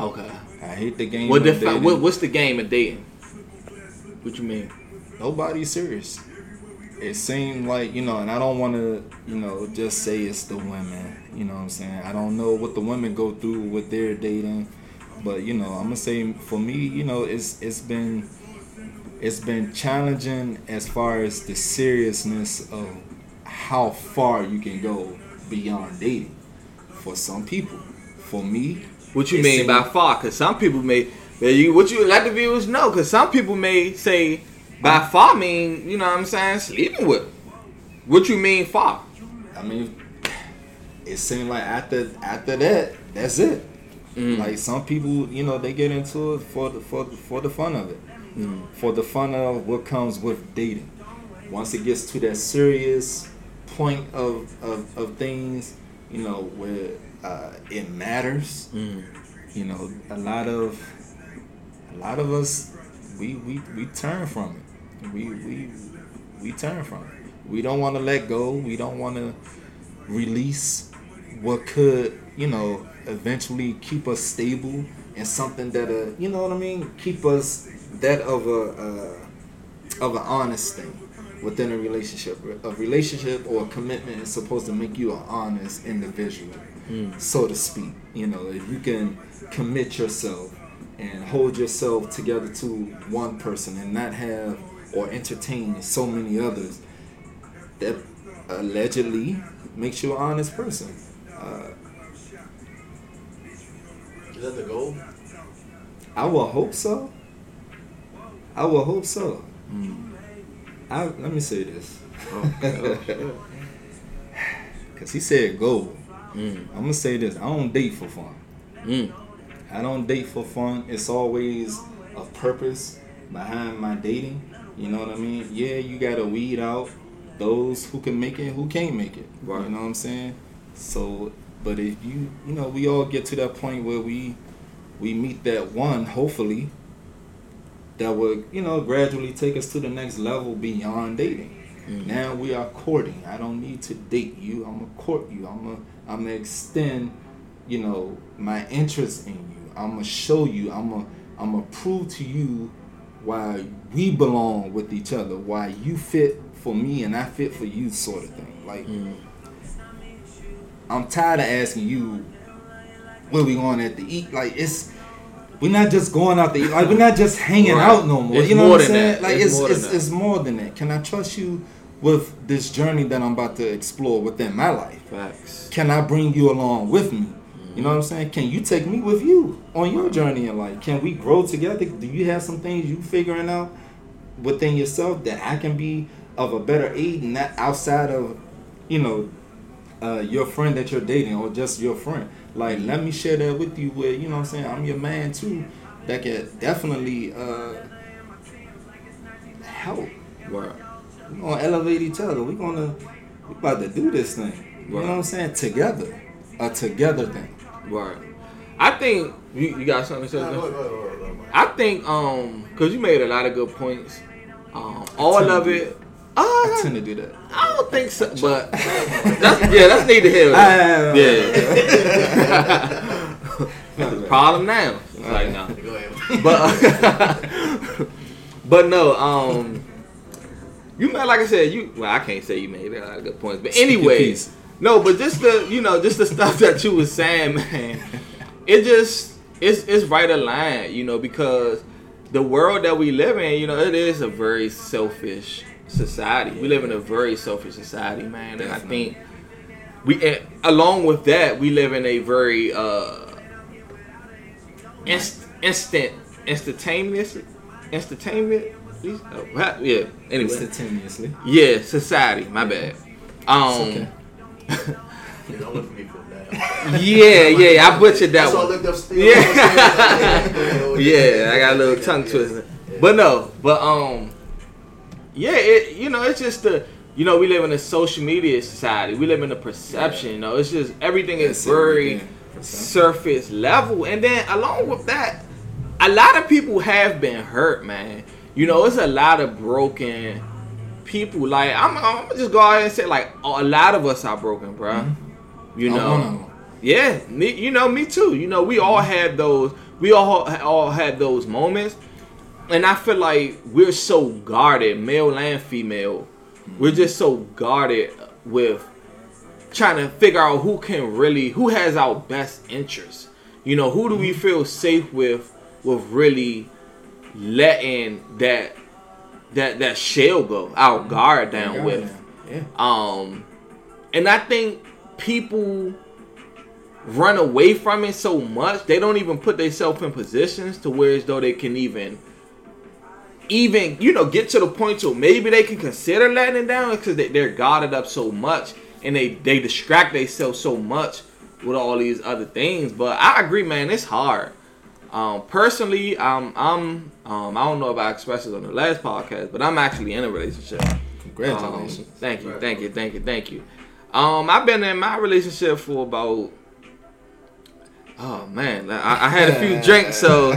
Okay. I hate the game. What, of defi- dating. what what's the game of dating? What you mean? Nobody's serious. It seemed like you know, and I don't want to, you know, just say it's the women. You know what I'm saying? I don't know what the women go through with their dating, but you know, I'm gonna say for me, you know, it's it's been it's been challenging as far as the seriousness of how far you can go beyond dating. For some people, for me, What you mean by far? Because some people may, you what you let the viewers know. Because some people may say by far mean you know what I'm saying sleeping with. What you mean far? I mean, it seemed like after after that, that's it. Mm. Like some people, you know, they get into it for the for the, for the fun of it, Mm. for the fun of what comes with dating. Once it gets to that serious point of of, of things, you know, where uh, it matters. Mm. You know, a lot of a lot of us, we we, we turn from it. We we we turn from it. We don't want to let go. We don't want to release what could, you know, eventually keep us stable and something that, uh, you know what I mean, keep us that of a uh, of an honest thing within a relationship. A relationship or a commitment is supposed to make you an honest individual, so to speak. You know, if you can commit yourself and hold yourself together to one person and not have or entertain so many others, that allegedly makes you an honest person. Uh, Is that the goal? I will hope so. I will hope so. I let me say this. Cause he said go. Mm. I'm gonna say this. I don't date for fun. Mm. I don't date for fun. It's always a purpose behind my dating. You know what I mean? Yeah, you gotta weed out those who can make it, who can't make it. Right. You know what I'm saying? So, but if you, you know, we all get to that point where we, we meet that one, hopefully, that would, you know, gradually take us to the next level beyond dating. Mhm. Now we are courting. I don't need to date you. I'm gonna court you. I'm gonna, I'm gonna extend, you know, my interest in you. I'm gonna show you. I'm gonna, I'm gonna prove to you why we belong with each other. Why you fit for me and I fit for you, sort of thing. Like Mm. I'm tired of asking you where we going at to eat. Like it's we're not just going out to eat. Like we're not just hanging Right. out no more. It's you know what I'm saying? that. Like It's it's it's, it's, more than that. Can I trust you with this journey that I'm about to explore within my life? Facts. Can I bring you along with me? You know what I'm saying? Can you take me with you on your journey in life? Can we grow together? Do you have some things you figuring out within yourself that I can be of a better aid and not outside of, you know, uh, your friend that you're dating or just your friend. Like, let me share that with you where, you know what I'm saying, I'm your man too. That can definitely uh, help. We're gonna elevate each other. We're gonna we about to do this thing. You know what I'm saying? Together. A together thing. Right. I think you, you got something to say. I think um, cause you made a lot of good points. Um, all of do it. I Uh, tend to do that. I don't think so, but that's yeah, that's neither to hear. Yeah. yeah. Problem now. It's like no. Go ahead. but but no, um, you made like I said, you well, I can't say you made a lot of good points, but Speak your anyway, piece. no, but just the you know just the stuff that you was saying, man, it just it's it's right aligned, you know, because the world that we live in, you know, it is a very selfish society. We live in a very selfish society, man, and I think we along with that we live in a very uh inst- instant instantaneous instantaneous oh, yeah anyway Instantaneously. yeah society my bad um It's okay. Yeah, don't look for me for that. yeah yeah i butchered that That's why I one looked up still. Yeah. yeah i got a little tongue twister but no but um yeah it you know it's just the you know we live in a social media society we live in a perception you know it's just everything is That's very surface level. And then along with that, a lot of people have been hurt, man. You know, it's a lot of broken people. Like I'm, I'm gonna just go out and say, like a lot of us are broken, bro. You I'm know. Yeah, me, you know, me too. You know, we all have those. We all all have those moments, and I feel like we're so guarded, male and female. We're just so guarded with trying to figure out who can really, who has our best interests. You know, who do we feel safe with, with really letting that that that shell go, our guard down Guard with. Yeah. Um, and I think people run away from it so much they don't even put themselves in positions to where as though they can even even you know get to the point to maybe they can consider letting it down because they, they're guarded up so much and they they distract themselves so much with all these other things but i agree man it's hard um personally um i'm um i don't know if i expressed it on the last podcast but i'm actually in a relationship Congratulations. um, thank you, thank you, thank you, thank you. Um, I've been in my relationship for about. Oh man, I, I had a few drinks, so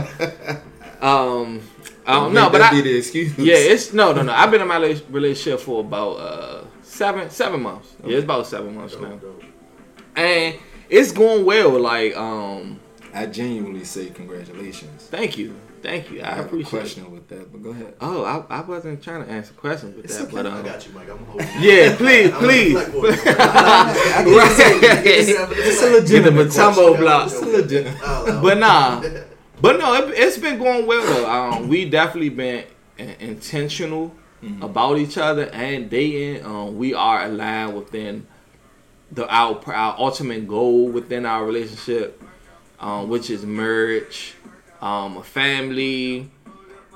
um, I don't know, but I, be excuse. yeah, it's no, no, no. I've been in my relationship for about uh seven, seven months. Yeah, it's about seven months now, Dope, dope. and it's going well. Like, um, I genuinely say congratulations. thank you, thank you. I, have a appreciate. it. question with that, but go ahead. Oh, I, I wasn't trying to answer questions with It's that, okay. but I um, got you, Mike. I'm holding. yeah, please, please. Like, it's a legitimate Mutombo block. It's a legit. But nah, but no, it, it's been going well though. Um, we definitely been in- intentional about each other and dating. Um, we are aligned within the our our ultimate goal within our relationship, um, which is marriage, um, a family,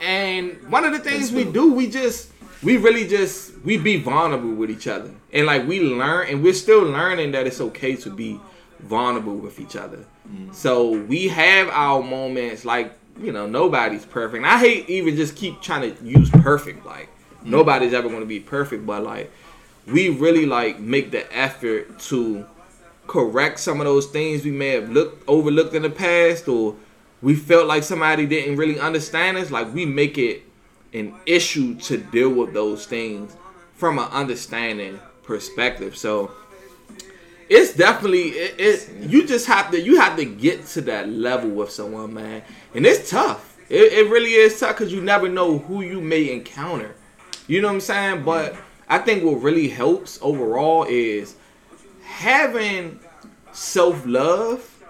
and one of the things we do, we just we really just we be vulnerable with each other, and like we learn, and we're still learning that it's okay to be vulnerable with each other. So we have our moments, like you know, nobody's perfect. And I hate even just keep trying to use perfect, like nobody's ever going to be perfect, but like we really like make the effort to correct some of those things we may have looked overlooked in the past or we felt like somebody didn't really understand us like we make it an issue to deal with those things from an understanding perspective. So it's definitely it, it you just have to you have to get to that level with someone man. And it's tough. It, it really is tough because you never know who you may encounter. You know what i'm saying? But i think what really helps overall is having self-love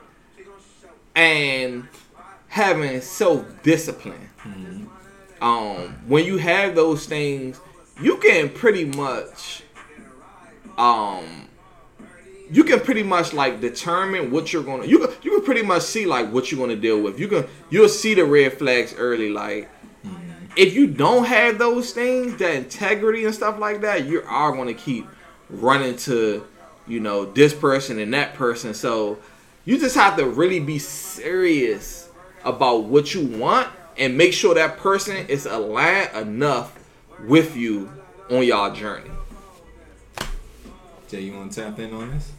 and having self-discipline. Um when you have those things you can pretty much um you can pretty much like determine what you're gonna you can, you can pretty much see like what you're gonna deal with. You can you'll see the red flags early like if you don't have those things that integrity and stuff like that you are gonna keep running to you know this person and that person so you just have to really be serious about what you want and make sure that person is aligned enough with you on y'all journey Jay, you want to tap in on this?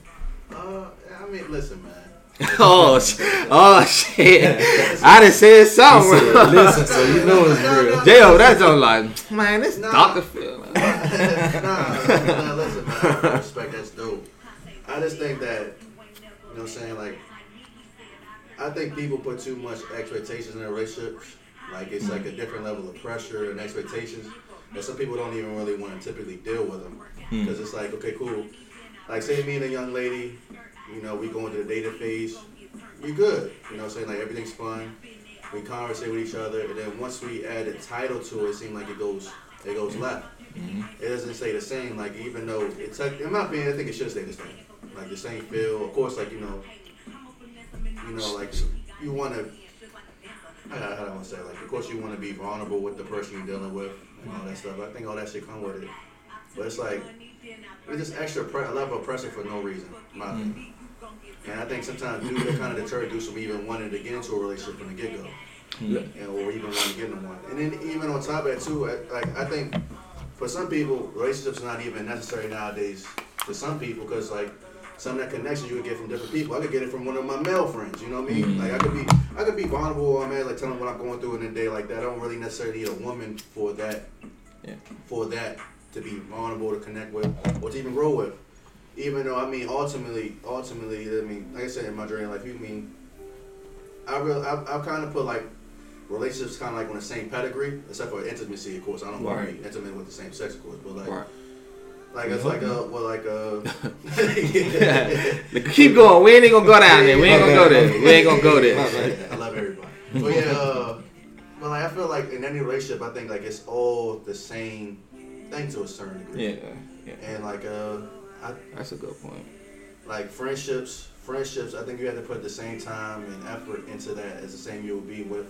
Uh, I mean, listen, man. oh, sh- oh shit! I done said He something. said, listen, so you know it's real. J.O., that's on like, man, this Nah. Dr. Phil. nah, nah, listen, man. I respect that's dope. I just think that, you know what I'm saying, like, I think people put too much expectations in their relationships. Like, it's like a different level of pressure and expectations. And some people don't even really want to typically deal with them. Because hmm. it's like, okay, cool. Like, say me and a young lady, you know, we go into the dating phase, we good. You know what I'm saying? Like, everything's fun. We conversate with each other. And then once we add a title to it, it seems like it goes, it goes left mm-hmm. it doesn't stay the same. Like even though it's like in my opinion, I think it should stay the same. Like the same feel. Of course, like you know, you know, like you want to. I do I want to say? Like of course you want to be vulnerable with the person you're dealing with and all that stuff. I think all that should come with it. But it's like it's just extra pre- a level of pressure for no reason. opinion. And I think sometimes dudes are kind of deterred dudes from even wanting to get into a relationship from the get go and, or even want to get in one. And then even on top of that too, I- like I think for some people, relationships are not even necessary nowadays. For some people, because like some of that connection you could get from different people. I could get it from one of my male friends. You know what I mean? Mm. Like I could be, I could be vulnerable. I mean, like telling what I'm going through in a day like that. I don't really necessarily need a woman for that. Yeah. For that to be vulnerable to connect with or to even grow with. even though I mean ultimately, ultimately, I mean, like I said in my journey life, you mean, I real, I, I kind of put like relationships kind of like on the same pedigree, except for intimacy, of course. I don't want to Right. be intimate with the same sex, of course, but like, Right. Like it's like a, well, like a. Like, Keep going. We ain't gonna go down there. We ain't gonna go there. We ain't gonna go there. I love everybody. But yeah, uh, but like I feel like in any relationship, I think like it's all the same thing to a certain degree. Yeah, yeah. And like uh, I That's a good point. like friendships, friendships. I think you have to put the same time and effort into that as the same you will be with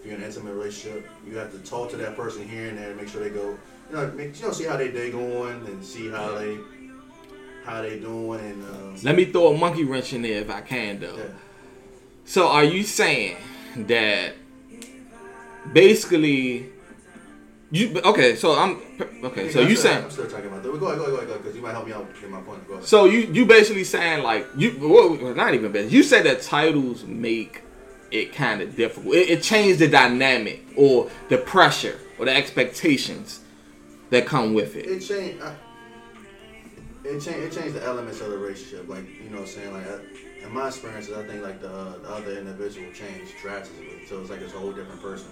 if you're in an intimate relationship. You have to talk to that person here and there, make sure they go. You know, make, you know, see how they day going and see how they how they doing and. Um, Let me throw a monkey wrench in there if I can, though. yeah. So, are you saying that basically you? Okay, so I'm okay. So you saying I'm still talking about that. Go ahead, go ahead, go ahead, because you might help me out get my point. Go ahead. So you you basically saying like you well, not even best. You said that titles make it kind of difficult. It, it changed the dynamic or the pressure or the expectations that come with it. it changed. I, it changed. It changed the elements of the relationship. Like you know, what I'm saying like I, in my experiences, I think like the, uh, the other individual changed drastically. So it's like it's a whole different person.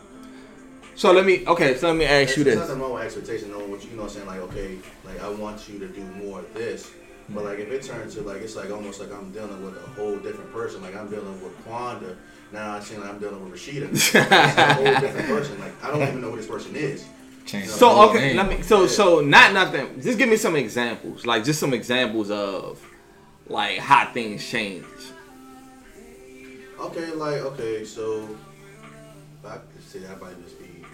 So let me okay. So let me ask you There's this. nothing wrong with expectation, knowing what you, you know, what I'm saying like okay, like I want you to do more of this. But like if it turns to like it's like almost like I'm dealing with a whole different person. Like I'm dealing with Quanda. Now I seem like I'm dealing with Rashida. it's a whole different person. Like I don't even know who this person is. Change So whole okay, name. let me. So so not nothing. Just give me some examples. Like just some examples of like how things change. Okay, like okay, so I could say that might just be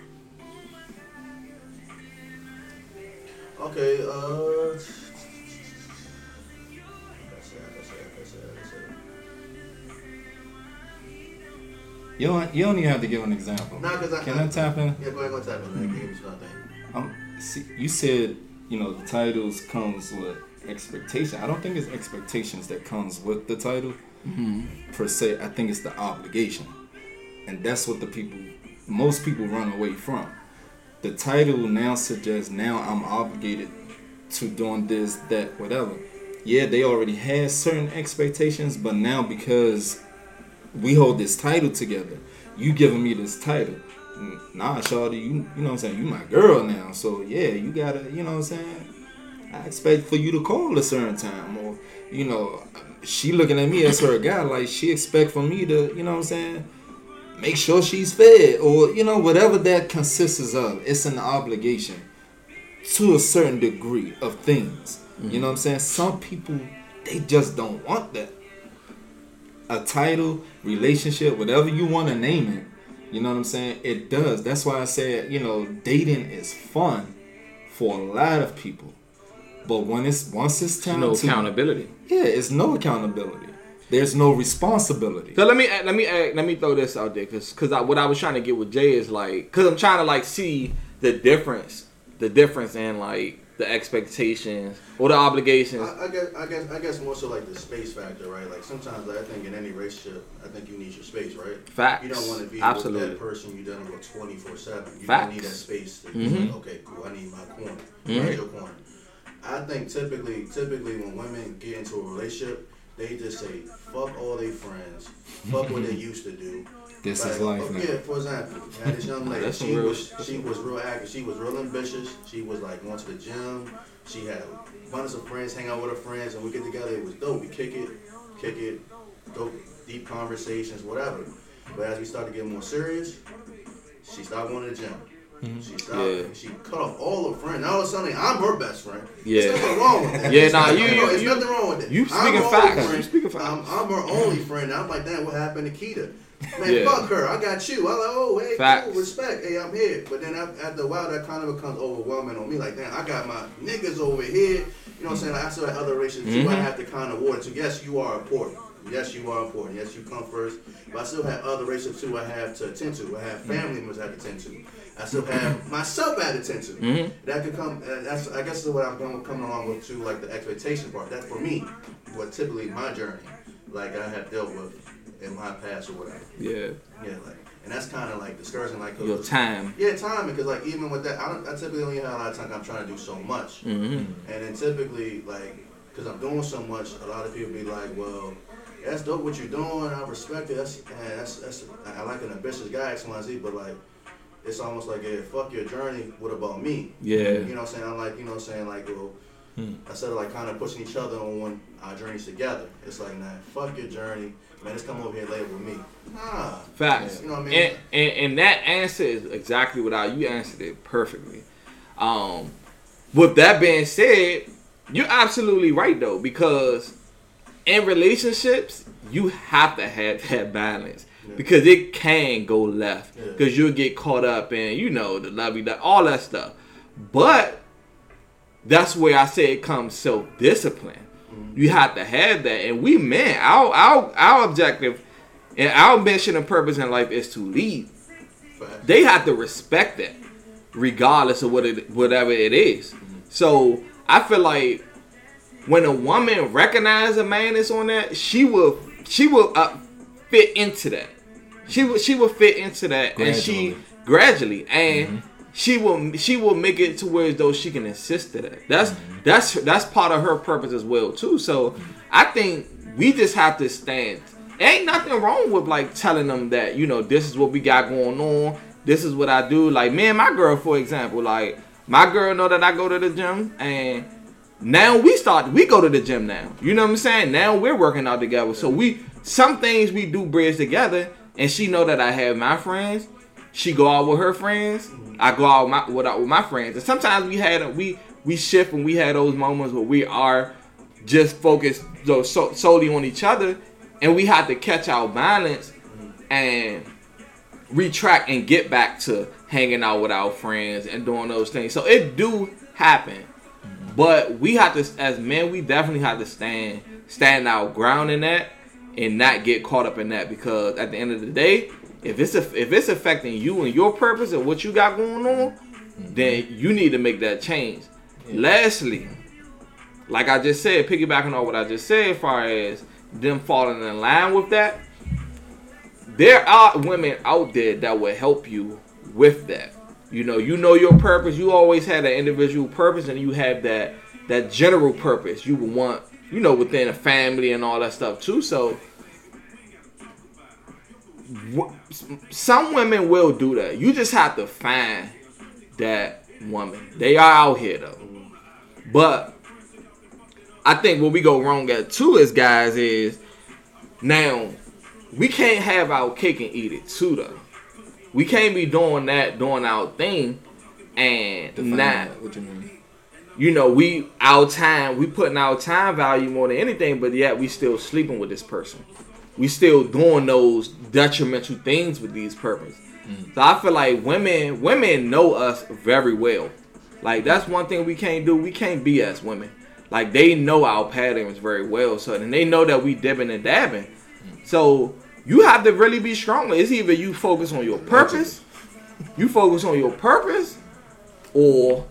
okay. Uh, You don't. You don't even have to give an example. Nah, 'cause I- Can I tap in? Yeah, go ahead, go tap in. man. Give me something. Um, see, you said you know the titles comes with expectation. I don't think it's expectations that comes with the title per se. I think it's the obligation, and that's what the people, most people run away from. The title now suggests now I'm obligated to doing this, that, whatever. Yeah, they already had certain expectations, but now because we hold this title together, you giving me this title. Nah, Shawty, you you know what I'm saying? You my girl now. So yeah, you gotta, you know what I'm saying? I expect for you to call a certain time or you know, she looking at me as her guy, like she expect for me to, you know what I'm saying, make sure she's fed or, you know, whatever that consists of. It's an obligation to a certain degree of things. You mm-hmm. know what I'm saying? Some people they just don't want that a title, relationship, whatever you want to name it. You know what I'm saying? It does. That's why I said, you know, dating is fun for a lot of people. But when it's once it's time No to accountability. yeah, it's no accountability. There's no responsibility. So let me uh, let me uh, let me throw this out there because because I, what I was trying to get with Jay is like because I'm trying to like see the difference the difference in like the expectations or the obligations. I, I guess, I guess, I guess more so like the space factor, right? Like sometimes I think in any relationship, I think you need your space, right? Facts. You don't want to be Absolutely. with that person you're dealing with 24 seven. You Facts. don't need that space. To Mhm. like, okay, cool. I need my corner. Mhm. Where's your corner? I think typically, typically when women get into a relationship, they just say fuck all their friends, fuck what they used to do. This Like, is life oh, now. Yeah, for example, this young lady. She real- was she was real active. She was real ambitious. She was like going to the gym. She had abundance of friends, hang out with her friends, and we get together. It was dope. We kick it, kick it, dope, deep conversations, whatever. But as we started getting more serious, she stopped going to the gym. Mm-hmm. She stopped. Yeah. She cut off all her friends. Now all of a sudden, I'm her best friend. Yeah. There's nothing wrong with that. Yeah, There's nah, you- you- There's you- nothing wrong with that. you I'm speaking her facts. You speaking facts. I'm, I'm her only friend. I'm like, damn, what happened to Keita? Man, Yeah. fuck her. I got you. I'm like, oh, hey, Facts. cool, respect. Hey, I'm here. But then after a while, that kind of becomes overwhelming on me. Like, damn, I got my niggas over here. You know what I'm saying? Like, I still have other relationships too. I Mhm. have to kind of water to. Yes, you are important. Yes, you are important. Yes, you come first. But I still have other races too. I have to attend to. I have family members I have to attend to. I still have myself I have to attend to. Mhm. That could come. Uh, that's I guess is what I'm going coming along with too, like the expectation part. That's for me. What typically my journey, like I have dealt with in my past or whatever. Yeah, Yeah, like, and that's kind of like discouraging. Like your time. Yeah, time because like even with that, I, don't, I typically only have a lot of time. I'm trying to do so much, hmm and then typically like because I'm doing so much, a lot of people be like, well, that's dope what you're doing. I respect it. That's, man, that's, that's I like an ambitious guy, X, Y, Z, but like, it's almost like, yeah, fuck your journey. What about me? Yeah. You know what I'm saying? I'm like, you know what I'm saying? Like, well, Hmm. instead of like kind of pushing each other on our journeys together, it's like, nah, fuck your journey. Man, just come over here it with me. Nah. Facts. You know what I mean? And, and and that answer is exactly what I you answered it perfectly. Um, with that being said, you're absolutely right though because in relationships you have to have that balance Yeah. because it can go left Yeah. because you'll get caught up in you know the lovey that all that stuff, but that's where I say it comes self discipline. Mm-hmm. You have to have that, and we men, our our our objective and our mission and purpose in life is to lead. Facts. They have to respect that, regardless of what it whatever it is. Mm-hmm. So I feel like when a woman recognizes a man is on that, she will she will uh, fit into that. She will she will fit into that, and she gradually and mm-hmm. She will she will make it to where as though she can assist to that. That's mm-hmm. that's that's part of her purpose as well too. So I think we just have to stand. Ain't nothing wrong with like telling them that you know this is what we got going on. This is what I do. Like me and my girl, for example, like my girl know that I go to the gym and now we start we go to the gym now you know what i'm saying now we're working out together so we some things we do bridge together and she know that i have my friends she go out with her friends i go out with my, with, with my friends. And sometimes we had we we shift and we had those moments where we are just focused so, so, solely on each other and we have to catch our balance and retract and get back to hanging out with our friends and doing those things. So it do happen. But we have to, as men, we definitely have to stand stand our ground in that and not get caught up in that because at the end of the day, if it's a, if it's affecting you and your purpose and what you got going on, then you need to make that change. Lastly, like I just said, piggybacking on what I just said, as far as them falling in line with that, there are women out there that will help you with that. You know, you know your purpose. You always had that individual purpose, and you have that that general purpose. You would want, you know, within a family and all that stuff too. So, some women will do that. You just have to find that woman. They are out here though, but I think what we go wrong at too as guys is now we can't have our cake and eat it too though. We can't be doing that, doing our thing, and Define not that. What you mean? you know, we our time, we putting our time value more than anything, but yet we still sleeping with this person. We still doing those detrimental things with these purpose. Mm. So I feel like women women know us very well. Like that's one thing we can't do. We can't be as women. Like they know our patterns very well. So and they know that we dipping and dabbing. Mm. So you have to really be strong. It's either you focus on your purpose, you focus on your purpose, or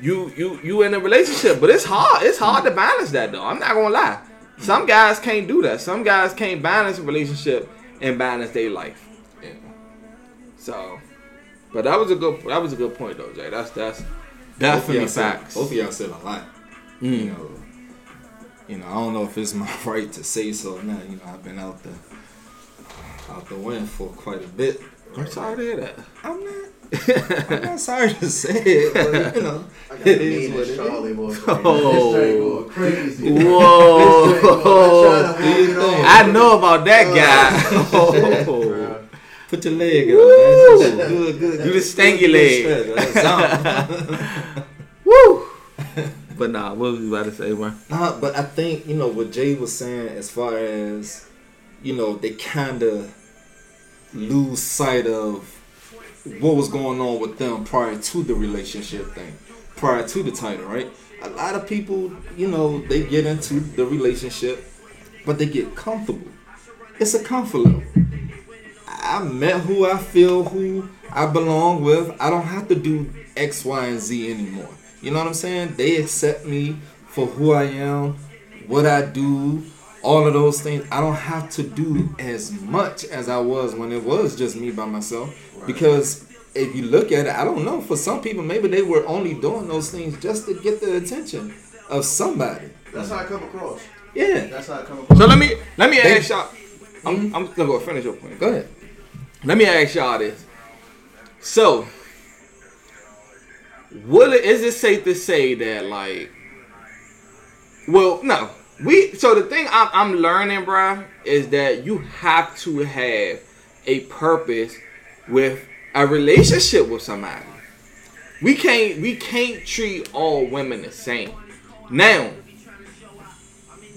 you you you in a relationship, but it's hard. It's hard to balance that though. I'm not gonna lie. Some guys can't do that. Some guys can't balance a relationship and balance their life. Yeah. So, but that was a good that was a good point though, Jay. That's that's Both definitely said- facts. Both of y'all said a lot. You Mm. know, you know, I don't know if it's my right to say so or not. You know, I've been out the out the wind for quite a bit. I'm sorry to hear that. I'm not. I'm not sorry to say it, but you know, I got it the is what meanest it Charlie is. boy. Oh. This thing going crazy. Whoa! Do? I know about that guy. Oh. Put your leg up, man. That's Good, good. You the stanky leg. Good stretch. Woo! But nah, what was you about to say, man? Nah, but I think you know what Jay was saying as far as you know they kind of lose sight of what was going on with them prior to the relationship thing, prior to the title, right? A lot of people, you know, they get into the relationship, but they get comfortable. It's a comfort level. I met who I feel who I belong with. I don't have to do X, Y, and Z anymore. You know what I'm saying? They accept me for who I am, what I do, all of those things. I don't have to do as much as I was when it was just me by myself. Because if you look at it, I don't know. For some people, maybe they were only doing those things just to get the attention of somebody. That's how I come across. Yeah. That's how I come across. So let me let me They- ask y'all. I'm, mm-hmm. I'm gonna go finish your point. Go ahead. Let me ask y'all this. So, will it is it safe to say that like, well, no, we. So the thing I'm, I'm learning, bruh, is that you have to have a purpose with a relationship with somebody. We can't we can't treat all women the same. Now,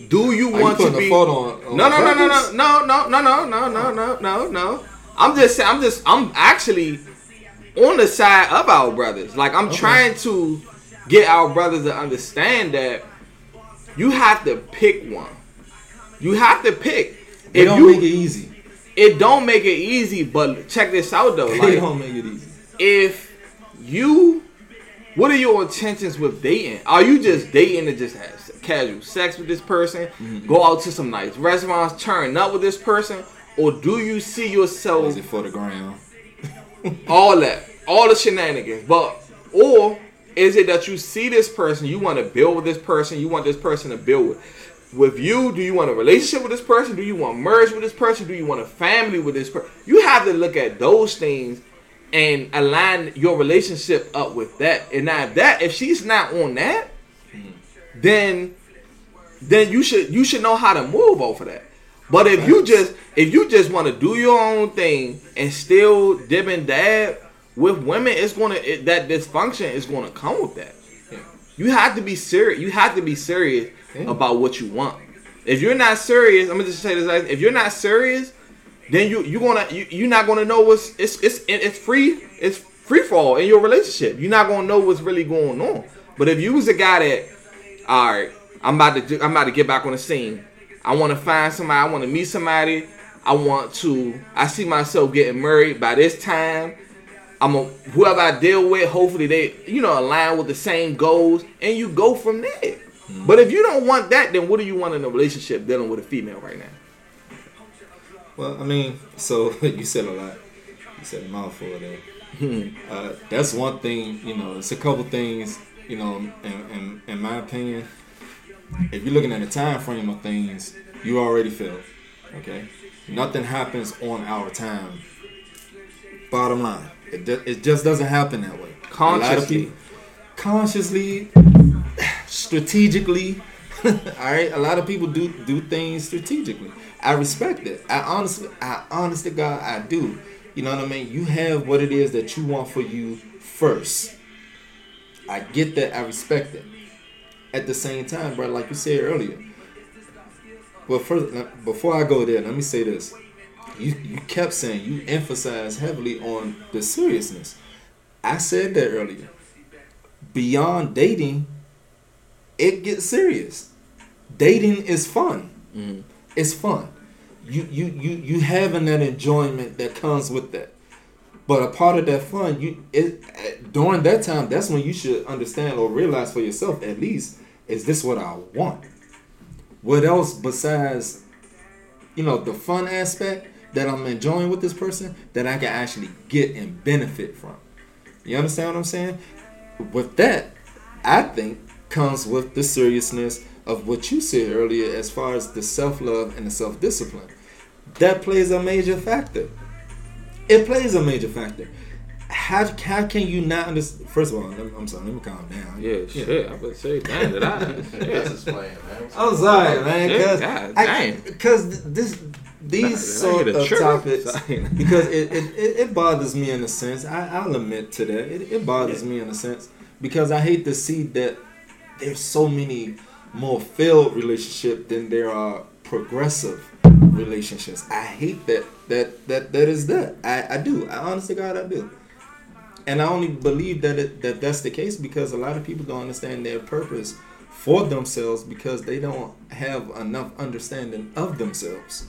do you Are you want to be on? on no, no, no, no, purpose? no, no, no, no, no, no, no, no, no. I'm just saying. I'm just. I'm actually on the side of our brothers. Like I'm Okay. trying to get our brothers to understand that you have to pick one. You have to pick. They If don't you, make it easy. It don't make it easy. But check this out though. Like don't make it easy. if you what are your intentions with dating are you just dating to just have casual sex with this person mm-hmm. go out to some nice restaurants turn up with this person or do you see yourself Is it for the ground? all that all the shenanigans but or is it that you see this person you want to build with this person you want this person to build with with you do you want a relationship with this person? Do you want merge with this person? Do you want a family with this person you have to look at those things and align your relationship up with that. And now if that if she's not on that then then you should you should know how to move off of that. But if you just if you just want to do your own thing and still dib and dab with women, it's gonna it, that dysfunction is gonna come with that. You have to be serious. You have to be serious Yeah. about what you want. If you're not serious, I'm gonna just say this: if you're not serious, then you you gonna you you're not gonna know what's it's it's it's free it's free fall in your relationship. You're not gonna know what's really going on. But if you was a guy that, all right, I'm about to I'm about to get back on the scene. I want to find somebody. I want to meet somebody. I want to. I see myself getting married by this time. I'm a whoever I deal with. Hopefully they you know align with the same goals, and you go from there. But if you don't want that, then what do you want in a relationship dealing with a female right now? Well, I mean, so you said a lot. You said a mouthful there. uh, that's one thing, you know, it's a couple things, you know, in, in, in my opinion, if you're looking at the time frame of things, you already failed. Okay? Nothing happens on our time. Bottom line. It, it just doesn't happen that way. A lot of Consciously. people- consciously, strategically. all right, a lot of people do do things strategically. I respect it. I honestly, I honest to God, I do. You know what I mean? You have what it is that you want for you first. I get that. I respect it. At the same time, bro, like you said earlier. But first, before I go there, let me say this. You you kept saying you emphasize heavily on the seriousness. I said that earlier. Beyond dating, it gets serious. Dating is fun. Mm-hmm. It's fun. You you you you having that enjoyment that comes with that. But a part of that fun, you it during that time, that's when you should understand or realize for yourself at least, is this what I want? What else besides, you know, the fun aspect that I'm enjoying with this person that I can actually get and benefit from? You understand what I'm saying? With that, I think comes with the seriousness of what you said earlier as far as the self love and the self discipline. That plays a major factor. It plays a major factor. How, how can you not understand? First of all, let me, I'm sorry, let me calm down. Yeah, shit. I would say, damn, did I? This Yeah. is playing, man. I'm sorry, man, Yeah, because damn. because this these Did I sort of trigger? topics Sorry. because it, it, it, it bothers me in a sense. I, I'll admit to that. It, it bothers me in a sense because I hate to see that there's so many more failed relationship than there are progressive relationships. I hate that that that that is that. I, I do. I honestly God I do. And I only believe that it, that that's the case because a lot of people don't understand their purpose for themselves because they don't have enough understanding of themselves.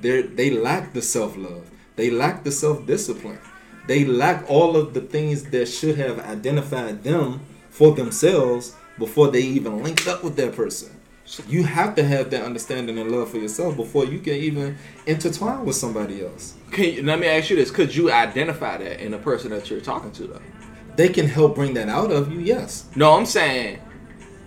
They they lack the self love. They lack the self discipline. They lack all of the things that should have identified them for themselves before they even linked up with that person. You have to have that understanding and love for yourself before you can even intertwine with somebody else. Can you, let me ask you this: Could you identify that in the person that you're talking to, though? They can help bring that out of you, yes. No, I'm saying,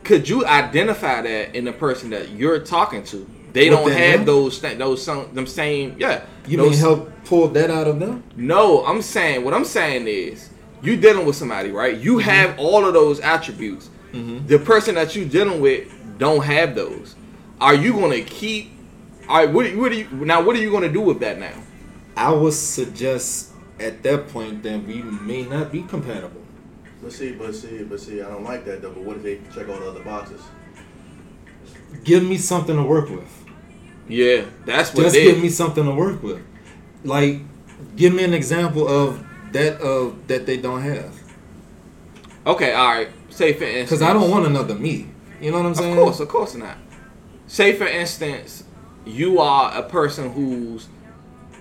could you identify that in the person that you're talking to? They don't have them? those th- those some them same yeah. You those, mean help pull that out of them? No, I'm saying what I'm saying is you dealing with somebody, right? You Mm-hmm. have all of those attributes. Mm-hmm. The person that you're dealing with don't have those. Are you gonna keep? All right, what, what are you now? What are you gonna do with that now? I would suggest at that point then we may not be compatible. But see, but see, but see, I don't like that though. But what if they check all the other boxes? Give me something to work with. Yeah, that's what Just it give is. me something to work with. Like, give me an example of that of that they don't have. Okay, all right. Say for instance, Because I don't want another me. You know what I'm saying? Of course, of course not. Say for instance, you are a person who's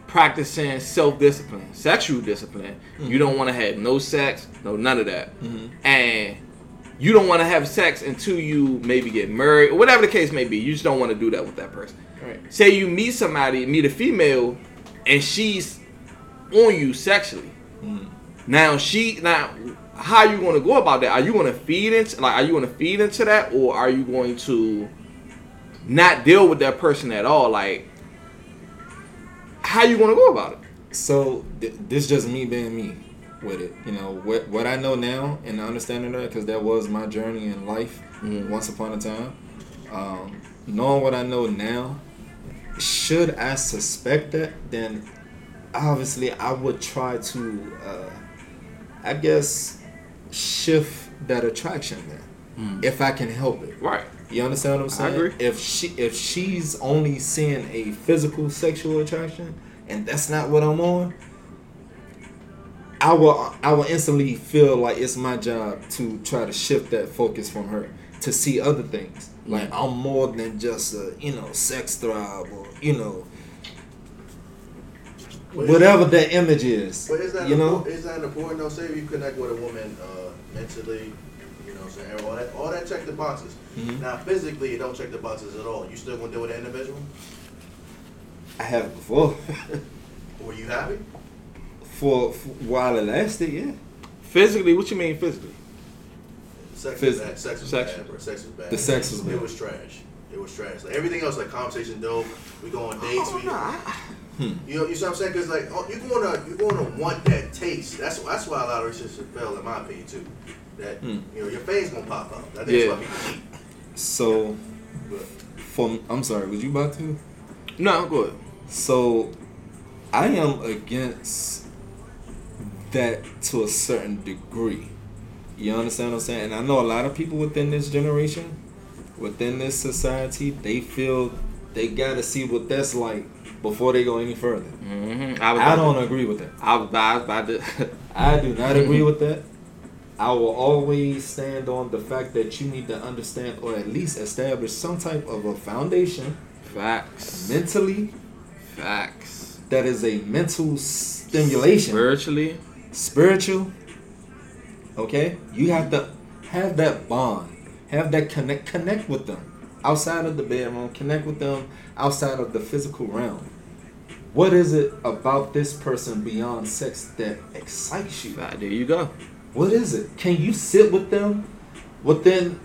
practicing self-discipline, sexual discipline. You mm-hmm. don't want to have no sex, no none of that, mm-hmm. and you don't want to have sex until you maybe get married or whatever the case may be. You just don't want to do that with that person. Right. Say you meet somebody, meet a female, and she's on you sexually. Mm-hmm. Now she now how are you going to go about that? Are you going to feed into like are you going to feed into that or are you going to not deal with that person at all? Like how you going to go about it? So th- this just me being me with it. You know what what I know now and understanding that because that was my journey in life Mhm. once upon a time. Um, knowing what I know now, should I suspect that, then obviously I would try to, uh, I guess, shift that attraction there hmm. if I can help it. Right. You understand what I'm I saying? agree. If she if she's only seeing a physical sexual attraction and that's not what I'm on, I will I will instantly feel like it's my job to try to shift that focus from her to see other things. Like hmm. I'm more than just a you know sex thrive or you know But whatever that image is. But is that you know important, is that important though? Say if you connect with a woman uh, mentally, you know, what I'm saying all that all that check the boxes. Mhm. Now physically, it don't check the boxes at all. You still gonna deal with that individual? I have before. Were you happy? for, for while it lasted, yeah. Physically, what you mean physically? Sex Phys- was bad. Sex was sex. bad, bro. Sex was bad. The sex was bad. It was trash. It was trash. Like everything else, like conversation dope. We go on dates. we, you know, you see what I'm saying? Because like oh, you're gonna you're gonna want that taste. That's that's why a lot of relationships fail, in my opinion, too. That Hmm. you know your face gonna pop up. I Yeah. that's why people cheat. So But for I'm sorry, was you about to? No, go ahead. So, I am against that to a certain degree. You understand what I'm saying? And I know a lot of people within this generation, within this society, they feel they gotta see what that's like before they go any further. Mm-hmm. I, I don't to- agree with that. I was, I was. I do not agree with that. I will always stand on the fact that you need to understand or at least establish some type of a foundation Facts. mentally Facts. that is a mental stimulation. Spiritually. spiritual. Okay, you have to have that bond, have that connect, connect with them outside of the bedroom, connect with them outside of the physical realm. What is it about this person beyond sex that excites you? Fact. There you go. What is it? Can you sit with them within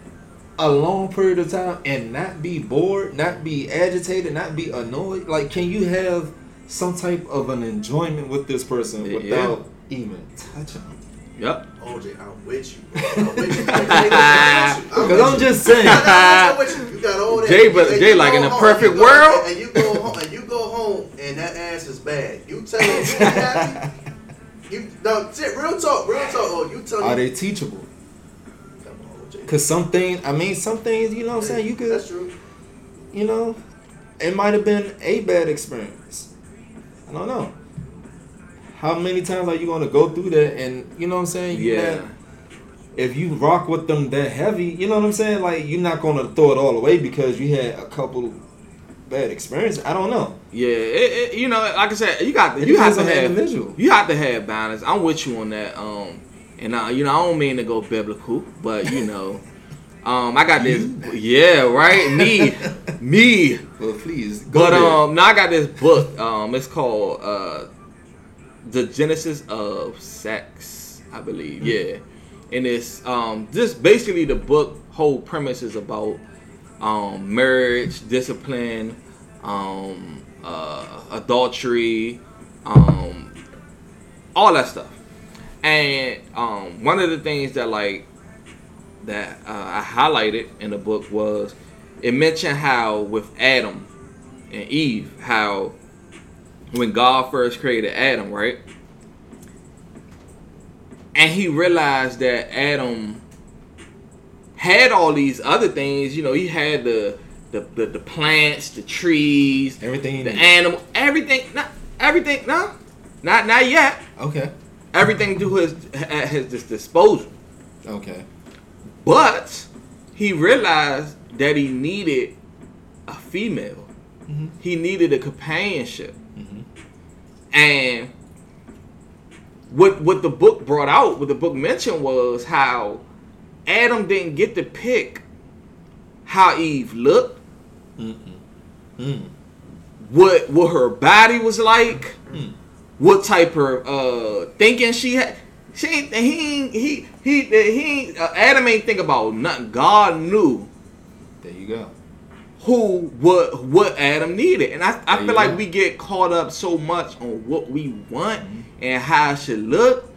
a long period of time and not be bored, not be agitated, not be annoyed? Like, can you have some type of an enjoyment with this person Yeah. without even touching them? Yep. OJ, oh, I'm with you. Bro. I'm with you. I'm Because I'm just saying. I'm with you. You got all that. Jay, but And Jay, like in a perfect and go- world- and you go home, and you go home, and that ass is bad. You tell me you happy. You no, shit, real talk, real talk. Oh, you tell Are me. they teachable? Come on, OJ. Because some things, I mean, some things, you know what I'm saying? You could, That's true. you know, it might have been a bad experience. I don't know. How many times are you going to go through that? And, you know what I'm saying? You Yeah. not- if you rock with them that heavy, you know what I'm saying? Like, you're not going to throw it all away because you had a couple bad experiences. I don't know. Yeah. It, it, you know, like I said, you got It you have to have individual. you have to have balance. I'm with you on that. Um, and uh, you know, I don't mean to go biblical, but you know, um, I got this. Yeah, right. Me, me. Well, please. Go But um, now I got this book. Um, it's called uh, "The Genesis of Sex," I believe. Hmm. Yeah, and it's um, just basically the book whole premise is about um, marriage, discipline, um, uh, adultery, um, all that stuff. And um, one of the things that like that uh, I highlighted in the book was it mentioned how with Adam and Eve, how when God first created Adam, right? And he realized that Adam had all these other things. You know, he had the the, the, the plants, the trees, Everything. the animal, everything. Not everything. No, not not yet. Okay. Everything to his at his disposal. Okay. But he realized that he needed a female. Mhm. He needed a companionship. And what what the book brought out, what the book mentioned was how Adam didn't get to pick how Eve looked, Mm-mm. Mm. what what her body was like, Mm. what type of uh thinking she had. She ain't, he ain't, he he he ain't, uh, Adam ain't think about nothing. God knew There you go. Who what what Adam needed. And I, I There feel like go. we get caught up so much on what we want and how it should look,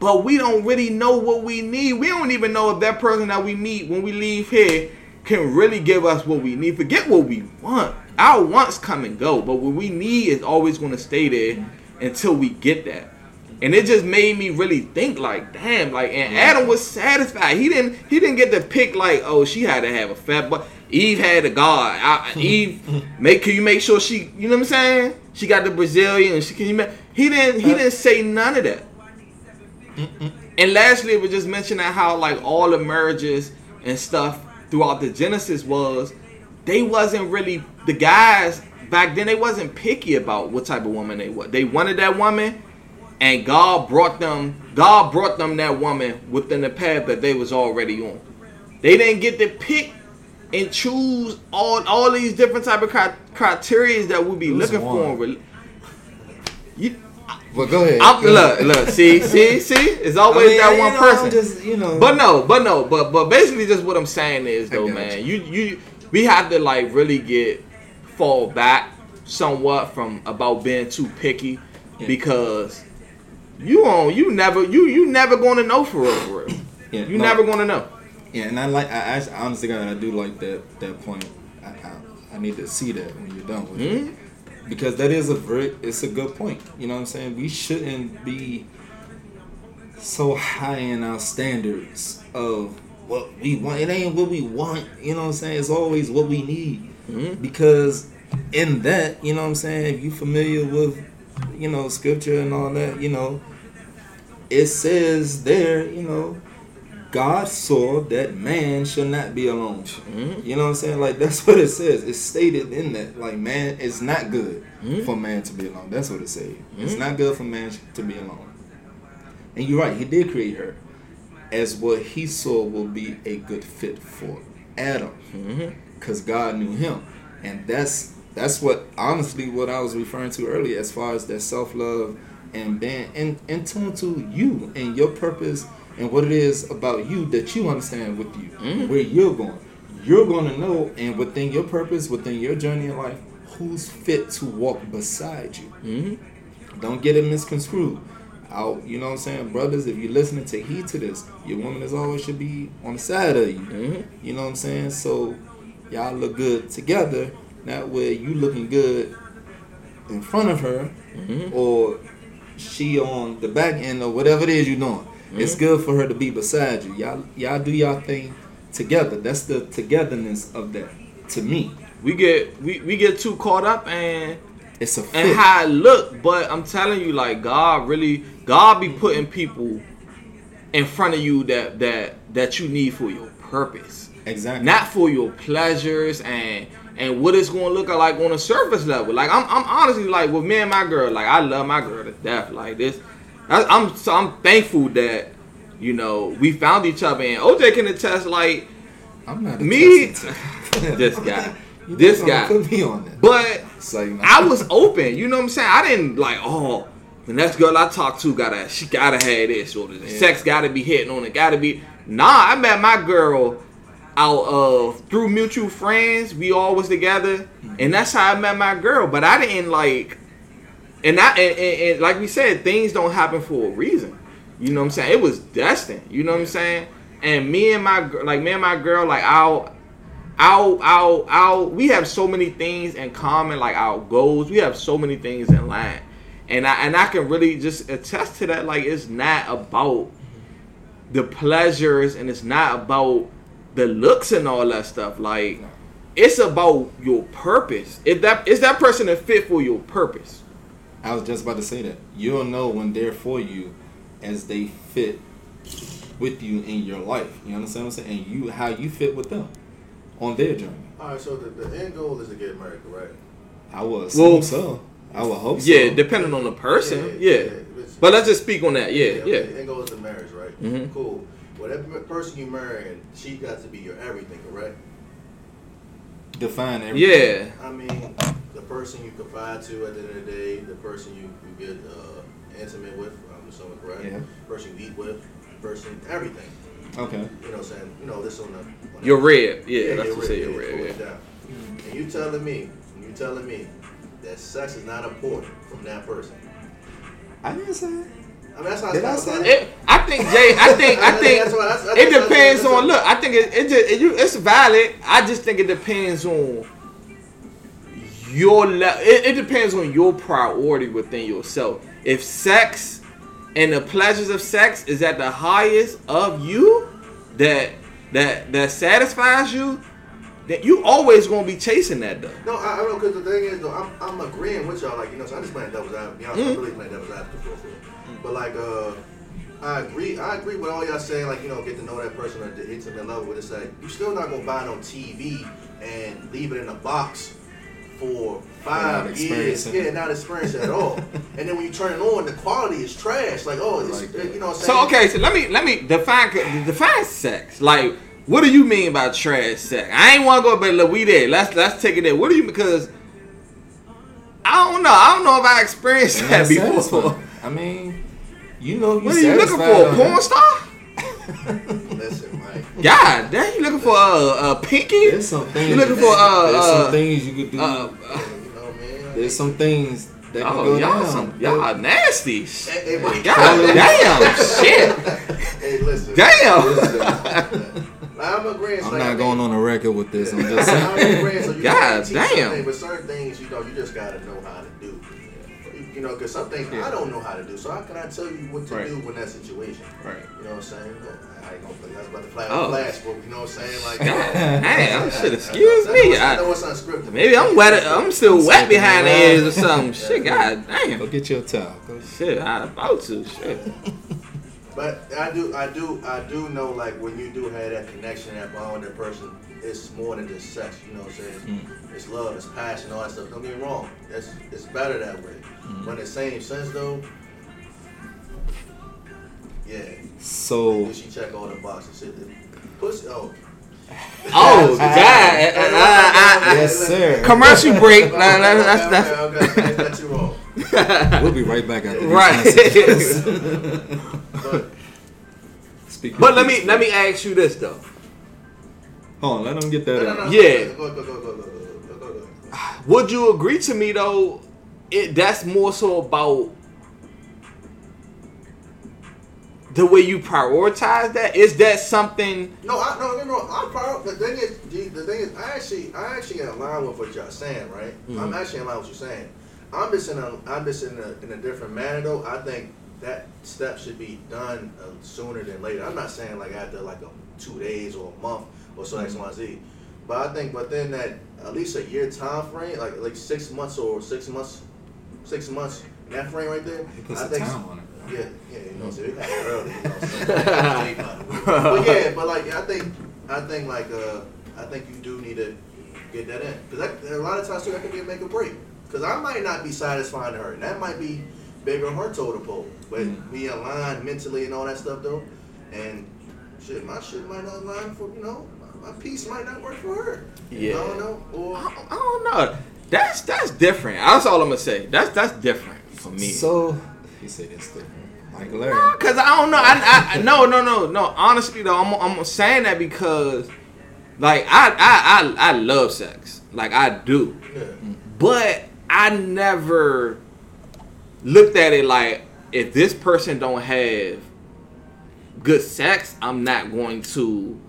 but we don't really know what we need. We don't even know if that person that we meet when we leave here can really give us what we need. Forget what we want. Our wants come and go, but what we need is always going to stay there until we get that. And it just made me really think like, damn, like and Adam was satisfied. He didn't he didn't get to pick like, oh, she had to have a fat butt. Eve had a God. I, Eve, make can you make sure she, you know what I'm saying? She got the Brazilian. She can you make, he didn't he uh. didn't say none of that. And lastly, it was just mentioning how like all the marriages and stuff throughout the Genesis was they wasn't really the guys back then they wasn't picky about what type of woman they were. They wanted that woman and God brought them God brought them that woman within the path that they was already on. They didn't get to pick and choose all all these different type of cri- criteria that we be looking for. one. in rel- You, But go ahead. I'm, Go look, ahead. look, see, see, see. It's I always mean, that one know, person. Just, you know. But no, but no, but but basically, just what I'm saying is though, got man, you you we have to like really get fall back somewhat from about being too picky Yeah. because you on you never you you never gonna know for real, for real. Yeah, You no. never gonna know. Yeah, and I like. I honestly, God, I do like that that point. I, I, I need to see that when you're done with Mhm. it because that is a very. It's a good point. You know what I'm saying? We shouldn't be so high in our standards of what we want. It ain't what we want. You know what I'm saying? It's always what we need Mhm. because in that, you know what I'm saying. If you familiar with, you know, scripture and all that, you know, it says there, you know, God saw that man should not be alone. Mhm. You know what I'm saying? Like that's what it says. It's stated in that. Like man, it's not good Mhm. for man to be alone. That's what it says. It's Mhm. not good for man to be alone. And you're right. He did create her as what he saw will be a good fit for Adam, because God knew him, and that's that's what honestly what I was referring to earlier as far as that self love and being in, in tune to you and your purpose and what it is about you that you understand with you Mhm. where you're going. You're going to know, and within your purpose, within your journey in life, who's fit to walk beside you. Mm-hmm. Don't get it misconstrued. Out, you know what I'm saying, brothers. If you're listening, take heed to this. Your woman is always should be on the side of you. Mhm. You know what I'm saying? So y'all look good together. That way, you looking good in front of her, Mhm. or she on the back end, or whatever it is you're doing. It's Mhm. good for her to be beside you. Y'all, y'all do y'all thing together. That's the togetherness of that. To me, We get we, we get too caught up and it's a fit. and how it look. But I'm telling you, like God really, God be putting people in front of you that that that you need for your purpose, exactly. not for your pleasures and and what it's going to look like on a surface level. Like I'm, I'm honestly like with me and my girl, like I love my girl to death. Like this, I, I'm so I'm thankful that you know we found each other and OJ can attest like I'm not me, this guy, You this guy. Put me on that. but. So, you know, I was open, you know what I'm saying? I didn't like, oh, the next girl I talked to gotta she gotta have this or the Yeah. sex gotta be hitting on it, gotta be nah, I met my girl out of through mutual friends. We all was together, and that's how I met my girl. But I didn't like, and I and, and, and like we said, things don't happen for a reason. You know what I'm saying? It was destined. You know what I'm saying? And me and my like me and my girl like our our our our we have so many things in common like our goals. We have so many things in line. And I and I can really just attest to that like it's not about the pleasures and it's not about the looks and all that stuff. Like it's about your purpose. If that is that person a fit for your purpose. I was just about to say that. You'll know when they're for you as they fit with you in your life. You understand what I'm saying? And you how you fit with them on their journey. All right, so the, the end goal is to get married, correct? I was Well, so. I would hope so. Yeah, depending on the person. Yeah. But let's just speak on that. Yeah, okay, yeah. The end goal is the marriage, right? Mhm. Cool. Whatever person you marry, she got to be your everything, correct? define everything. Yeah. I mean, the person you confide to at the end of the day, the person you, you get uh, intimate with, I'm assuming, correct? Yeah. Person you eat with, person, everything. Okay. You know what I'm saying? You know, this on the. On the- You're red. Yeah, that's you're what say red, you're yeah, red. cool it Yeah. And you telling me, you telling me that sex is not important from that person. I didn't say. it. I mean, that's how Did I it's say It, I think Jay. I think. I think That's what- that's- that's- it depends on. Look, I think it. It just. It, you, it's valid. I just think it depends on your. Le- it, it depends on your priority within yourself. If sex and the pleasures of sex is at the highest of you, that that that satisfies you, then you always gonna be chasing that though. No, I, I know because the thing is though, I'm, I'm agreeing with y'all. Like you know, so I'm just playing devil's advocate. You know, Mm. I'm really playing devil's advocate for real. But like, uh, I agree. I agree with all y'all saying. Like you know, get to know that person at the intimate level. But it's like you still not gonna buy it on TV and leave it in a box for Not five years. Yeah, not experience at all. and then when you turn it on, the quality is trash. Like oh, it's, Like you know. What I'm So okay, so let me let me define define sex. Like, what do you mean by trash sex? I ain't want to go, but look, we there. Let's let's take it there. What do you because I don't know. I don't know if I experienced that that's before. satisfying. I mean, you know, you What are you looking for? A porn star? Listen, Mike. God, damn, you looking for a, a pinky? There's some things. You looking for uh, there's uh, some things you could do. uh, You know, man. there's some things that can oh, go y'all down. some y'all nasty. Hey, hey, God damn, shit, Hey, listen. damn. I'm agreeing. I'm like, not mean, going on a record with this. I'm just I'm saying. agreeing, so you God damn. something, But certain things, you know, you just gotta know how to do. You- You know, because some things I don't know how to do. So how can I tell you what to Right. do in that situation? Right. You know what I'm saying? I ain't gonna play. I was about to play Oh. flash, but you know what I'm saying? Like, God damn, shit. Excuse I me. it's- I know I, it's unscripted. maybe I'm wet. I'm still I'm wet behind the ears or up. something. Shit, god damn. Go get your towel. Go. Shit, I about to. Shit. But I do, I do, I do know like when you do have that connection, that bond with that person, it's more than just sex. You know what I'm saying? Mm. It's love, it's passion, all that stuff. Don't get me wrong. It's it's better that way. Mm-hmm. But in the same sense though, yeah. So Did she check all the boxes. Shit, pussy. Oh. Oh God! yes, sir. Commercial break. nah, nah, that's, that's, okay, we'll be right back after. Right. but, Speaking but let me let me ask you this though. Hold on, let them get that out. Yeah. Would you agree to me though? It that's more so about the way you prioritize that. Is that something? No, I, no, no, no. I'm proud. The thing is, the, the thing is, I actually, I actually in line with what y'all saying, right? Mm-hmm. I'm actually in line with what you're saying. I'm just in a, I'm just in a, in a different manner though. I think that step should be done uh, sooner than later. I'm not saying like after like a two days or a month or so X, Y, Z. But I think within that at least a year time frame, like like six months or six months, six months that frame right there. He puts I think time on it. yeah, yeah, you know, so it early, you know. So, but yeah, but like I think, I think like uh, I think you do need to get that in because a lot of times too that can be a make or break. Because I might not be satisfying to her, and that might be bigger her total pole. But Mm. we align mentally and all that stuff though, and shit, my shit might not align for you know, my my piece might not work for her. Yeah. I don't know, or I I don't know. That's that's different. That's all I'm gonna say. That's that's different for me. So he said it's different. Michael Larry. Cause I don't know. I, I, I no no no no. Honestly though, I'm I'm saying that because Like I, I, I, I love sex. Like I do. Yeah. But I never looked at it like if this person don't have good sex, I'm not going to.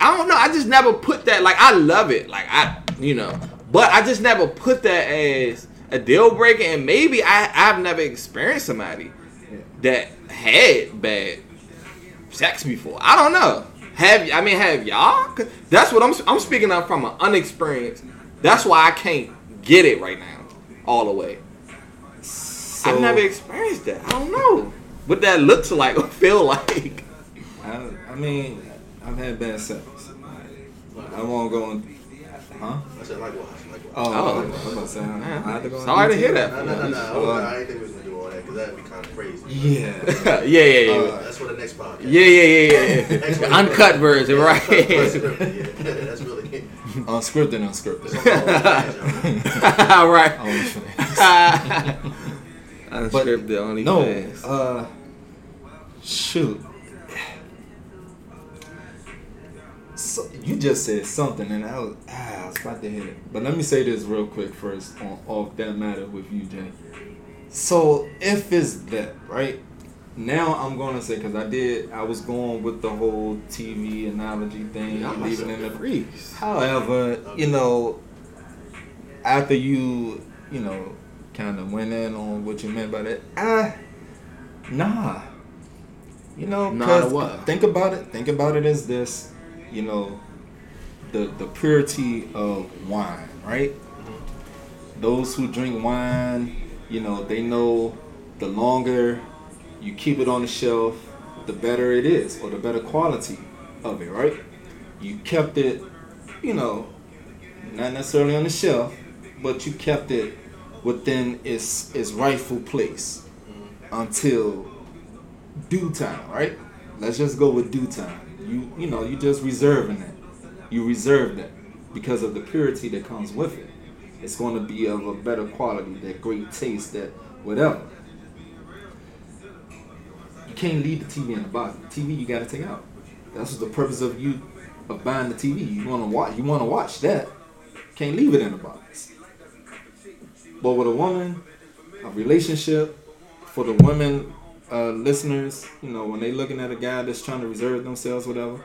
I don't know. I just never put that. Like I love it. Like I, you know, but I just never put that as a deal breaker. And maybe I, I've never experienced somebody that had bad sex before. I don't know. Have I mean have y'all? That's what I'm. I'm speaking of from an unexperienced. That's why I can't get it right now, all the way. So, I've never experienced that. I don't know what that looks like or feel like. I, I mean, I've had bad sex. I won't go on. Huh? I said likewise, likewise. Oh, Oh. I was about to say, I, I had to go on Sorry to hear that. No, no, no, no. Uh, I didn't think we was gonna do all that because that'd be kind of crazy. Yeah. yeah, yeah, yeah. Uh, That's for the next podcast. yeah, yeah, yeah, yeah. Next uncut version, Yeah, right? unscripted, yeah, that's really. Unscripted, It's unscripted. on my right. Unscripted only No, fans. uh, shoot. You just said something, and I was, ah, I was about to hit it. But let me say this real quick first, on off that matter with you, Jay. So if it's that right now, I'm gonna say because I did, I was going with the whole TV analogy thing, Y'all leaving in the freaks. However, you know, after you, you know, kind of went in on what you meant by that, ah, nah. You know, Nah what? think about it. Think about it as this, you know, the the purity of wine, right? Those who drink wine, you know, they know the longer you keep it on the shelf, the better it is, or the better quality of it, right? You kept it, you know, not necessarily on the shelf, but you kept it within its its rightful place until due time, right? Let's just go with due time. You you know, you just reserving that. You reserve that because of the purity that comes with it. It's going to be of a better quality, that great taste, that whatever. You can't leave the TV in the box. The TV you got to take out. That's the purpose of you of buying the TV. You want to watch. You want to watch that. Can't leave it in the box. But with a woman, a relationship, for the women uh, listeners, you know, when they looking at a guy that's trying to reserve themselves, whatever,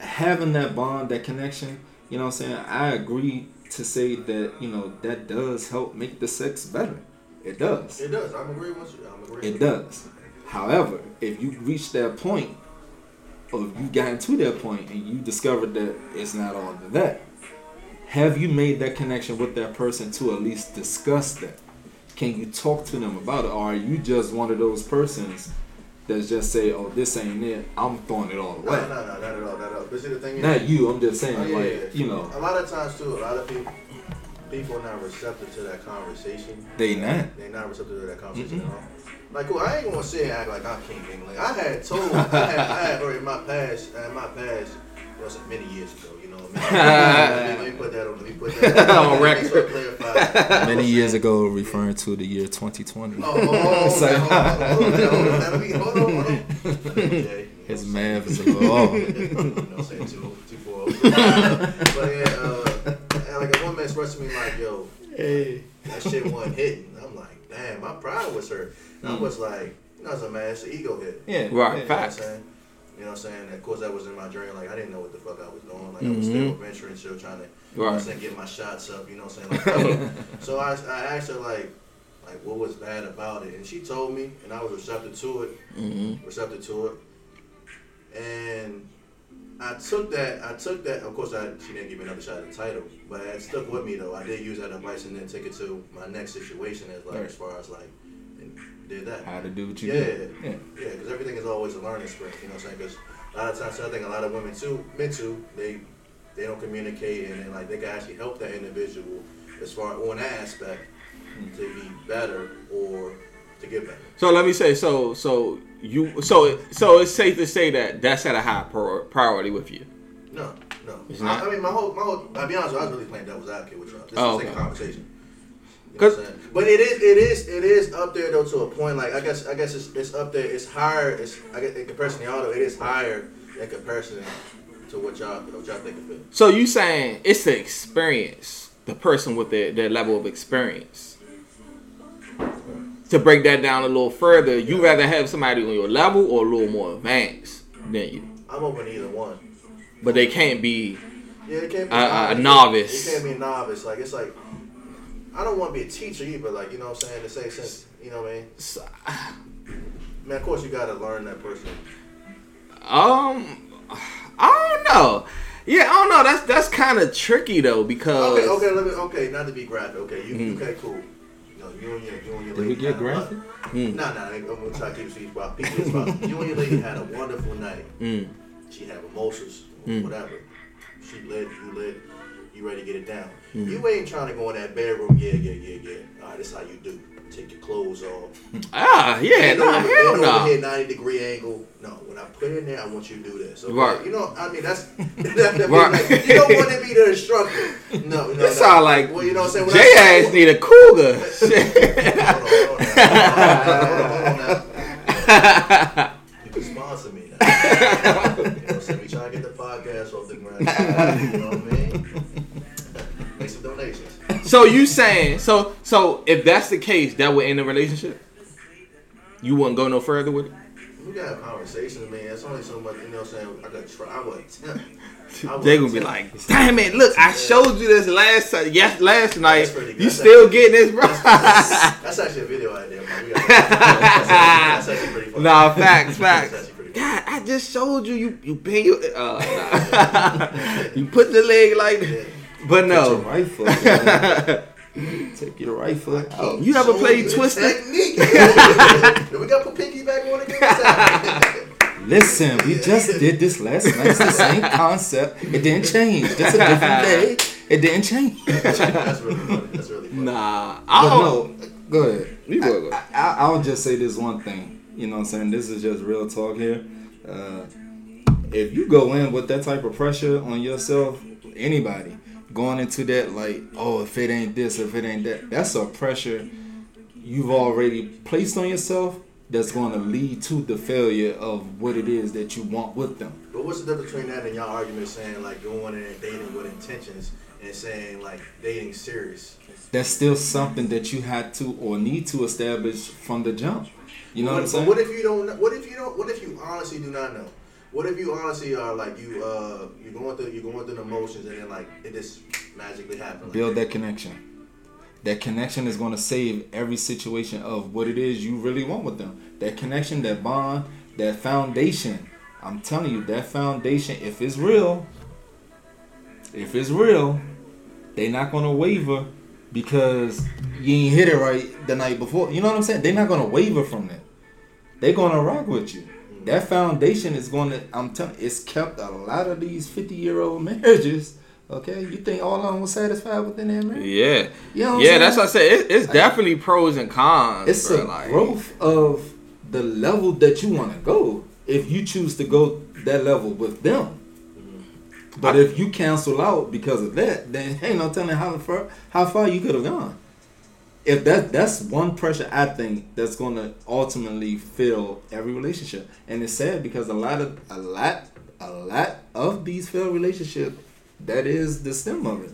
having that bond, that connection, you know what I'm saying? I agree to say that, you know, that does help make the sex better. It does. It does. I'm agreeing with you. I'm agreeing. It does. However, if you reach that point, or if you gotten to that point and you discovered that it's not all of that, have you made that connection with that person to at least discuss that? Can you talk to them about it, or are you just one of those persons that just say, "Oh, this ain't it. I'm throwing it all away." no, no, not at all, not at all. But see, the thing is, Not you. I'm just saying, Oh, yeah, like yeah. you know, a lot of times too, a lot of people, people are not receptive to that conversation. they not. They're not receptive to that conversation Mm-mm. at all. Like, cool, I ain't gonna and act like I'm king king. Like, I had told, I had, I had already in my past, in my past, it was many years ago, you know. Many, let, me, let me put that on. Let me put that On let record. Many years ago, referring to the year 2020. Oh, hold on, hold on, Sorry. hold on, hold on, hold on, let me- hold on, hold on. Okay, His you know, math is a little off. you know what I'm saying? Two, two, four. but yeah, uh, like a woman expressed to me like, yo, that shit wasn't hitting. I'm like, damn, my pride was hurt. And I was like, you know, as a man, it's an ego hit. Yeah, Right, yeah. You know Facts. You know what I'm saying? Of course, that was in my journey. Like, I didn't know what the fuck I was doing. Like, I was still venturing, still trying to, you know Right. saying, get my shots up, you know what I'm saying? Like, so I, I asked her, like, like, what was bad about it? And she told me, and I was receptive to it, Mm-hmm. receptive to it. And I took that, I took that, of course, I, she didn't give me another shot at the title, but it stuck with me, though. I did use that advice and then take it to my next situation as, like, Right. as far as, like, did that. How to do what you Yeah, do. Yeah. yeah, because everything is always a learning experience. You know what I'm saying? Because a lot of times, I think a lot of women too, men too, they they don't communicate and then, like they can actually help that individual as far on that aspect mm-hmm. to be better or to get better. So let me say, so so you, so so it's safe to say that that's at a high prior- priority with you. No, no. It's I, not? I mean, my whole, my whole. I'll be honest, I was really playing devil's advocate with y'all. This Oh, is a okay. Conversation. You know what 'Cause-? But it is, it is, it is up there though to a point. Like I guess, I guess it's, it's up there. It's higher. It's I guess in comparison to y'all though, it is higher in comparison to what y'all what y'all think of it. So you saying it's the experience, the person with their, their level of experience. To break that down a little further, you rather have somebody on your level or a little more advanced than you. I'm open to either one. But they can't be Yeah, it can't be A- a it novice. It can't be a novice. Like it's like I don't want to be a teacher either. Like you know what I'm saying. In the same sense, you know what I mean. s- Man, of course you gotta learn that person. um I don't know. Yeah, I don't know. That's that's kind of tricky though because Okay, okay, let me. Okay, not to be graphic. Okay, you Mhm. okay, cool. You know, you and your you and your Did we lady get had a- graphic? Mm. No, nah. I'm gonna try to keep it sweet. About people, you and your lady had a wonderful night. Mm, She had mimosas, Mm. whatever. She led you lit, you ready to get it down. Mm. You ain't trying to go in that bedroom, yeah, yeah, yeah, yeah. All right, this is how you do. Take your clothes off. ah yeah, Bend nah, over- hell no. over here, 90 degree angle. No, when I put it in there, I want you to do this. Okay? Right. You know, I mean, that's, that, that Right. like, you don't want to be the instructor. No, no. That no. sound like well, you know what I'm saying? When J I ass need a cougar. Hold on, hold on, hold on, hold on, hold on now. You can sponsor me now. you know what I'm saying? We trying to get the podcast off the ground. You know what I mean? Donations. so you saying so so if that's the case, that would end the relationship? You wouldn't go no further with it? We got a conversation, man. It's only so much, you know what I'm saying? I could try. I would attempt. I would They gonna be like, damn it, look, I showed you this last time, yes, last night. That's. You That's still actually- getting this, bro? That's actually a video idea, man. That's, actually, that's pretty funny. nah, facts, facts. actually pretty funny. God, I just showed you. You you bend your, uh, nah. you put the leg like, Yeah. But no. right foot. man. Take your right foot out. You ever Show played the Twister? Technique. we got to put Pinky back on again. Listen, we just did this last night. It's the same concept. It didn't change. It's a different day. It didn't change. That's really funny. That's really funny. Nah, I don't. no, go ahead. You go, go. I, I, I'll just say this one thing. You know what I'm saying? This is just real talk here. Uh, if you go in with that type of pressure on yourself, anybody going into that like, oh, if it ain't this, if it ain't that, that's a pressure you've already placed on yourself that's going to lead to the failure of what it is that you want with them. But what's the difference between that and y'all argument saying like going in and dating with intentions and saying like dating serious? That's still something that you had to or need to establish from the jump. You know what, what, I'm but saying? what if you don't? What if you don't? What if you honestly do not know? What if you honestly are like you? Uh, you're going through you're going through the emotions and then like it just magically happens. Like, build that connection. That connection is going to save every situation of what it is you really want with them. That connection, that bond, that foundation. I'm telling you, that foundation, if it's real, if it's real, they not going to waver because you ain't hit it right the night before. You know what I'm saying? They're not going to waver from that. They're going to rock with you. That foundation is going to, I'm telling it's kept a lot of these 50 year old marriages. Okay, you think all of them was satisfied within that marriage? Yeah, You know yeah. That's what I said. It, it's definitely pros and cons. It's bro, a like, growth of the level that you want to go if you choose to go that level with them. Mm-hmm. But if you cancel out because of that, then ain't no telling how far how far you could have gone. If that that's one pressure I think that's gonna ultimately fill every relationship, and it's sad because a lot of a lot a lot of these failed relationships, that is the stem of it.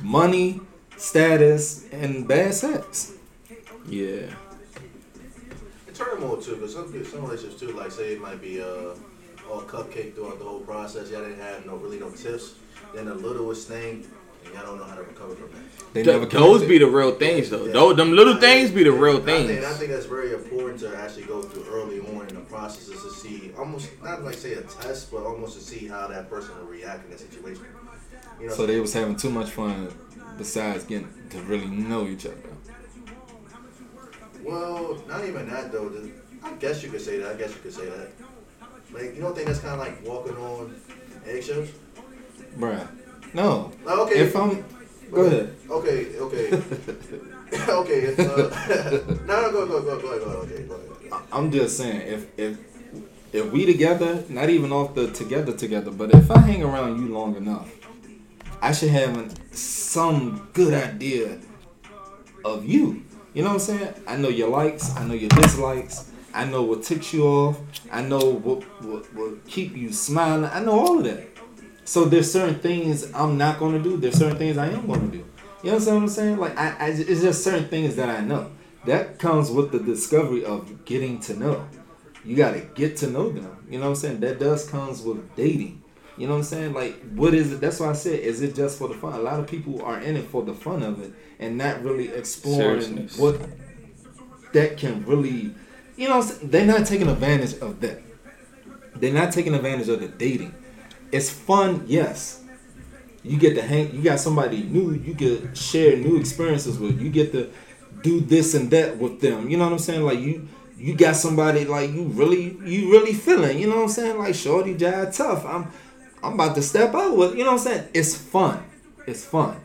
Money, status, and bad sex. Yeah. And turmoil too, because some some relationships too, like say it might be uh all cupcake throughout the whole process. Y'all didn't have no really no tips. Then the littlest thing, and y'all don't know how to recover from that. They Th- never those be the real things though. Yeah. Those them little things be the real I think, things. I think that's very important to actually go through early on in the process is to see almost not like say a test, but almost to see how that person will react in that situation. You know, So they was having too much fun besides getting to really know each other. well, not even that though. I guess you could say that. I guess you could say that. Like, you don't think that's kind of like walking on eggshells? Bruh. No. Like, okay. If I'm go ahead. Okay, okay. okay, if, uh, no, no, go, go, go, go, go, okay, go ahead. I'm just saying if if if we together, not even off the together together, but if I hang around you long enough, I should have an- some good idea of you. You know what I'm saying? I know your likes, I know your dislikes, I know what ticks you off. I know what what will keep you smiling. I know all of that. So there's certain things I'm not gonna do. There's certain things I am gonna do. You understand what I'm saying? Like I, I it's just certain things that I know. That comes with the discovery of getting to know. You gotta get to know them. You know what I'm saying? That does comes with dating. You know what I'm saying? Like, what is it? That's why I said, is it just for the fun? A lot of people are in it for the fun of it and not really exploring Seriousness. what that can really, you know, what I'm saying? they're not taking advantage of that. They're not taking advantage of the dating. It's fun, yes. You get to hang. You got somebody new. You get share new experiences with. You get to do this and that with them. You know what I'm saying? Like you, you got somebody like you really, you really feeling. You know what I'm saying? Like shorty, jive, tough. I'm, I'm about to step out with. You know what I'm saying? It's fun. It's fun.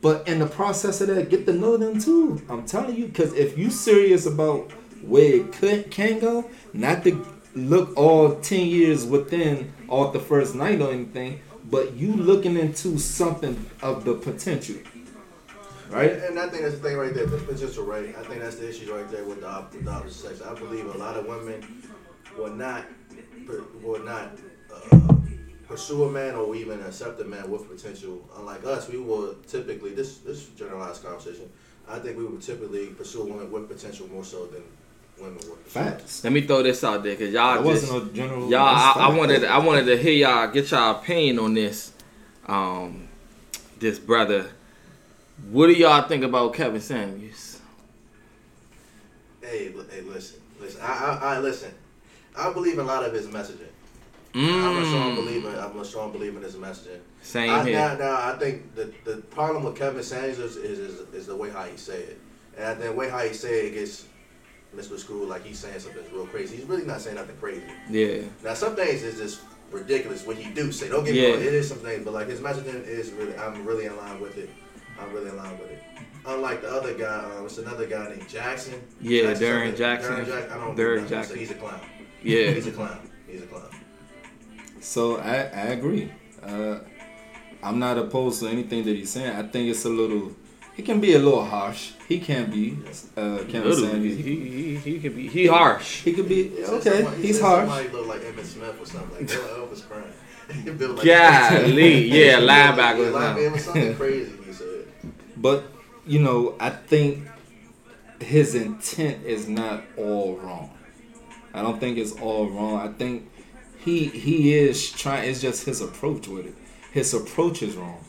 But in the process of that, get to know them too. I'm telling you, because if you serious about where it could can go, not to look all ten years within off the first night or anything, but you looking into something of the potential, right? And I think that's the thing right there. The potential right? I think that's the issue right there with the, op- the opposite sex. I believe a lot of women will not will not uh, pursue a man or even accept a man with potential. Unlike us, we will typically this this generalized conversation. I think we would typically pursue a women with potential more so than women with. Facts. Let me throw this out there, cause y'all That just wasn't a general. y'all. I, I wanted I wanted to hear y'all get y'all opinion on this. Um, this brother. What do y'all think about Kevin Samuels? Hey, hey, listen, listen. I, I, I listen. I believe a lot of his messaging. I'm a strong Mm, believer. I'm a strong believer in his messaging. same I, here. now, I think the, the problem with Kevin Samuels is, is, is, is the way how he say it. And I think the way how he say it gets misconstrued like he's saying something real crazy. He's really not saying nothing crazy. Yeah. Now, some things is just ridiculous what he do say. Don't get me Yeah. wrong, it is some things, but like his messaging is really, I'm really in line with it. I'm really in line with it. Unlike the other guy, um, it's another guy named Jackson. Yeah, Jackson Darren something. Jackson. Darren Jackson. I don't Derrick know. Jackson. He's a clown. Yeah. He's a clown. He's a clown. So I, I agree. Uh, I'm not opposed to anything that he's saying. I think it's a little. He can be a little harsh. He can be. Uh, Kevin Little, he, Samuels. he, he, he could be he harsh. He could be okay. somebody- He's said harsh. Somebody look like Emmitt Smith or something like that. Elvis Prime. He built like Golly, yeah, Yeah, linebacker. like, it now. was something crazy. He said. But you know, I think his intent is not all wrong. I don't think it's all wrong. I think he he is trying. It's just his approach with it. His approach is wrong.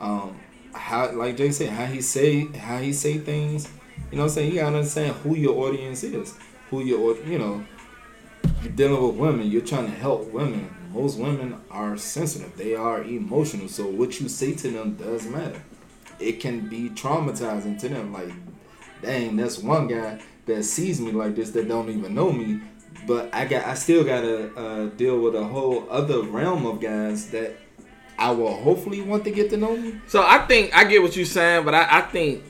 Um, how like Jay said, how he say how he say things. You know what I'm saying? You gotta understand who your audience is. Who your you know. You're dealing with women. You're trying to help women. Most women are sensitive. They are emotional. So what you say to them does matter it can be traumatizing to them. Like, dang, that's one guy that sees me like this that don't even know me. But I got, I still gotta uh, deal with a whole other realm of guys that I will hopefully want to get to know me. So I think I get what you're saying, but I, I think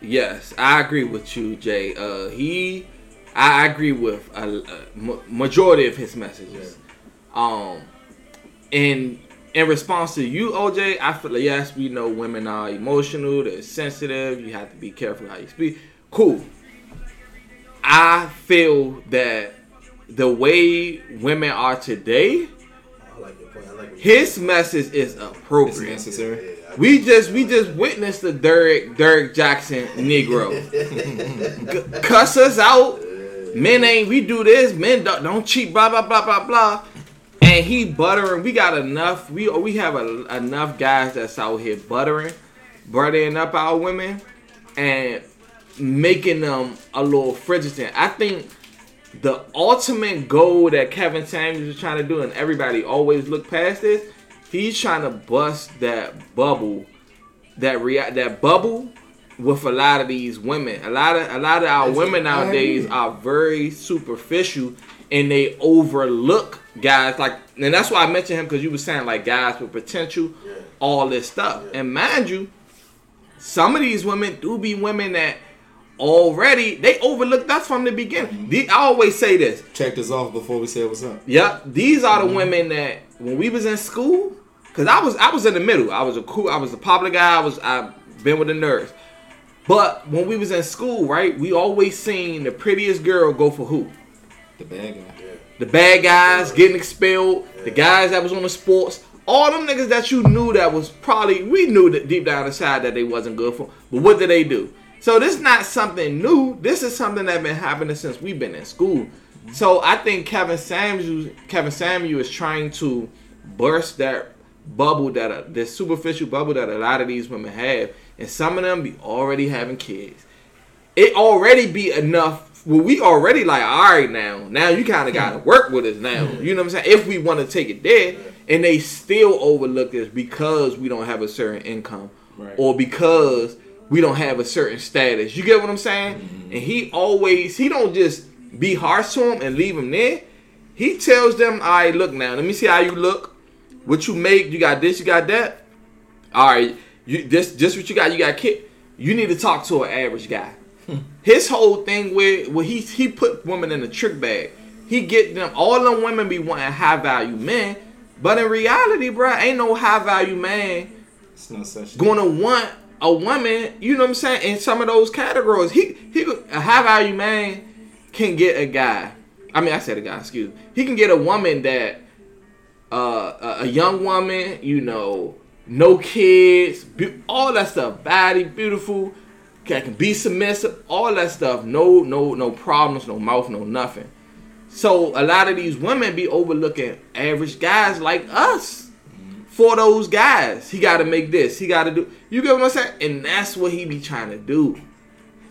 yes, I agree with you, Jay. Uh, he, I agree with a, a majority of his messages. Um, and in response to you, OJ, I feel like yes, we know women are emotional, they're sensitive. You have to be careful how you speak. Cool. I feel that the way women are today, his message is It's appropriate. necessary. We just we just witnessed the Derrick Derrick Jackson Negro cuss us out. Men ain't we do this. Men don't, don't cheat. Blah blah blah blah blah. And he buttering. We got enough. We we have a, enough guys that's out here buttering, buttering up our women, and making them a little frigid. I think the ultimate goal that Kevin Samuels is trying to do, and everybody always look past this, he's trying to bust that bubble, that rea- that bubble with a lot of these women. A lot of a lot of our That's- women nowadays are very superficial and they overlook guys like and that's why I mentioned him because you were saying like guys with potential, Yeah. all this stuff. Yeah. And mind you, some of these women do be women that already they overlooked us from the beginning. Mm-hmm. The- I always say this. Check this off before we say what's up. Yep, these are the mm-hmm. women that when we was in school, cause I was I was in the middle. I was a cool, I was a popular guy. I was I been with the nerds. But when we was in school, right, we always seen the prettiest girl go for who? The bad guy. Yeah. The bad guys getting expelled, the guys that was on the sports, all them niggas that you knew that was probably we knew that deep down inside that they wasn't good for. But what did they do? So this is not something new. This is something that's been happening since we've been in school. So I think Kevin Samuels, Kevin Samuel is trying to burst that bubble that uh, this superficial bubble that a lot of these women have, and some of them be already having kids. It already be enough. Well, we already like all right now. Now you kind of gotta work with us now. You know what I'm saying? If we want to take it there, and they still overlook us because we don't have a certain income, Right. or because we don't have a certain status. You get what I'm saying? Mm-hmm. And he always he don't just be harsh to them and leave them there. He tells them, "All right, look now. Let me see how you look. What you make? You got this. You got that. All right, you this just what you got. You got kid. You need to talk to an average guy. His whole thing with well, he he put women in a trick bag. He get them all them women be wanting high value men, but in reality, bro, ain't no high value man It's no such. gonna want a woman, you know what I'm saying, in some of those categories. He he a high value man can get a guy. I mean, I said a guy, excuse me. He can get a woman that uh a- young woman, you know, no kids, be, all that stuff, body beautiful, can, can be submissive, all that stuff. No no no problems, no mouth, no nothing. So a lot of these women be overlooking average guys like us for those guys. He got to make this. He got to do. You get what I'm saying? And that's what he be trying to do.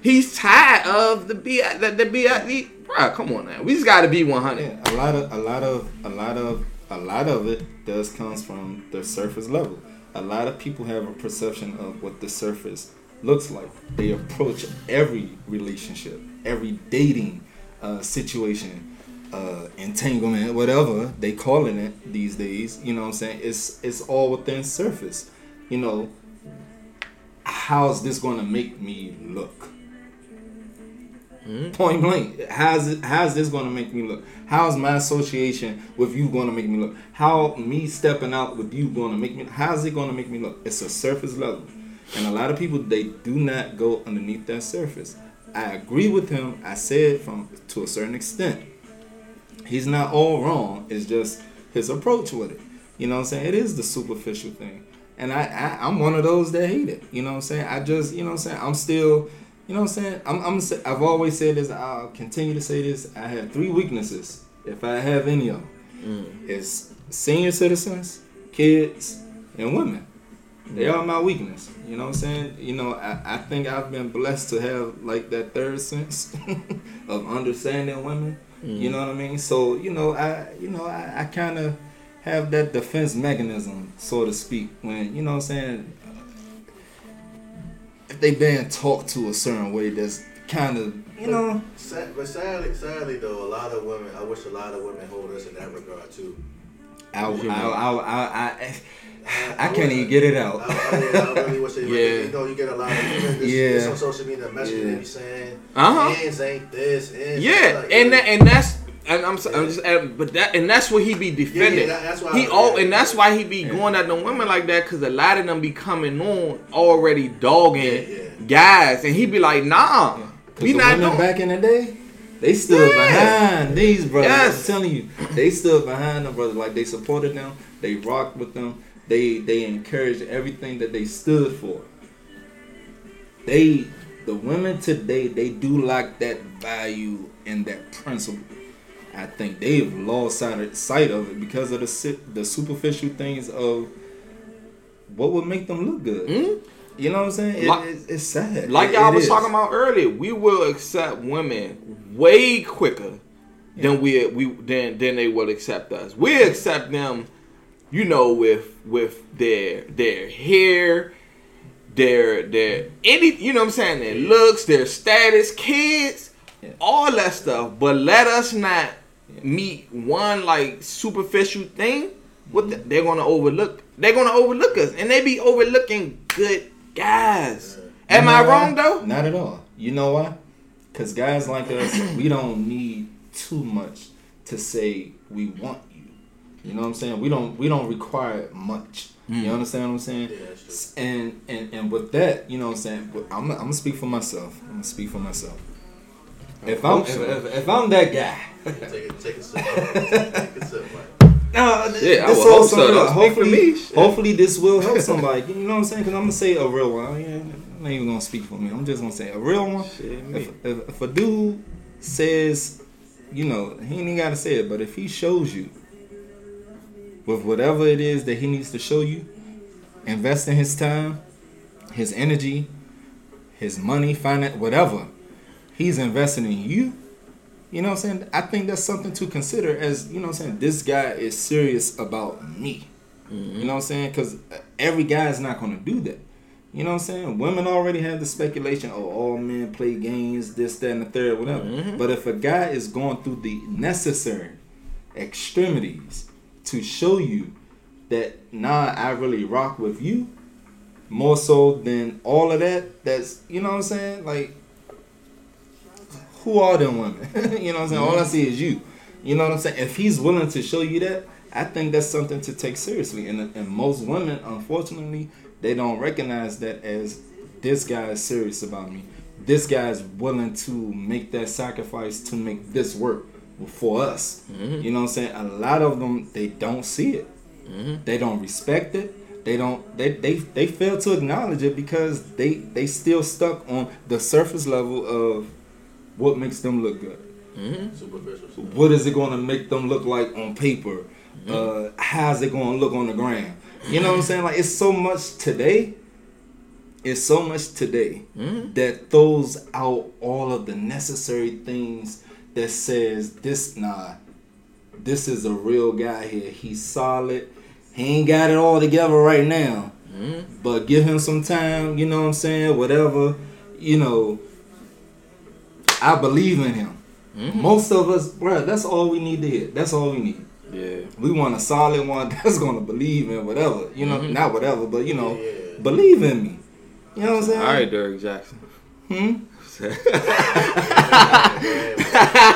He's tired of the B. The, the B. The, bro, come on now. We just got to be 100. Yeah, a lot of a lot of a lot of a lot of it does comes from the surface level. A lot of people have a perception of what the surface looks like. They approach every relationship, every dating uh, situation, uh, entanglement, whatever they calling it these days. You know what I'm saying? It's it's all within surface. You know, how's this to make me look? Point blank. How's it, how's this to make me look? How's my association with you to make me look? How me stepping out with you to make me? How's it to make me look? It's a surface level, and a lot of people they do not go underneath that surface. I agree with him. I said from to a certain extent. He's not all wrong. It's just his approach with it. You know what I'm saying? It is the superficial thing. And I, I I'm one of those that hate it. You know what I'm saying? I just, you know what I'm saying? I'm still, you know what I'm saying? I'm, I'm I've always said this, I'll continue to say this. I have three weaknesses, if I have any of them. Mm. It's senior citizens, kids, and women. They are my weakness. You know what I'm saying? You know, I, I think I've been blessed to have like that third sense of understanding women. You mm-hmm. know what I mean? So, you know, I you know, I, I kinda have that defense mechanism, so to speak, when you know what I'm saying if they been talked to a certain way that's kind of you know Sad, but sadly, sadly though, a lot of women. I wish a lot of women hold us in that regard too. I I I I, I, I, I can't even get it out. I, I, I really wish they would. Yeah. You know, you get a lot of even this, Yeah. this on social media messaging Yeah. and you saying, Uh-huh. ends ain't this, ends Yeah, like, and that, and that's and I'm, so- I'm just adding- but that and that's what he be defending. that- that's why he I- all yeah. and that's why he be Yeah. going at the women like that because a lot of them be coming on already dogging Yeah, yeah. guys, and he be like, nah, we the not women doing. back in the day, they stood Yeah. behind these brothers. Yes. I'm telling you, they stood behind them brothers. Like they supported them, they rocked with them, they they encouraged everything that they stood for. They, the women today, they do lack that value and that principle. I think they've lost sight of, sight of it because of the the superficial things of what would make them look good. Hmm? You know what I'm saying? It- Like- it's, it's sad. Like It- y'all it was is. talking about earlier, we will accept women way quicker than we we than than they will accept us. We accept them, you know, with with their their hair, their their any you know what I'm saying, their looks, their status, kids, Yeah. all that stuff. But let us not meet one like superficial thing. What mm-hmm. the, they're gonna overlook? They're gonna overlook us, and they be overlooking good guys. Am I know wrong why? though? Not at all. You know why? Because guys like us, we don't need too much to say we want you. You know what I'm saying? We don't we don't require much. You mm. understand what I'm saying? Yeah, that's true. And and and with that, you know what I'm saying. I'm I'm gonna speak for myself. I'm gonna speak for myself. If I'm hope if, if, if I'm that guy, Take it, take a sip. take a sip, man. no, th- Yeah, I this would hope also so. real. Don't for Hopefully, me. Hopefully this will help somebody. You know what I'm saying? Because I'm gonna say a real one. I ain't, I'm not even gonna speak for me. I'm just gonna say a real one. Shit. If, if, if a dude says, you know, he ain't even gotta say it, but if he shows you with whatever it is that he needs to show you, Invest in his time, his energy, his money, finance, whatever, he's investing in you. You know what I'm saying? I think that's something to consider as, you know what I'm saying, this guy is serious about me. You know what I'm saying? Because every guy is not going to do that. You know what I'm saying? Women already have the speculation, oh, all men play games, this, that, and the third, whatever. Mhm. But if a guy is going through the necessary extremities to show you that, nah, I really rock with you, more so than all of that, that's, you know what I'm saying? Like, who are them women? you know what I'm saying? All I see is you. You know what I'm saying? If he's willing to show you that, I think that's something to take seriously. And, and most women, unfortunately, they don't recognize that as this guy is serious about me. This guy is willing to make that sacrifice to make this work for us. Mhm. You know what I'm saying? A lot of them, they don't see it. Mhm. They don't respect it. They don't. They they they fail to acknowledge it because they they still stuck on the surface level of what makes them look good. Mhm. What is it going to make them look like on paper? Uh, how's it going to look on the gram? You know what I'm saying? Like it's so much today. It's so much today Mhm. that throws out all of the necessary things that says this nah, this is a real guy here. He's solid. He ain't got it all together right now. Mhm. But give him some time, you know what I'm saying? Whatever, you know. I believe in him. Mhm. Most of us, bruh, that's all we need to hear. That's all we need. Yeah. We want a solid one that's gonna believe in whatever. You know, Mhm. not whatever, but you know, Yeah. believe in me. You know what I'm saying? All right, Derrick Jackson. Hmm?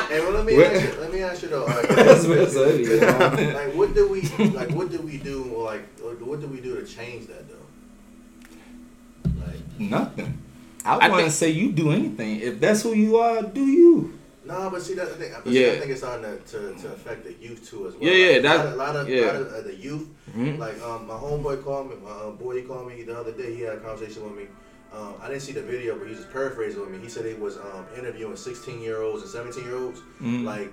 Hey, well, let me What? ask you. Let me ask you though. All right, That's what like, like, what do we like? What do we do? Or like, what do we do to change that though? Like, Nothing. I, I wouldn't say you do anything. If that's who you are, do you. no, but see, that's the thing. But Yeah. see, I think it's starting to, to, to affect the youth too as well. Yeah, yeah, Like, that- a lot of, lot yeah. lot of uh, the youth. Mhm. Like, um, my homeboy called me. My uh, boy called me the other day. He had a conversation with me. Um, I didn't see the video, but he just paraphrasing with me. He said he was um, interviewing 16 year olds and 17 year olds. Mm. Like,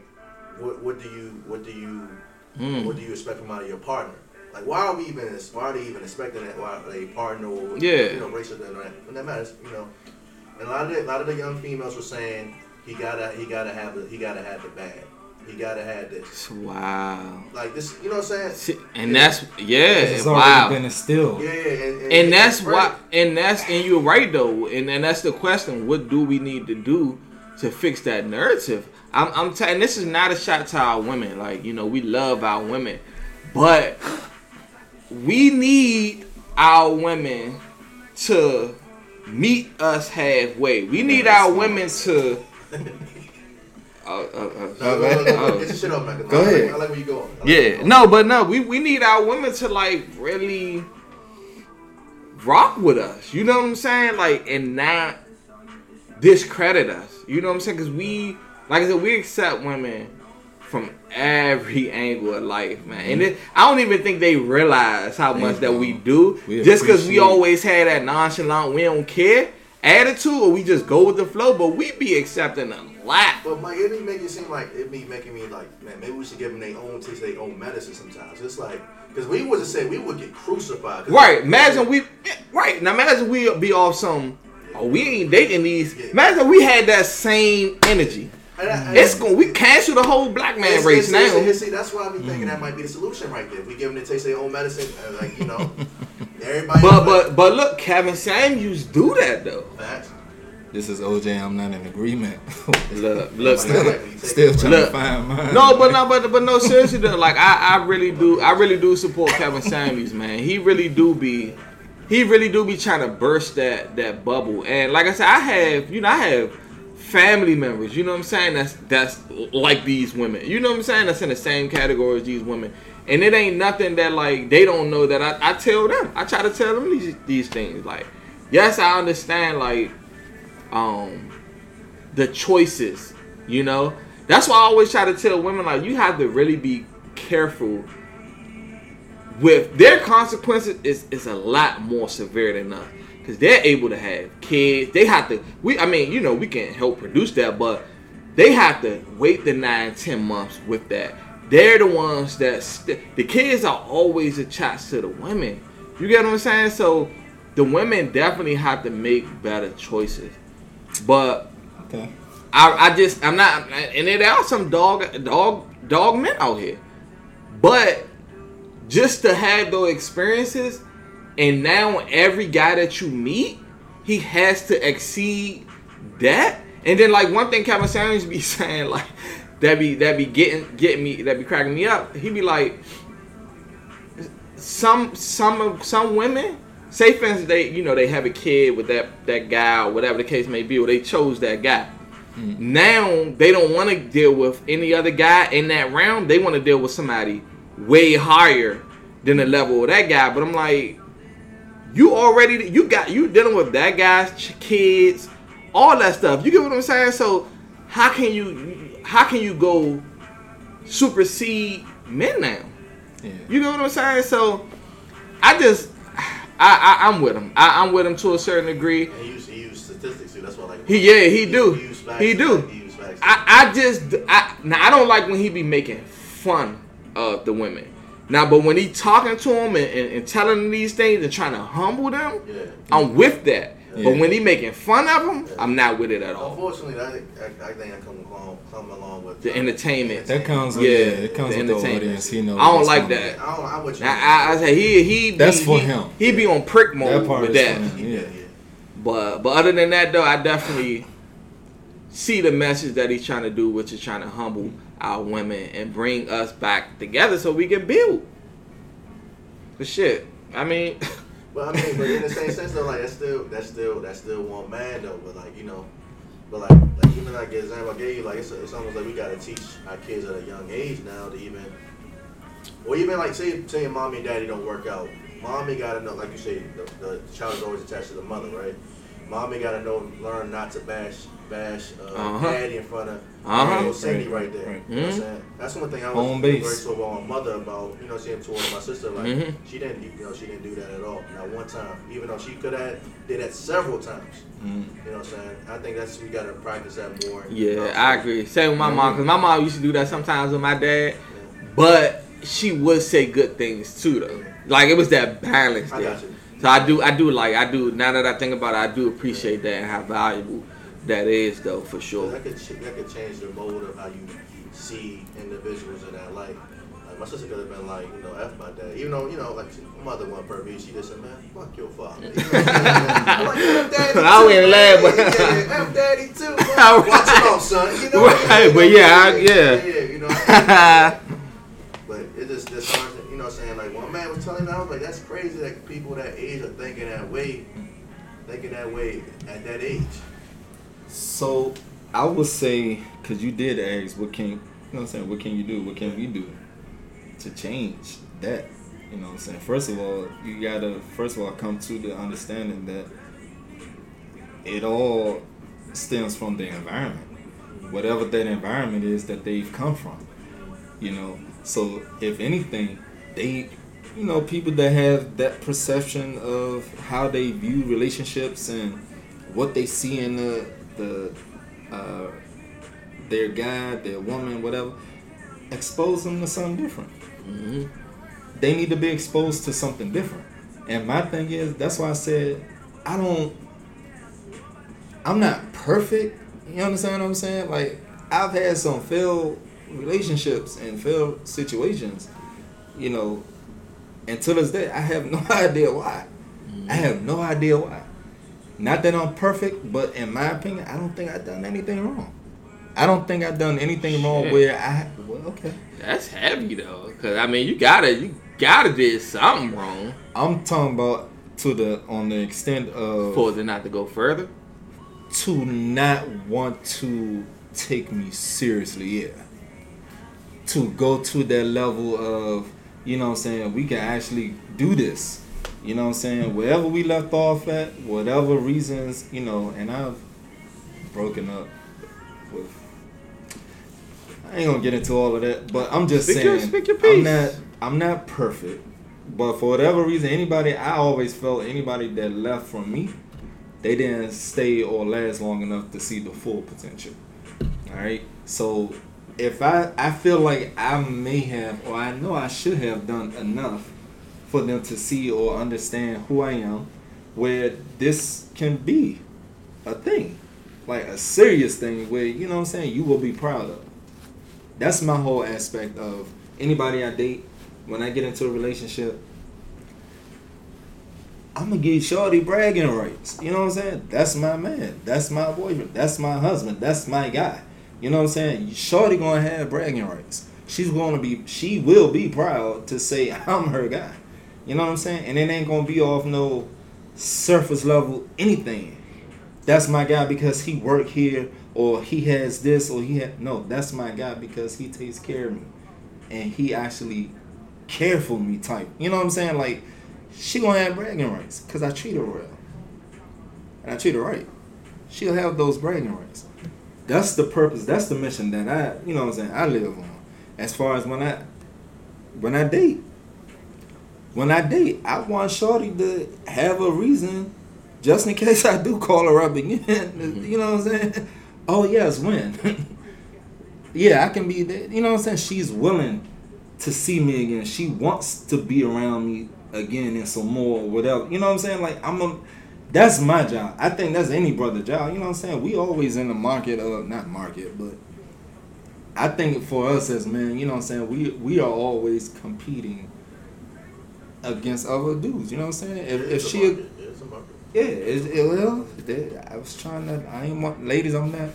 what, what do you, what do you, Mm. what do you expect from out of your partner? Like, why are we even, why are they even expecting that? Why a partner or Yeah. you know, racial and that? And that matters, you know. And a lot of the, a lot of the young females were saying he gotta, he gotta have, the, he gotta have the bag. He gotta have this. Wow. Like this, you know what I'm saying? See, And that's yeah. It's already Wow. been instilled. Yeah, and, and, and that's it's why and that's and you're right though and, and that's the question what do we need to do to fix that narrative i'm, I'm telling this is not a shot to our women like you know we love our women but we need our women to meet us halfway we need our women to uh, uh, uh, No, no, no, no, Oh. Get your shit off, man. 'cause Go I like- ahead. I like where you going. Like where you Yeah, going. no, but no, we, we need our women to like really rock with us. You know what I'm saying? Like, and not discredit us. You know what I'm saying? Because we, like I said, we accept women from every angle of life, man. And it, I don't even think they realize how much that we do. We just because we always had that nonchalant, we don't care attitude, or we just go with the flow. But we be accepting a lot. But Mike, it be making it seem like it be making me like, man, maybe we should give them their own taste, their own medicine sometimes. It's like, because we was to say we would get crucified. Right. Imagine we. Right now, imagine we be off some. Oh, we ain't dating these. Imagine we had that same energy. And I- and- It's going. We cancel the whole black man It's- race it's- now. it's- see, that's why I be thinking that might be the solution right there. We give them the taste their own medicine, uh, like you know, everybody. But but but look, Kevin Samuels do that though. Facts. This is OJ. I'm not in agreement. Look, look. Still- Still trying Look. to find mine. No, but no, but but no, seriously though, like I, I really do, I really do support Kevin Samuels, man. He really do be, he really do be trying to burst that that bubble. And like I said, I have, you know, I have family members, you know what I'm saying? That's that's like these women. You know what I'm saying? That's in the same category as these women. And it ain't nothing that like they don't know that I, I tell them. I try to tell them these these things. Like, yes, I understand like um the choices, you know. That's why I always try to tell women like you have to really be careful with their consequences is, is a lot more severe than us because they're able to have kids. They have to. We, I mean, you know, we can help produce that, but they have to wait the nine, ten months with that. They're the ones that st- the kids are always attached to the women. You get what I'm saying? So the women definitely have to make better choices. But Okay. I, I just I'm not and there are some dog dog dog men out here. But just to have those experiences and now every guy that you meet, he has to exceed that. And then like one thing Kevin Samuels be saying, like that be that be getting getting me that be cracking me up. He be like some some of some women say for instance they you know they have a kid with that that guy or whatever the case may be or they chose that guy. Mm-hmm. Now they don't want to deal with any other guy in that round. They want to deal with somebody way higher than the level of that guy. But i'm like you already you got you dealing with that guy's ch- kids all that stuff. You get what i'm saying? So how can you how can you go supersede men now? Yeah. you know what I'm saying? So I just I, I I'm with him. I, I'm with him to a certain degree. And he used, he used statistics too. That's what I like. He yeah he do facts he do. He used facts. I I just I now I don't like when he be making fun of the women. Now, but when he talking to them and, and, and telling them these things and trying to humble them, yeah. I'm with that. Yeah. But when he making fun of them, I'm not with it at all. Unfortunately, I think I, I think I come along come along with The entertainment. That comes with Yeah, yeah, it comes the with the entertainment. audience. He knows. I don't like coming. that. I don't. I'm with. Now, I, I say he he be, That's for he, him. He be on prick mode That part with is that. for yeah, Yeah. yeah. But but other than that though, I definitely see the message that he's trying to do, which is trying to humble our women and bring us back together so we can build. But shit, I mean, But I mean, but in the same sense though, like that's still that's still that's still one man though. But like you know, but like like even like example I gave you, like it's, it's almost like we gotta teach our kids at a young age now to even, or even like say say your mommy and daddy don't work out. Mommy gotta know, like you say, the, the child is always attached to the mother, right? Mommy gotta know, learn not to bash bash uh, Uh-huh. daddy in front of Uh-huh. little Cindy right, Right, there. right. You know what I'm Mhm. saying? That's one thing I was Home very base. told about my mother about, you know, saying towards my sister, like Mhm. she didn't, you know, she didn't do that at all. Not one time, even though she could have did that several times. Mm. You know what I'm saying? I think that's we gotta practice that more. yeah, I agree. Same with my mom, cause my mom used to do that sometimes with my dad, but she would say good things too, though. Like it was that balance I there. Got you. So I do, I do like, I do. Now that I think about it, I do appreciate that and how valuable that is, though, for sure. That could ch- that could change the mode of how you see individuals in that light. Like my sister could have been like, you know, f my dad, even though you know, like my mother wasn't perfect. She just said, man, fuck your father. You know what I'm saying? I'm like, F daddy I too, wouldn't man. laugh, but- yeah, F daddy too. Man. Watch him out, son. You know, Right, but yeah, I- yeah. yeah, you know. But it just disheartening, you know what I'm saying? Like one man was telling me, I was like, that's crazy that people that age are thinking that way, thinking that way at that age. So I would say, cause you did ask, what can you know? What I'm saying, what can you do? What can we do to change that? You know, what I'm saying. First of all, you gotta first of all come to the understanding that it all stems from the environment, whatever that environment is that they've come from. You know, so if anything, they, you know, people that have that perception of how they view relationships and what they see in the the uh, their guy, their woman, whatever, expose them to something different. hmm They need to be exposed to something different. And my thing is, that's why I said I don't. I'm not perfect. You understand what I'm saying? Like I've had some failed relationships and failed situations. You know, and to this day, I have no idea why. I have no idea why. Not that I'm perfect, but in my opinion, I don't think I've done anything wrong. I don't think I've done anything wrong where I well, okay. That's heavy though, cause I mean, you gotta, you gotta did something wrong I'm talking about to the on the extent of for it not to go further. to not want to take me seriously, yeah. To go to that level of, you know what I'm saying, we can actually do this. You know what I'm saying? Wherever we left off at, whatever reasons, you know, and I've broken up with I ain't gonna get into all of that, but I'm just Speak saying your- speak your I'm not I'm not perfect. But for whatever reason, anybody I always felt anybody that left from me, they didn't stay or last long enough to see the full potential. Alright? So if I I feel like I may have or I know I should have done enough for them to see or understand who I am, where this can be a thing. Like a serious thing where, you know what I'm saying, you will be proud of. That's my whole aspect of anybody I date, when I get into a relationship, I'm gonna give Shorty bragging rights. You know what I'm saying? That's my man. That's my boyfriend. That's my husband. That's my guy. You know what I'm saying? Shorty gonna have bragging rights. She's gonna be she will be proud to say I'm her guy. You know what I'm saying? And it ain't gonna be off no surface level anything. That's my guy because he work here or he has this or he had no, that's my guy because he takes care of me. And he actually care for me type. You know what I'm saying? Like she gonna have bragging rights because I treat her well. And I treat her right. She'll have those bragging rights. That's the purpose. That's the mission that I, you know what I'm saying, I live on. As far as when I when I date. When I date, I want Shorty to have a reason just in case I do call her up again. Mm-hmm. You know what I'm saying? Oh yes, when? yeah, I can be there. You know what I'm saying? She's willing to see me again. She wants to be around me again and some more or whatever. You know what I'm saying? Like I'm a that's my job. I think that's any brother job. You know what I'm saying? We always in the market of not market, but I think for us as men, you know what I'm saying, we we are always competing against other dudes. You know what I'm saying? If, if she market. It's yeah, it, it, well, I was trying to. I ain't want ladies. I'm not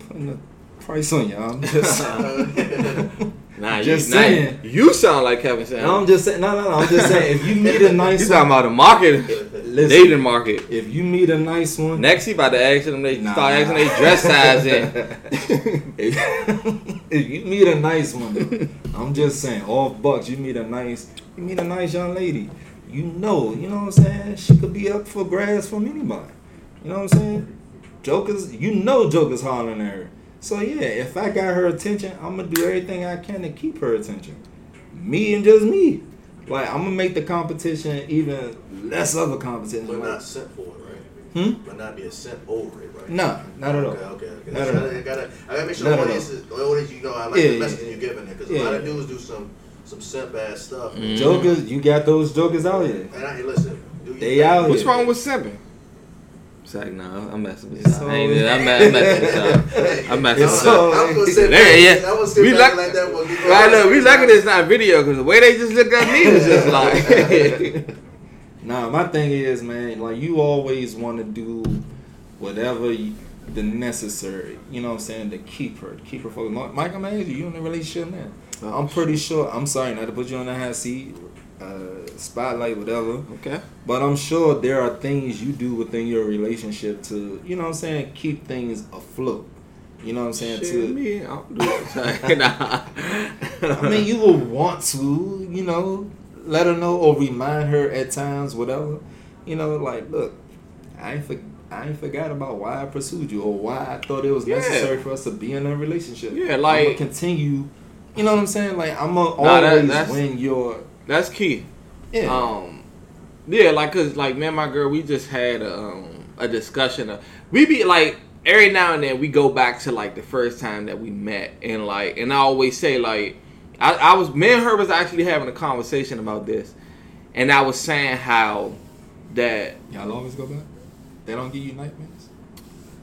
putting a price on you. I'm just. Nah, Just you, nah, saying. you sound like Kevin Samuels. I'm just saying. No, no, no. I'm just saying. If you meet a nice, You talking about the market, listen, dating market. if you meet a nice one, Next, he about to ask them. They Nah. start asking they dress size in. if, if you meet a nice one, I'm just saying, all bucks. You meet a nice, you meet a nice young lady. You know, you know what I'm saying. She could be up for grabs from anybody. You know what I'm saying. Jokers, you know, Joker's hollering at her. So yeah, if I got her attention, I'm gonna do everything I can to keep her attention. Me and just me. Like I'm gonna make the competition even less of a competition. But Like, not sent for it, right? hmm? But not being sent over it, right? Nah, not at all. Okay, okay, okay. Not That's at all. I gotta, I gotta make sure Not the at audience, is, the audience, you know, I like Yeah, the message yeah. you're giving there because Yeah, a lot of dudes do some some simp bad stuff. Mm. Jokers, you got those jokers out here. And I hey, listen, do your They thing. out What's wrong with simping? It's like, nah, I'm messing with y'all. I ain't, I'm, I'm messing with y'all. I'm messing It's with y'all. I was gonna sit Yeah, back, yeah. I was sit We back like- like that. One. Right, look, we lucky this not video because the way they just look at me was just like, Nah, my thing is, man, like you always want to do whatever you, the necessary, you know what I'm saying, to keep her, keep her focused. Mi- Mike, you, you in a relationship now? Oh, I'm pretty sure. I'm sorry not to put you on the hot seat, uh, spotlight, whatever. okay. But I'm sure there are things you do within your relationship to, you know what I'm saying, keep things afloat. You know what I'm saying? Shit, to me, I do it. nah. I mean, you will want to, you know, let her know or remind her at times, whatever. You know, like, look, I ain't for, I ain't forgot about why I pursued you or why I thought it was Yeah. necessary for us to be in a relationship. Yeah, like- continue. You know what I'm saying? Like, I'm gonna Nah, always that's- win your. That's key. Yeah. Um, yeah, like cause like me and my girl, we just had a, um, a discussion. Of, we be like every now and then we go back to like the first time that we met, and like, and I always say like, I, I was me and her was actually having a conversation about this, and I was saying how that Y'all always go back. They don't give you nightmares.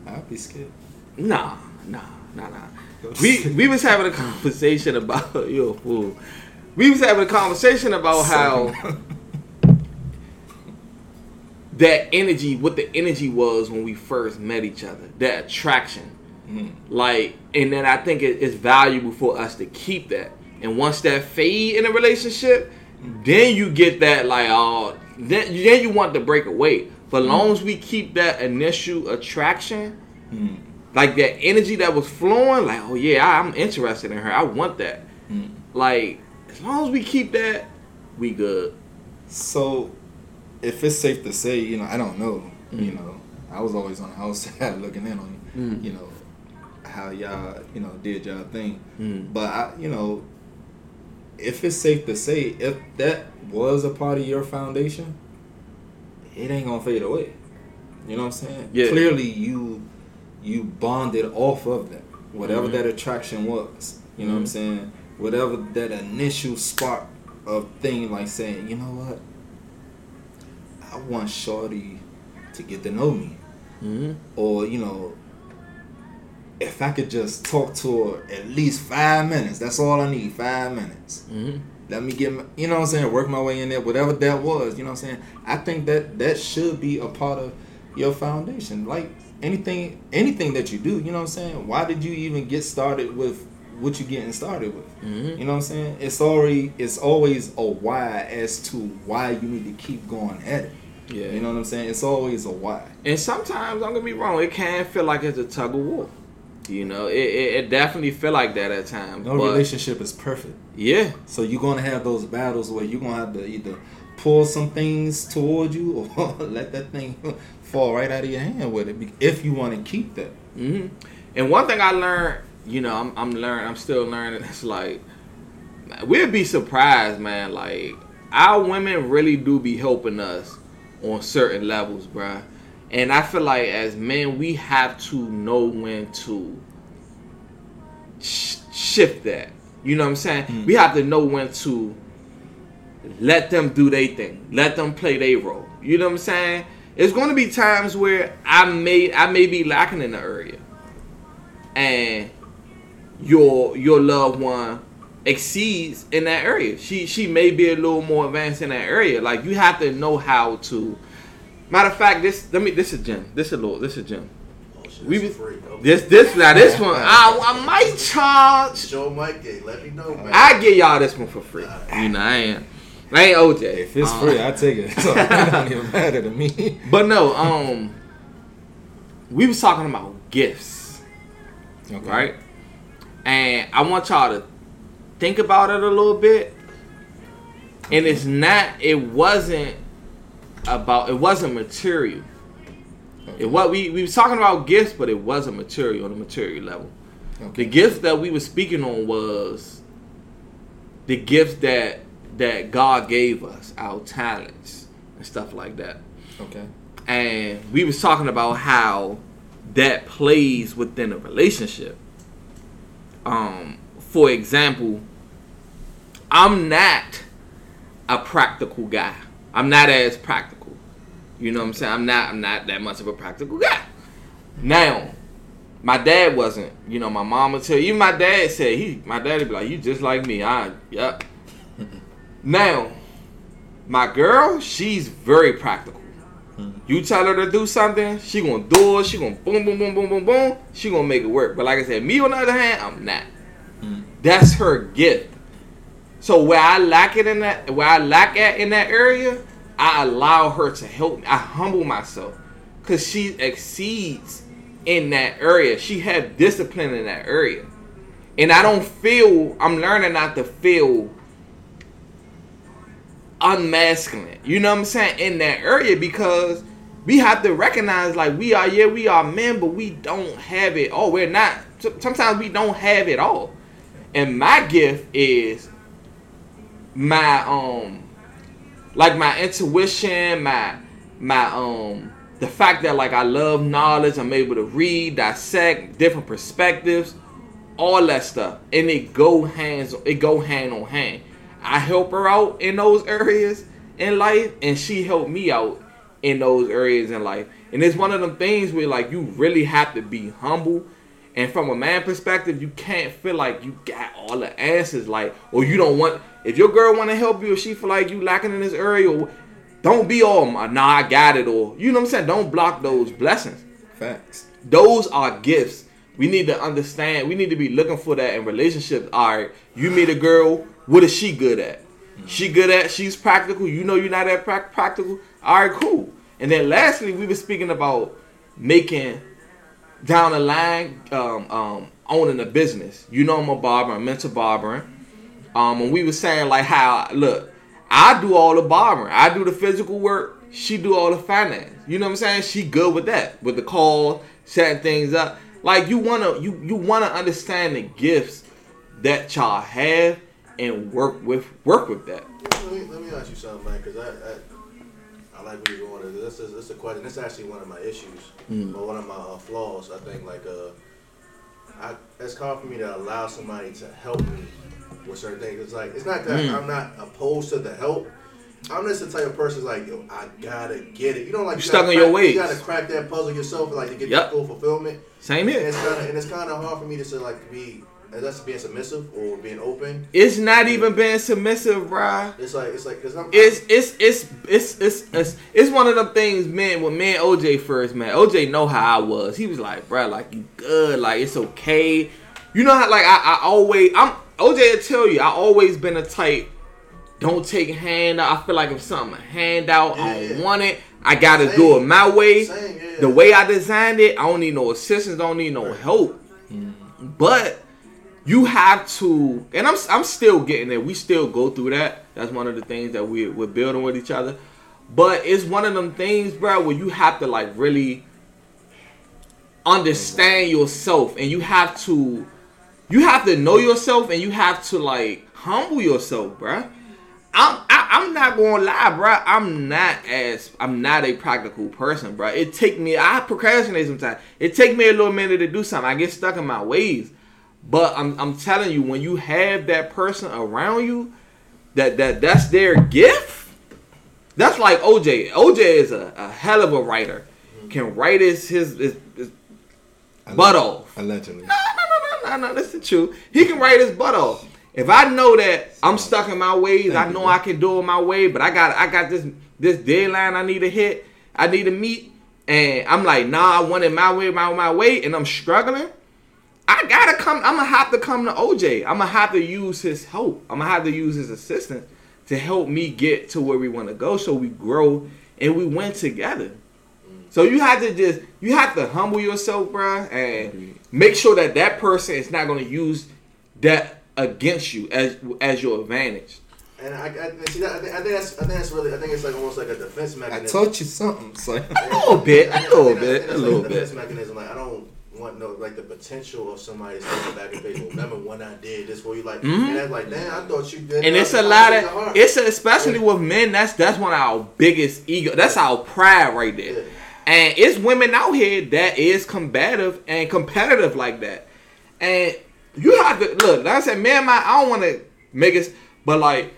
I'd be scared. nah, nah, nah, nah. We we was having a conversation about you a fool. We was having a conversation about how that energy, what the energy was when we first met each other, that attraction. Mhm. Like, and then I think it, it's valuable for us to keep that. And once that fade in a relationship, then you get that like, oh, then then you want to break away. But long as we keep that initial attraction, Mm. like that energy that was flowing, like, oh yeah, I, I'm interested in her. I want that. Mm. Like, as long as we keep that, we good. So, if it's safe to say, you know, I don't know. You Mm. know, I was always on the outside looking in on you. Mm. You know, how y'all, you know, did y'all thing. Mm. But I, you know, if it's safe to say, if that was a part of your foundation, it ain't gonna fade away. You know what I'm saying? Yeah. Clearly, you you bonded off of that, whatever Mhm. that attraction was. You know what I'm Mhm. saying? Whatever that initial spark of thing, like saying, you know what, I want Shorty to get to know me. Mm-hmm. or you know if i could just talk to her at least five minutes that's all i need five minutes. Mm-hmm. let me get my, you know what i'm saying work my way in there whatever that was you know what i'm saying? I think that that should be a part of your foundation. Like anything anything that you do you know what i'm saying? Why did you even get started with what you getting started with Mm-hmm. you know what i'm saying it's already it's always a why as to why you need to keep going at it Yeah. you know what i'm saying it's always a why And sometimes, I'm gonna be wrong, it can feel like it's a tug of war. You know, it, it, it definitely feel like that at times. no relationship is perfect yeah, So you're gonna have those battles where you're gonna have to either pull some things toward you or let that thing fall right out of your hand with it if you want to keep that. hmm And one thing I learned, you know, I'm, I'm learning, I'm still learning. It's like we'll be surprised, man. Like our women really do be helping us on certain levels, bruh. And I feel like as men, we have to know when to sh- shift that. You know what I'm saying? Mm. We have to know when to let them do their thing, let them play their role. You know what I'm saying? It's going to be times where I may I may be lacking in the area, and your your loved one exceeds in that area. She she may be a little more advanced in that area. Like you have to know how to. Matter of fact, this let me this is Jim. This is little. This is Jim. Oh, shit, We it's was- free. Okay. This this now this one I, I might charge. Show Mike Gay. Let me know, man. I give y'all this one for free. You know I ain't I ain't OJ. If it's Uh, free, I take it. So it don't even matter to me. But no, um, we was talking about gifts, Okay. right? And I want y'all to think about it a little bit. And it's not. It wasn't about. It wasn't material. It what we we was talking about gifts, but it wasn't material on a material level. The Okay. gifts that we were speaking on was the gifts that that God gave us, our talents and stuff like that. Okay. And we was talking about how that plays within a relationship. Um, for example, I'm not a practical guy. I'm not as practical. You know what I'm saying? I'm not I'm not that much of a practical guy. Now, my dad wasn't. You know, my mom would tell you. My dad said he. My daddy be like, "You just like me." I yep. now, my girl, she's very practical. You tell her to do something, she gonna do it. She gonna boom, boom, boom, boom, boom, boom. She gonna make it work. But like I said, me on the other hand, I'm not. Mm. That's her gift. So where I lack it in that, where I lack at in that area, I allow her to help me. I humble myself, cause she exceeds in that area. She had discipline in that area, and I don't feel. I'm learning not to feel unmasculine. You know what I'm saying? In that area because we have to recognize like we are yeah we are men but we don't have it all. We're not. Sometimes we don't have it all. And my gift is my um like my intuition, my my um the fact that like I love knowledge, I'm able to read, dissect different perspectives, all that stuff. And it go hands it go hand on hand. I help her out in those areas in life and she helped me out in those areas in life. And it's one of them things where like you really have to be humble. And from a man perspective, you can't feel like you got all the answers, like, or you don't want. If your girl want to help you, or she feel like you lacking in this area, or don't be all, my nah, I got it, or you know what I'm saying. Don't block those blessings. Facts. Those are gifts. We need to understand. We need to be looking for that in relationships. All right, you meet a girl. What is she good at? She good at. She's practical. You know you're not that prac- practical. All right, cool. And then lastly, we were speaking about making down the line, um, um, owning a business. You know, I'm a barber, I'm into barbering. Um, and we were saying like how look, I do all the barbering, I do the physical work, she do all the finance. You know what I'm saying? She good with that, with the call, setting things up. Like you wanna you you wanna understand the gifts that y'all have and work with work with that. Let me, let me ask you something, man, because I, I, I like where you're going. This is this is a question. This is actually one of my issues, or one of my uh, flaws. I think like uh, I it's hard for me to allow somebody to help me with certain things. It's like it's not that I'm not opposed to the help. I'm just the type of person like yo, I gotta get it. You know, like you Stuck in your crack- ways. You gotta crack that puzzle yourself, like to get Yep. that full fulfillment. Same here. it's kind of and it's kind of hard for me to say like be that's being submissive or being open. It's not even being submissive, bruh. It's like it's like because I'm It's it's it's it's it's it's it's one of them things, man. When man OJ first met, OJ know how I was. He was like, bruh, like you good, like it's okay. You know how like I, I always I'm OJ will tell you I always been a type. Don't take a handout. I feel like if something a handout, I don't want it. I gotta Same. do it my way. Same, yeah. The way I designed it, I don't need no assistance. Don't need no help. Mm-hmm. But you have to, and I'm I'm still getting there. We still go through that. That's one of the things that we we're building with each other. But it's one of them things, bro, where you have to like really understand yourself, and you have to you have to know yourself, and you have to like humble yourself, bro. I'm I, I'm not gonna lie, bro. I'm not as I'm not a practical person, bro. It take me I procrastinate sometimes. It take me a little minute to do something. I get stuck in my ways. But I'm I'm telling you, when you have that person around you, that that that's their gift. That's like OJ. OJ is a, a hell of a writer. Can write his his, his, his butt off. Allegedly. No, no, no, no, no, no. that's the truth. He can write his butt off. If I know that I'm stuck in my ways, I know. I can do it my way, but I got I got this this deadline I need to hit, I need to meet, and I'm like, nah, I want it my way, my my way, and I'm struggling. I gotta come. I'm gonna have to come to OJ. I'm gonna have to use his help. I'm gonna have to use his assistant to help me get to where we want to go, so we grow and we win together. So you have to just you have to humble yourself, bruh, and make sure that that person is not going to use that against you as as your advantage. And I, I see that. I think, I think that's. I think that's really. I think it's like almost like a defense mechanism. I mechanism. taught you something, so a little bit, a little bit, a little Defense bit. mechanism. Like I don't want no like the potential of somebody saying back and face. Well, remember when I did this? Where you like, and that's like, damn, I thought you did. Mm-hmm. And it's a lot of hard. it's a, especially with men. That's that's one of our biggest ego. That's our pride right there. Yeah. And it's women out here that is combative and competitive like that. And you have to look. Like I said, man, my I don't want to make it, but like,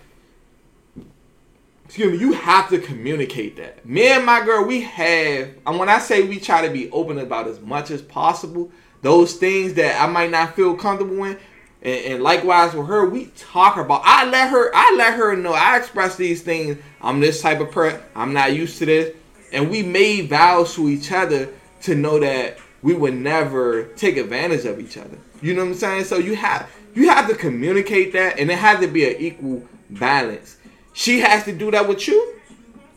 excuse me, you have to communicate that. Me and my girl, we have. And when I say we try to be open about as much as possible, those things that I might not feel comfortable in. And, and likewise with her, we talk about. I let her. I let her know. I express these things. I'm this type of person. I'm not used to this. And we made vows to each other to know that we would never take advantage of each other. You know what I'm saying? So you have you have to communicate that, and it has to be an equal balance. She has to do that with you,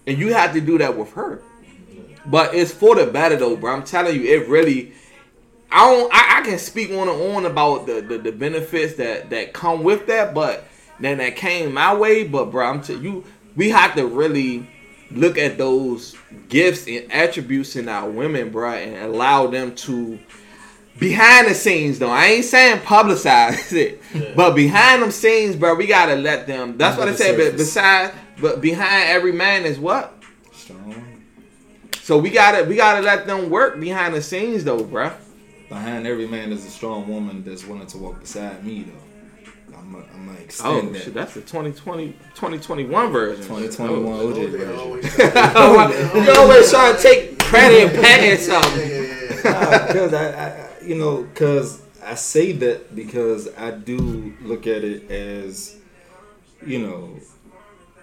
and you have to do that with her. But it's for the better though, bro. I'm telling you, it really. I don't. I, I can speak on and on about the, the, the benefits that that come with that, but then that came my way. But bro, I'm telling you. We have to really look at those gifts and attributes in our women, bro, and allow them to behind the scenes though. I ain't saying publicize it, but behind them scenes, bro, we gotta let them. That's what I Under the said. But besides, but behind every man is what. strong. So we gotta we gotta let them work behind the scenes though, bro. Behind every man is a strong woman that's willing to walk beside me, though. I'm gonna I'm gonna Oh extend that. shit, that's the 2020 2021 version. 2021 Oh. OJ They version. always- you always trying to take credit and pat at something. Yeah, yeah, yeah. because I, I, I- you know, because I say that because I do look at it as, you know,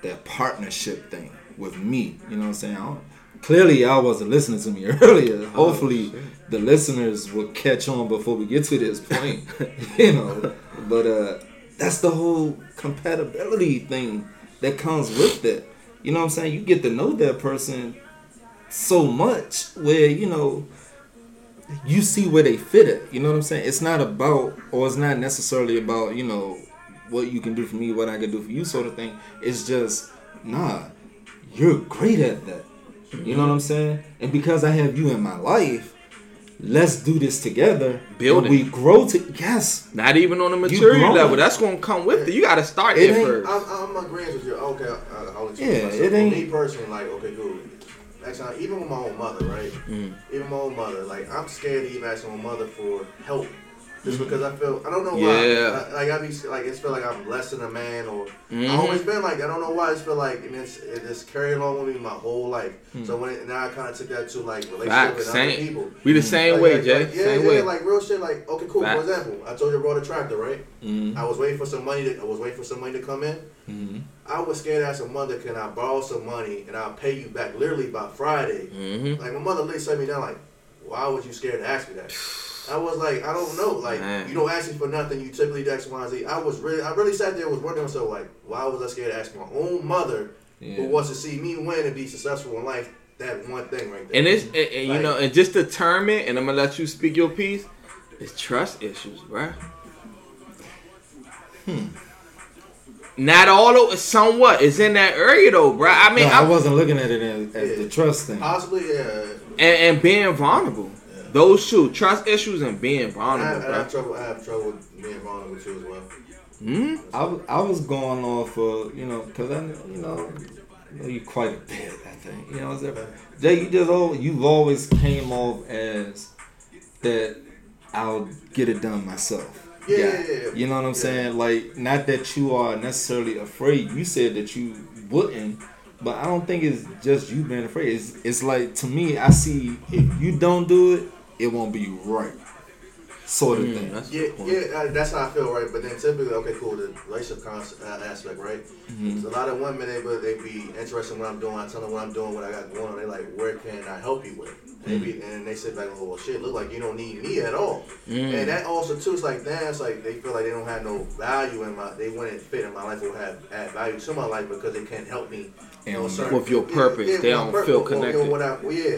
that partnership thing with me. You know what I'm saying? I clearly, y'all wasn't listening to me earlier. Hopefully, the listeners will catch on before we get to this point. you know, but uh, that's the whole compatibility thing that comes with that. You know what I'm saying? You get to know that person so much where you know you see where they fit it. You know what I'm saying? It's not about, or it's not necessarily about, you know, what you can do for me, what I can do for you, sort of thing. It's just, nah, you're great at that. You know what I'm saying? And because I have you in my life, let's do this together. Build. We grow to yes. Not even on the material level. That's gonna come with it. You gotta start It there first. I'm, I'm agreeing with you. Okay, uh, I'll explain Yeah, myself. it ain't- me personally, like, okay, cool. Actually, even with my own mother, right? Mm. Even my own mother, like, I'm scared to even ask my own mother for help. Just Mm-hmm. because I feel, I don't know Yeah. why. Like, I be, like, it's feel like I'm less than a man, or Mhm. I always been like, I don't know why. I just feel like, and it's, it just carried along with me my whole life. Hmm. So when it, now I kind of took that to like relationship Facts. with other people. We the same Like- way, like- Jay. like, yeah, same yeah, way. like real shit. Like, okay, cool. Facts. For example, I told you I brought a tractor, right? Mm-hmm. I was waiting for some money. To, I was waiting for some money to come in. Mm-hmm. I was scared to ask a mother, can I borrow some money and I'll pay you back literally by Friday. hmm Like my mother literally set me down like, why was you scared to ask me that? I was like, I don't know. Like Man. you don't ask me for nothing. You typically do X, Y, and Z. I was really, I really sat there and was wondering myself like, why was I scared to ask my own mother Yeah. who wants to see me win and be successful in life? That one thing right there. And it's and, and, you know, and just to term it, and I'm gonna let you speak your piece. It's trust issues, bruh. Hmm. Not all of it, somewhat is in that area though, bruh. I mean, no, I I, wasn't looking at it as, as the trust thing. possibly, yeah. and, and being vulnerable. Yeah. Those two, trust issues and being I vulnerable, have, I have trouble. I have trouble being vulnerable too as well. Hmm? I, I was going off of, you know, because I, you know, you quite a bit, I think. You know what I'm? Jay, you just always, you've always came off as that I'll get it done myself. Yeah, guy. yeah, yeah. You know what I'm Yeah. saying? Like, not that you are necessarily afraid. You said that you wouldn't, but I don't think it's just you being afraid. It's, it's like, to me, I see if you don't do it, it won't be right. Sort of Mm, thing. that's Yeah, yeah, uh, that's how I feel, right? But then typically, okay, cool, the relationship cons- uh, aspect, right? Mhm. So a lot of women, they but they be interested in what I'm doing. I tell them what I'm doing, what I got going on. They like, where can I help you with? And, they be, and they sit back and go, well, shit, look like you don't need me at all. Mm. And that also too it's like, damn, it's like they feel like they don't have no value in my, they wouldn't fit in my life or have add value to my life because they can't help me. And on certain- With your purpose, they don't my feel with- with- connected. What I, well, yeah,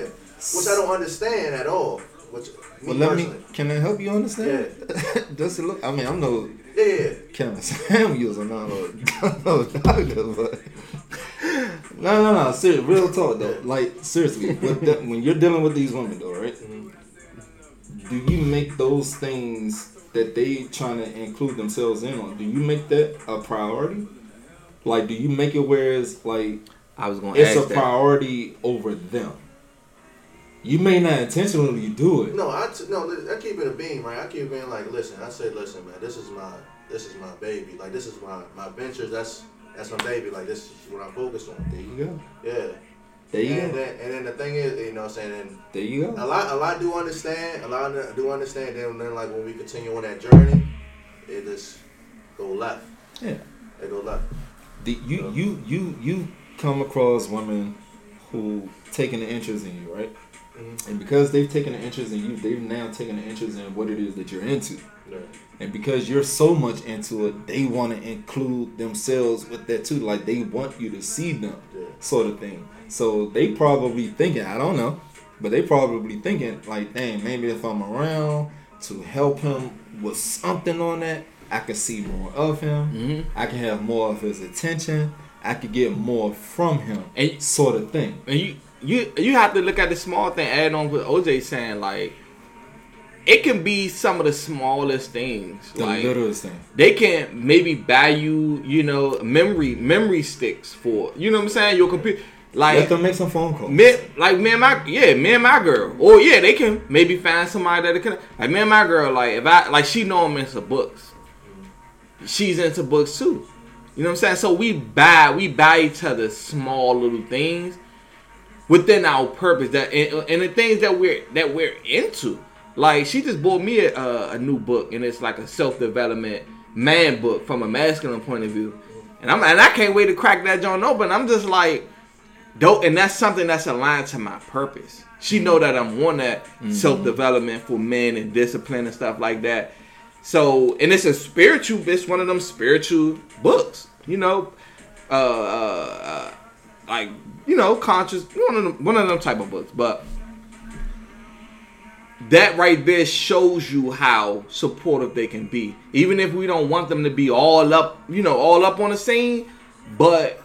which I don't understand at all. Which Well, let personally, me. Can I help you understand? Just to look. I mean, I'm no yeah, yeah. Kevin Samuels. I'm not no, no doctor, but no, no, no. Serious, real talk though. Like seriously, with the, when you're dealing with these women though, right? Mhm. Do you make those things that they trying to include themselves in on? Do you make that a priority? Like, do you make it where it's like I was gonna it's ask a that. priority over them? You may not intentionally do it. No, I t- no, I keep it a beam, right? I keep being like, listen, I say, listen, man, this is my, this is my baby. Like, this is my, my ventures. That's, that's my baby. Like, this is what I'm focused on. There you go. Yeah. There you and go. then, and then the thing is, you know, what I'm saying, and There you go. a lot, a lot do understand. A lot do understand. Then, then like when we continue on that journey, it just go left. Yeah. It go left. The, you you you you come across women who taking an interest in you, right? Mhm. And because they've taken an interest in you, they've now taken an interest in what it is that you're into. Yeah. And because you're so much into it, they want to include themselves with that too. Like they want you to see them, Yeah. sort of thing. So they probably thinking, I don't know, but they probably thinking like, dang, maybe if I'm around to help him with something on that, I can see more of him. Mhm. I can have more of his attention. I could get more from him, And sort of thing. And you you you have to look at the small thing. Add on what OJ saying, like it can be some of the smallest things. The like littlest thing. they can maybe buy you, you know, memory memory sticks for you know what I'm saying. Your computer, like to make some phone calls. me, like me and my yeah, me and my girl. Or yeah, they can maybe find somebody that can like me and my girl. Like if I like she know I'm into books, she's into books too. You know what I'm saying? So we buy we buy each other small little things within our purpose that and, and the things that we're that we're into. Like she just bought me a, a, a new book and it's like a self development man book from a masculine point of view, and I'm and I can't wait to crack that joint open. I'm just like, dope, and that's something that's aligned to my purpose. She know that I'm on that self development for men and discipline and stuff like that. So, and it's a spiritual. It's one of them spiritual books. You know, uh, uh, uh, like you know, conscious one of them, one of them type of books. But that right there shows you how supportive they can be, even if we don't want them to be all up, you know, all up on the scene. But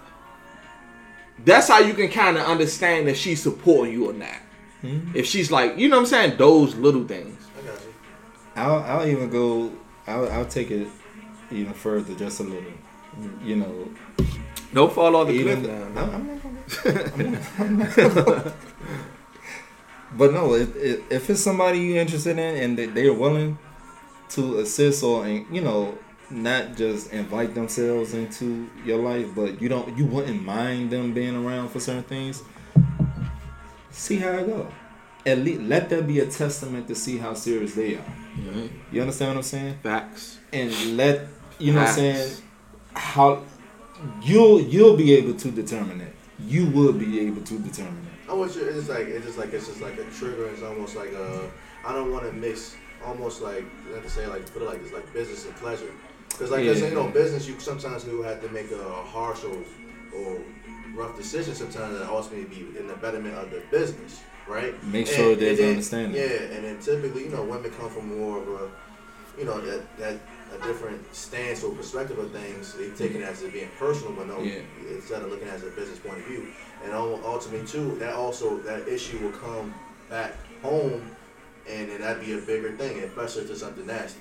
that's how you can kind of understand if she's supporting you or not. Hmm? If she's like, you know what I'm saying, those little things. I'll, I'll even go. I'll I'll take it even further, just a little. You know, Don't fall off the even. cliff I'm. I'm not gonna, I'm not, I'm not gonna- but no, if, if if it's somebody you're interested in and they, they're willing to assist or you know not just invite themselves into your life, but you don't you wouldn't mind them being around for certain things. See how it go. At least let that be a testament to see how serious they are. You understand what I'm saying? Facts. And let you know what I'm saying how you'll you'll be able to determine it. You will be able to determine it. I want you. It's like it's just like it's just like a trigger. It's almost like a. I don't want to mix. Almost like have to say like put it like this like business and pleasure. Because like I Yeah. you know, business you sometimes you have to make a harsh or, or rough decision sometimes that ultimately be in the betterment of the business, right? Make sure there's understanding. Yeah, and then typically you know women come from more of a, you know that that a different stance or perspective of things. They take it as it being personal, but no, Yeah. instead of looking at it as a business point of view. And ul- ultimately, too, that also that issue will come back home, and then that'd be a bigger thing, especially to something nasty.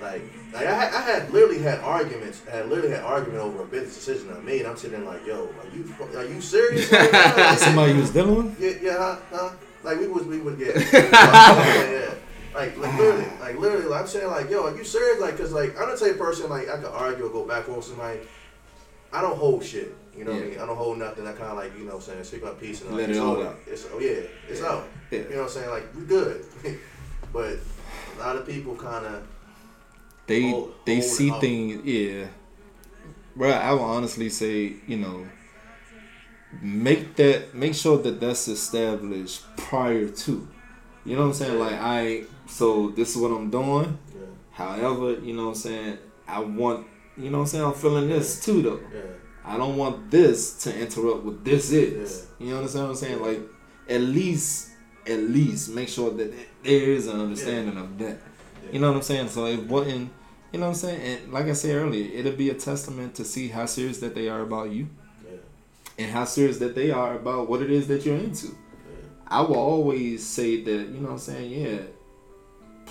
Like, like I, had, I had literally had arguments. I had literally had argument over a business decision I made. I'm sitting there like, yo, are you are you serious? right now? Like, Somebody you was dealing with? yeah, yeah, huh? huh? Like we was, we would get, yeah, yeah. Like, like literally, like literally, like, I'm saying, like, yo, are you serious? Like, cause like I'm the type of person like I could argue or go back with somebody. I don't hold shit. You know what I mean? I don't hold nothing. I kind of like, you know what I'm saying, speak my piece and Let like, it all out. It's, oh yeah, it's out. Yeah. You know what I'm saying? Like, we good. but a lot of people kind of, They Hold- they hold see things, yeah. Bro, I will honestly say, you know, make that make sure that that's established prior to. You know what I'm saying? Like I so this is what I'm doing. yeah, However, you know what I'm saying, I want you know what I'm saying, I'm feeling this too though. yeah, I don't want this to interrupt what this is. You understand what I'm saying? Like, at least, at least make sure that there is an understanding of that. You know what I'm saying? So it wasn't, you know what I'm saying? And like I said earlier, it'll be a testament to see how serious that they are about you yeah, and how serious that they are about what it is that you're into. yeah. I will always say that, you know what I'm saying? Yeah,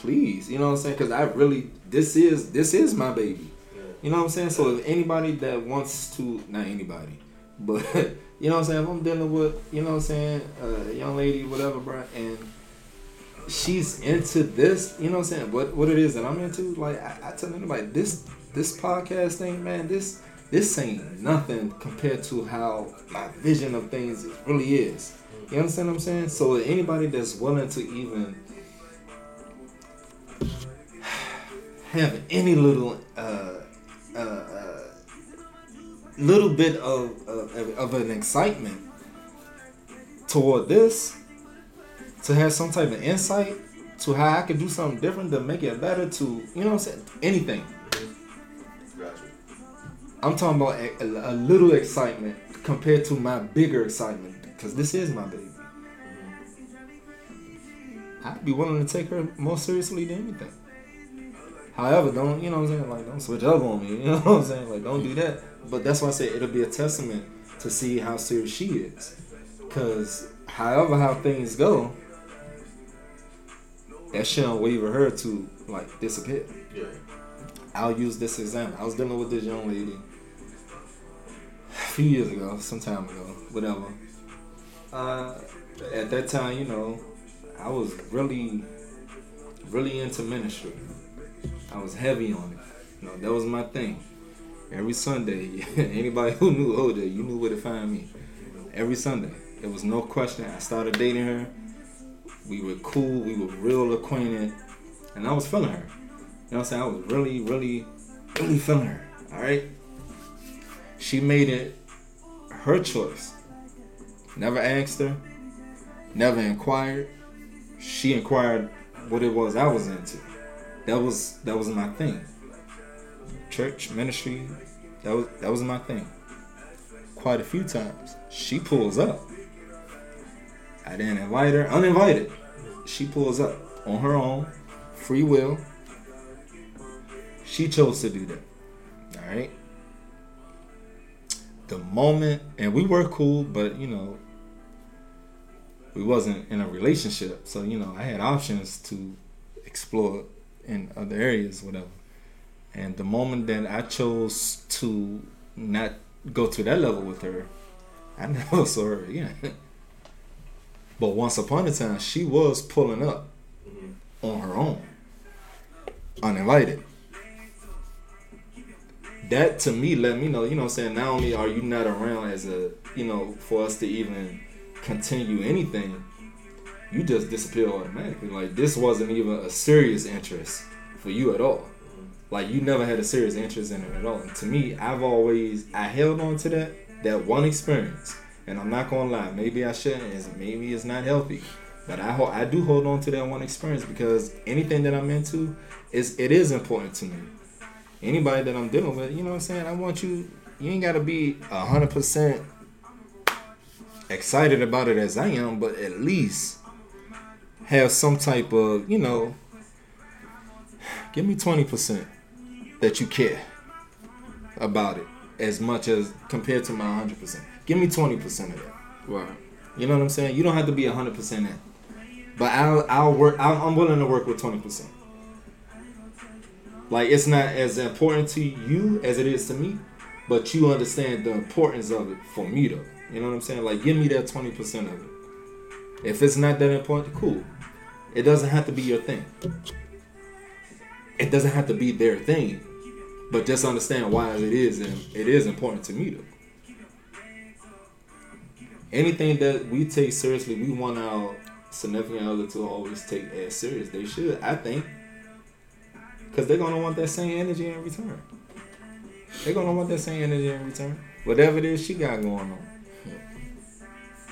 please, you know what I'm saying? Because I really, this is, this is my baby. yeah. You know what I'm saying? So if anybody that wants to, not anybody, but you know what I'm saying? If I'm dealing with, you know what I'm saying, a young lady, whatever, bro, and she's into this, you know what I'm saying? What what it is that I'm into, like I, I tell anybody, this this podcast thing, man, this this ain't nothing compared to how my vision of things really is. You understand what I'm saying? So anybody that's willing to even have any little uh, uh, uh, little bit of, of of an excitement toward this, to have some type of insight to how I could do something different to make it better, to you know what I'm saying, anything. Gotcha. I'm talking about a, a, a little excitement compared to my bigger excitement because this is my baby. I'd be willing to take her more seriously than anything. However, don't you know what I'm saying? Like, don't switch up on me. You know what I'm saying? Like, don't do that. But that's why I say it'll be a testament to see how serious she is. Cause however how things go, that shouldn't waver her to like disappear. Yeah. I'll use this example. I was dealing with this young lady a few years ago, some time ago, whatever. Uh, at that time, you know, I was really, really into ministry. I was heavy on it. You know, that was my thing. Every Sunday, anybody who knew OJ, you knew where to find me. Every Sunday, there was no question. I started dating her. We were cool. We were real acquainted, and I was feeling her. You know what I'm saying? I was really, really, really feeling her. All right. She made it her choice. Never asked her. Never inquired. She inquired what it was I was into. That was that was my thing. Church ministry. That was that was my thing. quite a few times. She pulls up. I didn't invite her, uninvited. She pulls up on her own, free will. She chose to do that. All right. The moment, and we were cool, but you know, we wasn't in a relationship, so you know, I had options to explore in other areas, whatever. And the moment that I chose to not go to that level with her, I never saw her again. but once upon a time, she was pulling up mm-hmm. on her own, uninvited. That to me let me know, you know what I'm saying? Not only are you not around as a, you know, for us to even continue anything, you just disappear automatically. Like this wasn't even a serious interest for you at all. Like you never had a serious interest in it at all. And to me, I've always I held on to that that one experience. And I'm not gonna lie, maybe I shouldn't. Maybe it's not healthy, but I ho- I do hold on to that one experience because anything that I'm into is it is important to me. Anybody that I'm dealing with, you know what I'm saying. I want you. You ain't gotta be hundred percent excited about it as I am, but at least have some type of you know. Give me twenty percent that you care about it as much as compared to my 100%. Give me 20% of that. Right. You know what I'm saying? You don't have to be 100% in. But I'll I'll work I'll, I'm willing to work with 20%. Like it's not as important to you as it is to me, but you understand the importance of it for me though. You know what I'm saying? Like give me that 20% of it. If it's not that important, cool. It doesn't have to be your thing. It doesn't have to be their thing. But just understand why it is and it is important to me though. Anything that we take seriously, we want our significant other to always take as serious. They should, I think. Cause they're gonna want that same energy in return. They're gonna want that same energy in return. Whatever it is she got going on.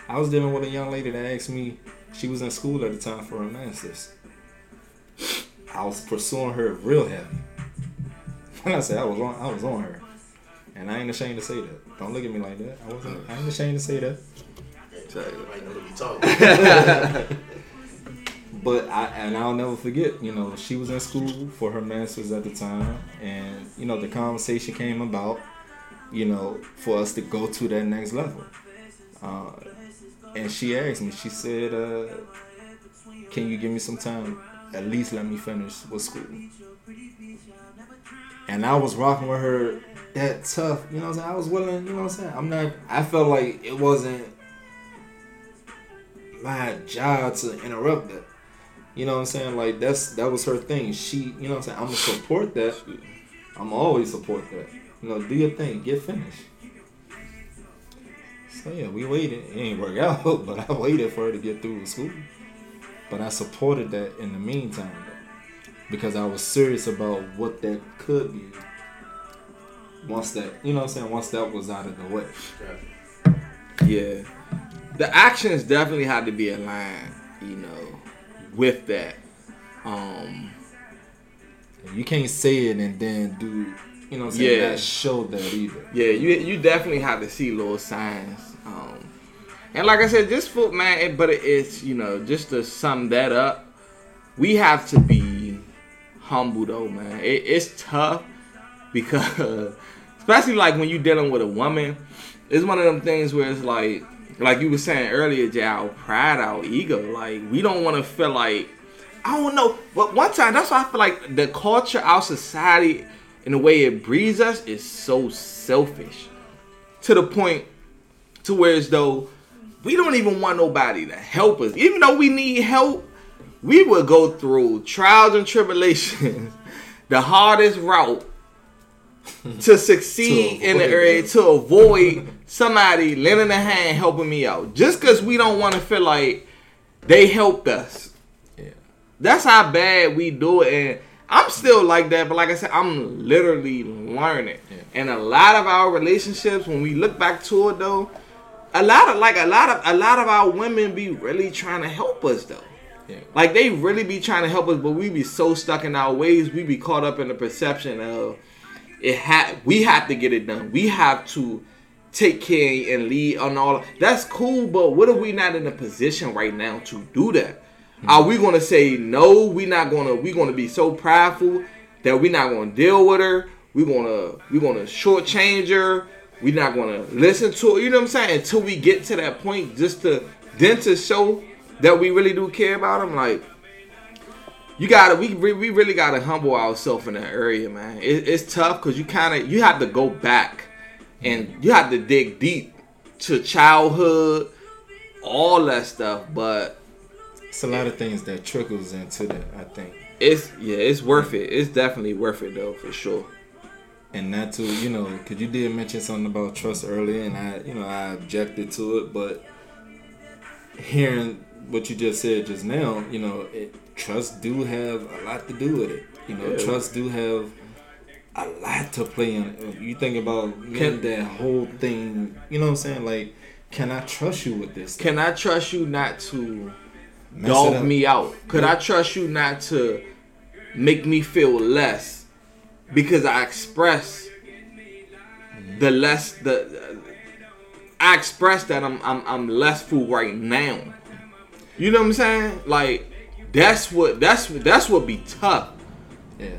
I was dealing with a young lady that asked me, she was in school at the time for her master's. I was pursuing her real heavy. When I say I was on, I was on her, and I ain't ashamed to say that. Don't look at me like that. I wasn't. I ain't ashamed to say that. Might know to be talking. But I and I'll never forget. You know, she was in school for her masters at the time, and you know the conversation came about. You know, for us to go to that next level. Uh, and she asked me. She said, uh, "Can you give me some time? At least let me finish with school." And I was rocking with her that tough. You know what I'm saying? I was willing. You know what I'm saying? I'm not. I felt like it wasn't my job to interrupt that. You know what I'm saying? Like that's that was her thing. She, you know what I'm saying? I'm gonna support that. I'm always support that. You know, do your thing, get finished. So yeah, we waited. It ain't work out, but I waited for her to get through with school. But I supported that in the meantime, though, because I was serious about what that could be. Once that, you know what I'm saying? Once that was out of the way. Yeah. The actions definitely had to be aligned, you know, with that. Um You can't say it and then do, you know what I'm saying? Yeah. Not show that either. yeah, you you definitely have to see little signs. Um and like I said, just for man, it, but it's you know just to sum that up, we have to be humble though, man. It, it's tough because especially like when you're dealing with a woman, it's one of them things where it's like like you were saying earlier, Jay, our pride, our ego. Like we don't want to feel like I don't know. But one time, that's why I feel like the culture, our society, and the way it breeds us is so selfish to the point to where as though we don't even want nobody to help us. Even though we need help, we will go through trials and tribulations, the hardest route to succeed To in the area to avoid somebody lending a hand helping me out. Just because we don't want to feel like they helped us. Yeah. That's how bad we do it. And I'm still like that, but like I said, I'm literally learning. Yeah. And a lot of our relationships, when we look back to it though, a lot of like a lot of a lot of our women be really trying to help us though. Yeah. Like they really be trying to help us, but we be so stuck in our ways. We be caught up in the perception of it. Had we have to get it done. We have to take care and lead on all. That's cool, but what if we not in a position right now to do that? Hmm. Are we gonna say no? We not gonna. We gonna be so prideful that we not gonna deal with her. We gonna we gonna shortchange her. We not gonna listen to her. You know what I'm saying? Until we get to that point, just to then to show that we really do care about them. Like you gotta, we we really gotta humble ourselves in that area, man. It, it's tough because you kind of you have to go back and you have to dig deep to childhood, all that stuff. But It's a lot of things that trickles into that. I think. it's yeah, it's worth it. It's definitely worth it though, for sure. And not to you know because you did mention something about trust earlier and i you know i objected to it but hearing what you just said just now you know it, trust do have a lot to do with it you know Yeah. trust do have a lot to play in it. you think about Can- that whole thing you know what i'm saying like can i trust you with this Can I trust you not to Mess dog me out? Could I trust you not to make me feel less because I express the less the I express that I'm I'm I'm less full right now. You know what I'm saying? Like that's what that's that's what be tough. Yeah.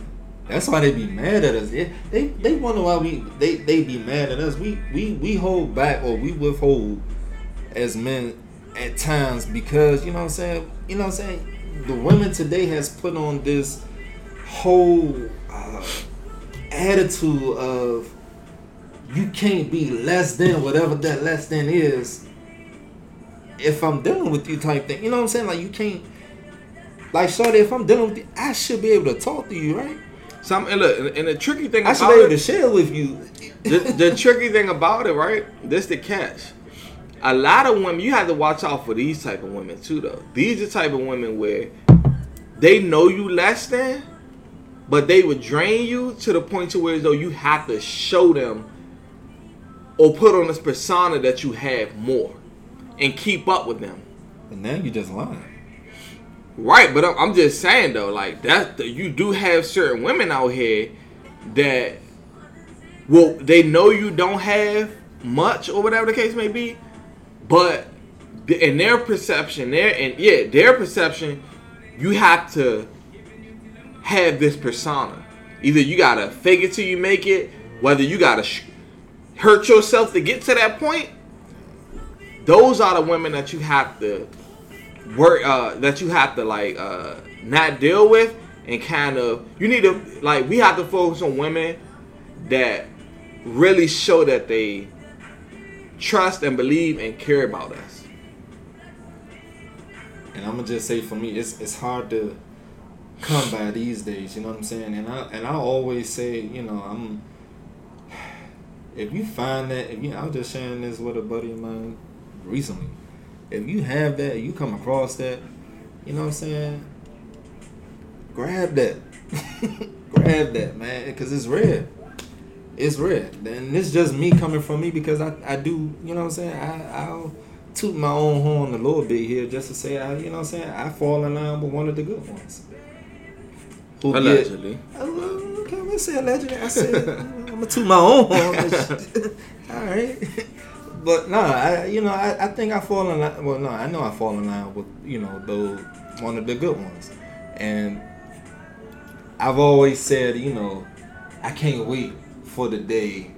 That's why they be mad at us. Yeah, they they wonder why we they they be mad at us. We we we hold back or we withhold as men at times because you know what I'm saying. You know what I'm saying. The women today has put on this whole uh, attitude of you can't be less than whatever that less than is. If I'm dealing with you, type thing. You know what I'm saying? Like you can't. Like, Shorty, if I'm dealing with you, I should be able to talk to you, right? Some and look, and, and the tricky thing I should be able it, to share with you. the, the tricky thing about it, right? This the catch. A lot of women, you have to watch out for these type of women too, though. These are the type of women where they know you less than, but they would drain you to the point to where as though you have to show them or put on this persona that you have more and keep up with them. And now you just lying. Right, but I'm, I'm just saying though, like that you do have certain women out here that well they know you don't have much or whatever the case may be, but in their perception, their and yeah, their perception, you have to have this persona. Either you gotta fake it till you make it, whether you gotta sh- hurt yourself to get to that point. Those are the women that you have to work uh that you have to like uh not deal with and kind of you need to like we have to focus on women that really show that they trust and believe and care about us. And I'm gonna just say for me, it's it's hard to come by these days. You know what I'm saying? And I and I always say, you know, I'm. If you find that, if you, I was just sharing this with a buddy of mine recently. If you have that, you come across that, you know what I'm saying? Grab that, grab that, man, because it's rare. It's rare, and it's just me coming from me because I, I do, you know what I'm saying? I I'll toot my own horn a little bit here just to say I, you know what I'm saying? I fall in line with one of the good ones. Who Allegedly. Oh, Okay, let's say allegedly. I said I'm gonna toot my own horn. All right, but no, I you know I, I think I fall in line. Well, no, I know I fall in line with you know those one of the good ones, and I've always said you know I can't wait for the day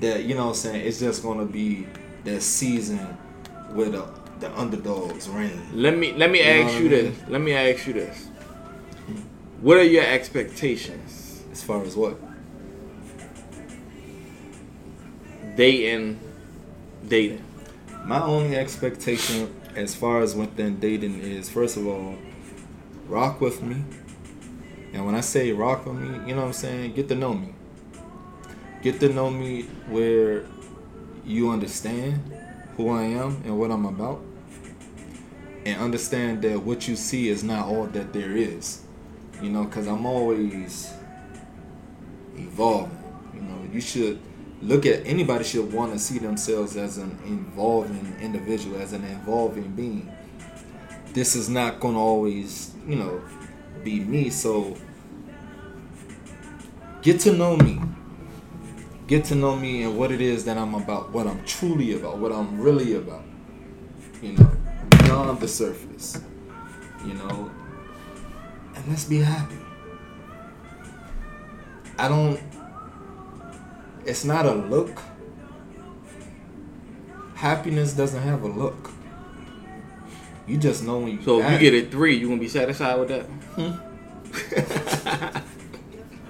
that you know what I'm saying it's just gonna be that season where the the underdogs reign. Let me let me You ask you mean? this. Let me ask you this. What are your expectations As far as what? dating dating? My only expectation as far as within dating is first of all, rock with me. And when I say rock with me, you know what I'm saying? Get to know me. Get to know me where you understand who I am and what I'm about. And understand that what you see is not all that there is. You know, because I'm always evolving. You know, you should look at anybody should want to see themselves as an evolving individual, as an evolving being. This is not going to always, you know, be me. So get to know me. get to know me and what it is that I'm about, what I'm truly about, what I'm really about. You know, beyond the surface. You know, and let's be happy. I don't. It's not a look. Happiness doesn't have a look. You just know when you. So if you get a three, you gonna be satisfied with that? I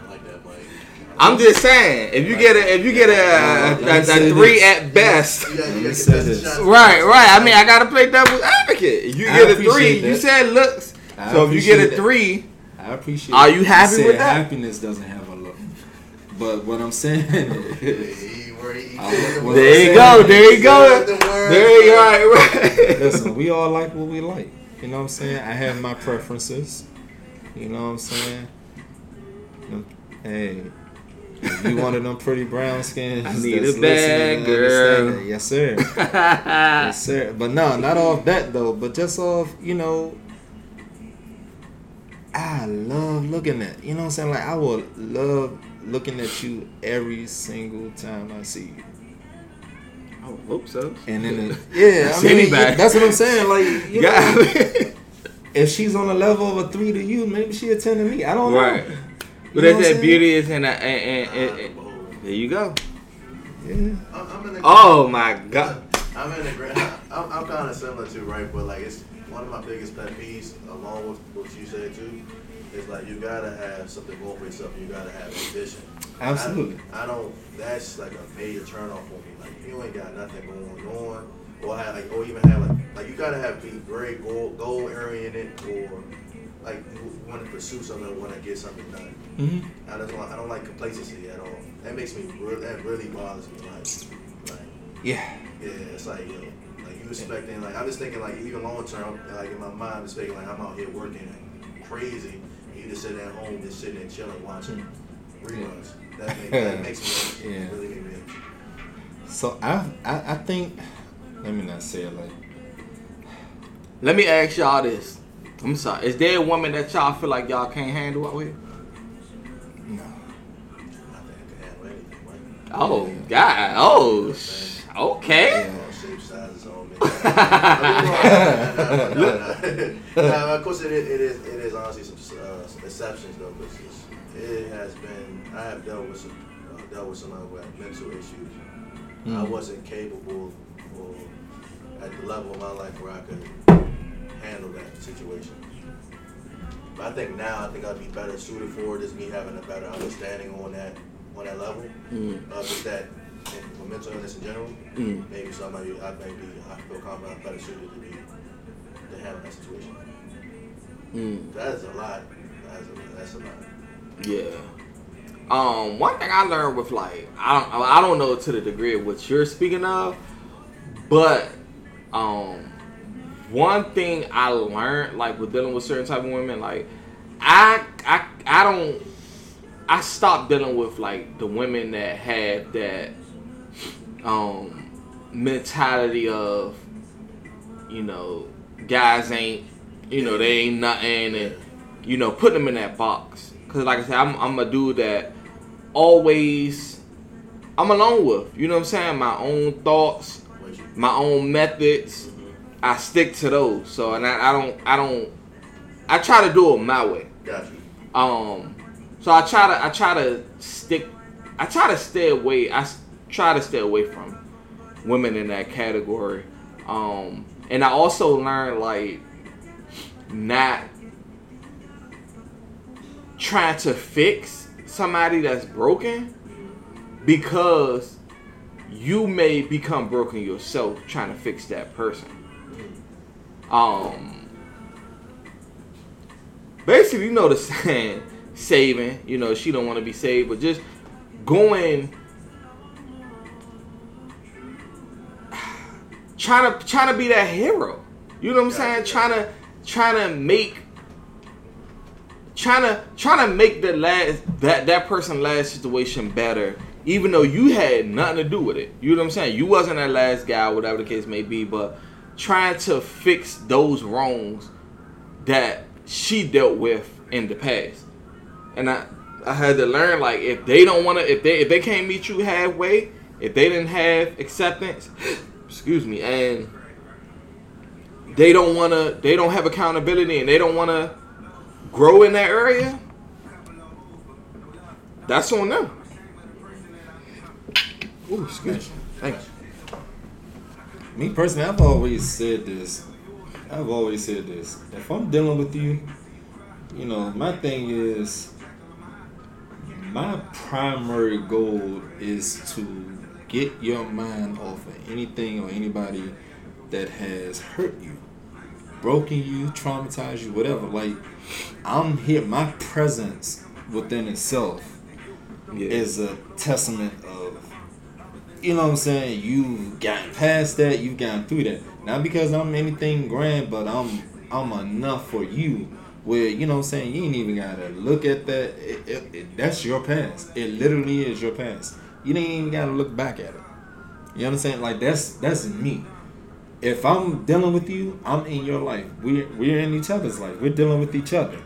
like that, Mike. I'm just saying, if you get a if you get a, a, Let me a, three at best. You gotta, Let you me gotta say get this. the shots. Right, right. I mean, I gotta play devil's advocate. If you get a three, you said looks. I So if you get appreciate a that. three, I appreciate. Are you happy said with that? Happiness doesn't have a look. But what I'm saying is, He- where he- he I- did the well, there you go, there you go, He said the word. there you go. Right, right. listen, we all like what we like. You know what I'm saying? I have my preferences. You know what I'm saying? Hey, if you one of them pretty brown skins, I need a bad girl. Yes, sir. yes, sir. But no, not off that though. But just off, you know. I love looking at. You know what I'm saying? Like I will love looking at you every single time I see you. I would hope so. And then, it, yeah, I See mean, anybody. that's what I'm saying. Like, you know, Yeah. if she's on a level of a three to you, maybe she a ten to me. I don't know. right. You But know that's what that beauty is in that. And, and, and, and- there you go. Yeah. I'm, I'm in the, Oh my god. I'm in the gra- I'm, I'm kind of similar to right? But like, it's one of my biggest pet peeves, along with what you said too, is like you gotta have something going for yourself. You gotta have ambition. Absolutely. I, I don't. That's like a major turnoff for me. Like you ain't got nothing going on, or have like, or even have like, like you gotta have be very goal goal oriented, or like want to pursue something, want to get something done. Mm-hmm. I don't. I don't like complacency at all. That makes me. That really bothers me. Like, like Yeah. yeah, it's like yo, like you expecting like I'm just thinking like even long term, like in my mind, I'm expecting like I'm out here working crazy, and you just sitting at home, just sitting there chilling, watching reruns. That, make, that makes me Yeah. really make me. So I, I, I think. Let me not say it like. Let me ask y'all this. I'm sorry. Is there a woman that y'all feel like y'all can't handle out here? No. I think I can handle anything. Like, Oh God. Oh. sh- Okay. Yeah. Nah, of course, it is, it is. It is honestly some uh, exceptions though, because it has been. I have dealt with some uh, dealt with some uh, with mental issues. I Mm. wasn't capable or at the level of my life where I could handle that situation. But I think now, I think I'd be better suited for it. Is me having a better understanding on that on that level Mm. just that and mental illness in general. Mm. Maybe somebody I may be I feel confident I'm better suited to be to handle that situation. Mm. That is a lot. That is a, that's a lot. Yeah. Um, one thing I learned with like I don't I don't know to the degree of what you're speaking of, but um, one thing I learned like with dealing with certain type of women, like I I I don't I stopped dealing with like the women that had that um mentality of you know guys ain't you know they ain't nothing and you know putting them in that box. Because like I said I'm, I'm a dude that always I'm alone with you know what I'm saying? My own thoughts my own methods I stick to those. So and I, I don't I don't I try to do it my way. Got you. um, so I try to I try to stick I try to stay away. I try to stay away from women in that category. Um, and I also learned like not trying to fix somebody that's broken because you may become broken yourself trying to fix that person. Um, basically, you know the saying, saving. You know, she don't want to be saved, but just going, trying to trying to be that hero. You know what I'm saying? Trying to trying to make. Trying to trying to make the last that that person last situation better, even though you had nothing to do with it. You know what I'm saying? You wasn't that last guy, whatever the case may be, but trying to fix those wrongs that she dealt with in the past. And I I had to learn like if they don't want to, if they if they can't meet you halfway, if they didn't have acceptance, excuse me, and they don't want to, they don't have accountability, and they don't want to grow in that area, that's on them. Ooh, excuse me. Thanks. Me personally, I've always said this. I've always said this. If I'm dealing with you, you know, my thing is my primary goal is to get your mind off of anything or anybody that has hurt you, broken you, traumatized you, whatever. Like, I'm here, my presence within itself Yeah. is a testament of you know what I'm saying, you've gotten past that, you've gotten through that. Not because I'm anything grand, but I'm I'm enough for you where you know what I'm saying, you ain't even gotta look at that. It, it, it, that's your past. It literally is your past. You ain't even gotta look back at it. You understand? Like that's that's me. If I'm dealing with you, I'm in your life. We're we're in each other's life. We're dealing with each other.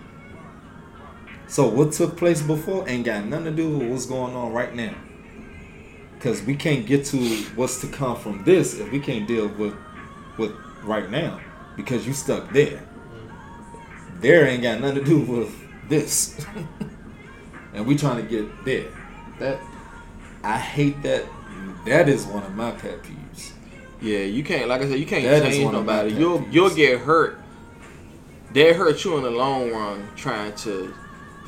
So what took place before ain't got nothing to do with what's going on right now. Cause we can't get to what's to come from this if we can't deal with with right now. Because you stuck there. There ain't got nothing to do with this. and we trying to get there. That I hate that. That is one of my pet peeves. Yeah, you can't. Like I said, you can't That change one of my nobody. You'll peeves. you'll get hurt. They hurt you in the long run trying to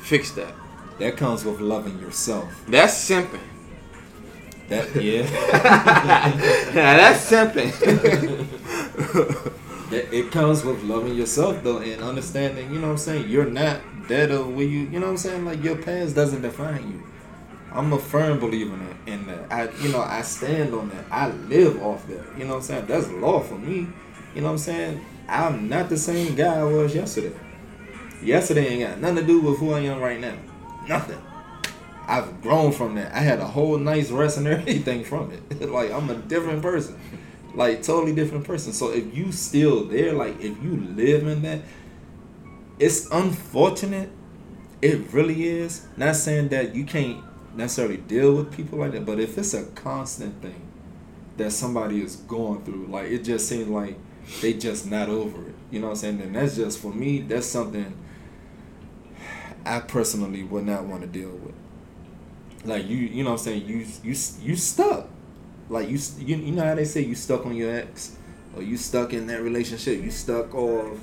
fix that. That comes with loving yourself. That's simping. That yeah. yeah, that's simping. It comes with loving yourself though and understanding, you know what I'm saying, you're not that of where you you know what I'm saying, like your past doesn't define you. I'm a firm believer in that, in that. I you know, I stand on that. I live off that. You know what I'm saying? That's law for me. You know what I'm saying? I'm not the same guy I was yesterday. Yesterday ain't got nothing to do with who I am right now. Nothing. I've grown from that. I had a whole nice rest and everything from it. like I'm a different person. Like totally different person. So if you still there, like if you live in that, it's unfortunate. It really is. Not saying that you can't necessarily deal with people like that, but if it's a constant thing that somebody is going through, like it just seems like they just not over it. You know what I'm saying? And that's just for me, that's something I personally would not want to deal with. Like you, you know what I'm saying? You you you stuck. Like you you, you know how they say you stuck on your ex or you stuck in that relationship, you stuck or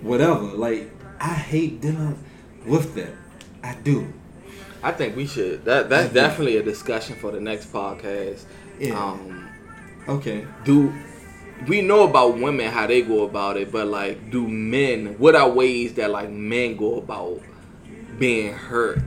whatever. Like I hate dealing with that. I do. I think we should. That that's I definitely a discussion for the next podcast. Yeah. Um, Okay. do we know about women how they go about it? But like, do men? What are ways that like men go about being hurt?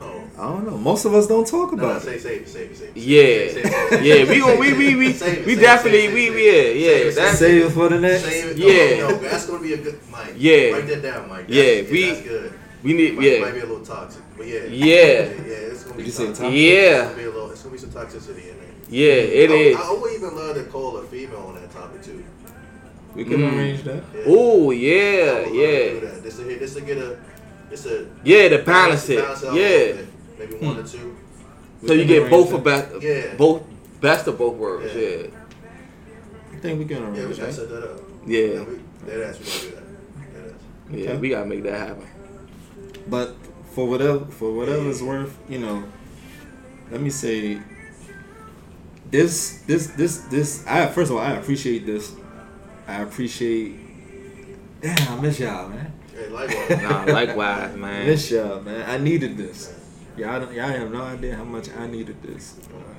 Oh. I don't know. Most of us don't talk No, no, about it. save, save, save. Yeah, yeah. We save, gonna we we we save it, we save definitely save we save we yeah yeah. Save it, That's Save it for the next. Save it. Yeah. No, no, that's gonna be a good, Mike. Yeah. Write that down, Mike. That's, Yeah, yeah, we- that's good. we need Might, might yeah be a little toxic, but yeah. Yeah. Yeah, it's gonna be Did toxic. toxic? It's yeah gonna be a little. It's gonna be some toxicity in there. yeah. It I, is. I would even love to call a female on that topic too. We can Mm. arrange that. Yeah. Oh I yeah would love yeah This Just to, hit- just to get a, just a yeah. To balance it. balance Yeah. little. Maybe one or two. We So you get both that. of best Yeah. both best of both worlds. Yeah. Yeah I think we can Yeah, we arrange that. set that up. yeah we, that ass, we gonna do that. That ass. yeah. Okay. We gotta make that happen. But for whatever for whatever it's worth, you know, let me say this this this this I first of all I appreciate this. I appreciate Damn, I miss y'all, man. Hey, likewise. Nah, likewise, I man. miss y'all, man. I needed this. Y'all, don't, y'all have no idea how much I needed this. Uh,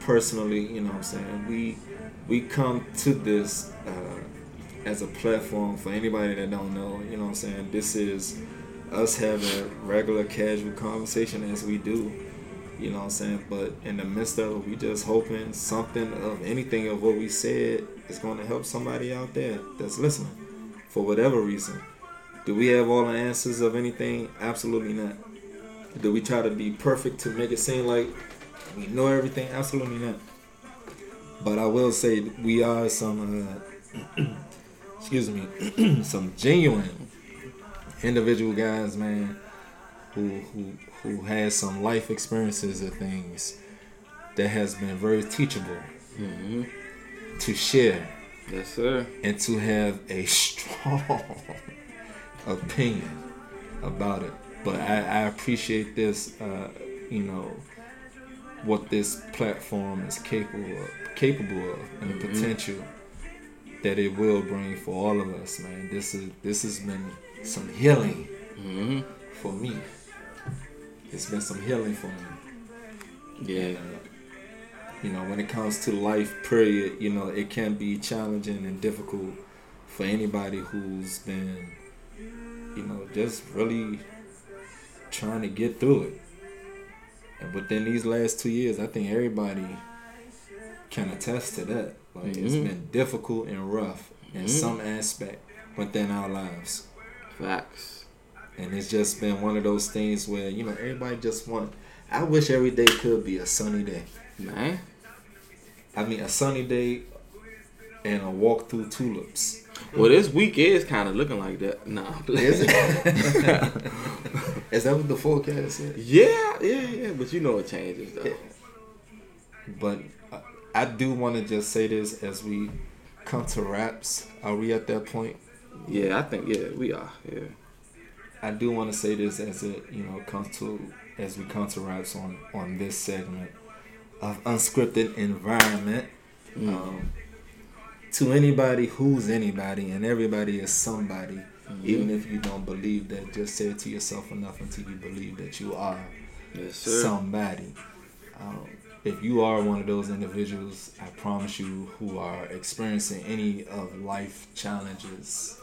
personally, you know what I'm saying? We we come to this uh, as a platform for anybody that don't know, you know what I'm saying? This is us having regular casual conversation as we do. You know what I'm saying? But in the midst of it, we just hoping something of anything of what we said is going to help somebody out there that's listening for whatever reason. Do we have all the answers of anything? Absolutely not. Do we try to be perfect to make it seem like we know everything? Absolutely not. But I will say we are some, uh, excuse me, some genuine individual guys, man, who who who has some life experiences or things that has been very teachable hmm to share Yes, sir. and to have a strong opinion about it. But I, I appreciate this, uh, you know, what this platform is capable of, capable of, and the Mhm. potential that it will bring for all of us, man. This is this has been some healing hmm for me. It's been some healing for me. Yeah. Uh, you know, when it comes to life, period, you know, it can be challenging and difficult for anybody who's been, you know, just really trying to get through it. And within these last two years, I think everybody can attest to that. Like, it's Mhm. been difficult and rough in Mhm. some aspect within our lives. Facts. And it's just been one of those things where, you know, everybody just want. I wish every day could be a sunny day. Man. I mean, a sunny day and a walk through tulips. Well, this week is kind of looking like that. Nah. Is it? Is that what the forecast said? yeah, yeah, yeah. But you know it changes though. But I- I do want to just say this as we come to wraps. Are we at that point? Yeah, I think yeah we are. Yeah. I do want to say this as it you know comes to as we come to wraps on on this segment of unscripted environment. Mm. Um, to anybody who's anybody and everybody is somebody, even if you don't believe that, just say it to yourself enough until you believe that you are Yes, sir. somebody. Um, if you are one of those individuals, I promise you, who are experiencing any of life challenges,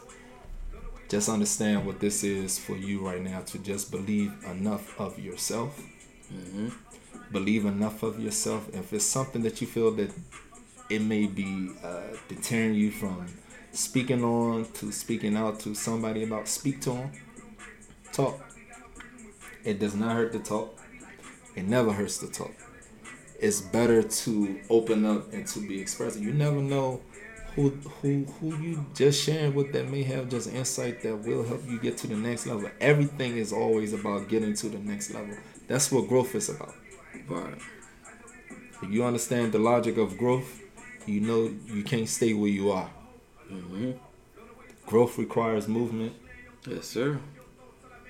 just understand what this is for you right now to just believe enough of yourself. hmm Believe enough of yourself. If it's something that you feel that it may be uh, deterring you from speaking on to speaking out to somebody about, speak to them. Talk. It does not hurt to talk. It never hurts to talk. It's better to open up and to be expressive. You never know who who who you just sharing with that may have just insight that will help you get to the next level. Everything is always about getting to the next level. That's what growth is about. Right. If you understand the logic of growth, you know you can't stay where you are. hmm Growth requires movement. Yes, sir.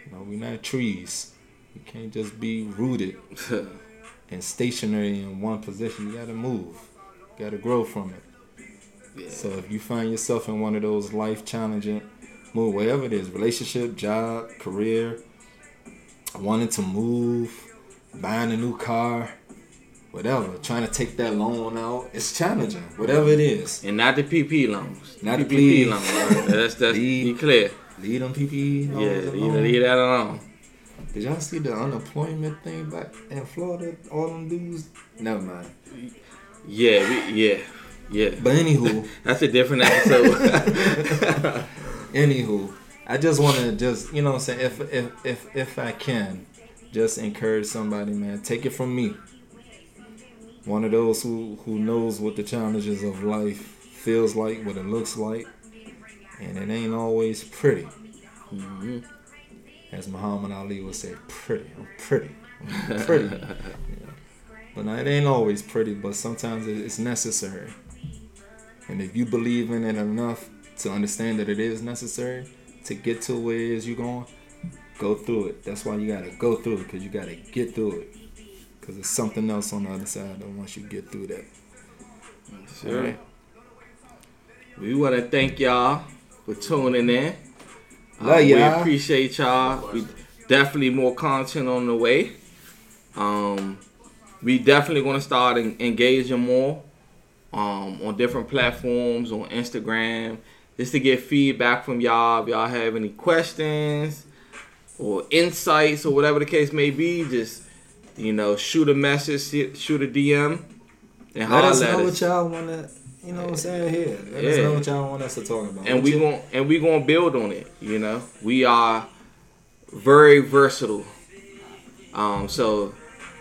You know, we're not trees. You can't just be rooted and stationary in one position. You gotta move. You gotta grow from it. Yeah. So if you find yourself in one of those life challenging move, whatever it is, relationship, job, career, wanting to move, buying a new car, whatever, trying to take that loan out, it's challenging. Whatever it is. And not the PP loans. Not the PPP PP. loans. That's that's be Leave- clear. Leave them PPE loans Yeah, alone. leave that alone. Did y'all see the unemployment thing back in Florida? All them dudes. Never mind. Yeah, we, yeah, yeah. But anywho, That's a different episode. anywho, I just want to just you know what I'm saying if if if if I can, just encourage somebody, man. Take it from me. One of those who who knows what the challenges of life feels like, what it looks like, and it ain't always pretty. hmm As Muhammad Ali would say, pretty. I'm pretty. I'm pretty. Yeah. But it ain't always pretty, but sometimes it's necessary. And if you believe in it enough to understand that it is necessary to get to where it is you're going, go through it. That's why you gotta go through it, because you gotta get through it. Because there's something else on the other side that once you get through that. Sure. Alright. We want to thank y'all for tuning in. Uh, Love We y'all. appreciate y'all. We definitely more content on the way. Um, we definitely to start en- engaging more um, on different platforms on Instagram just to get feedback from y'all. If y'all have any questions or insights or whatever the case may be, just you know shoot a message, shoot a DM, and Let us know what y'all wanna, you know what I'm saying here. Let us know what y'all want us to talk about. and What we you- gon' and we gonna build on it. You know, we are very versatile. Um, so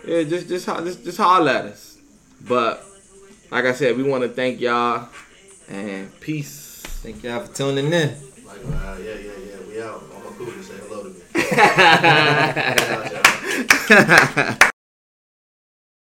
yeah, just just just just holler at us. But like I said, we want to thank y'all and peace. Thank y'all for tuning in. Like, uh, yeah, yeah, yeah. We out. I'm a cool. Say hello to me.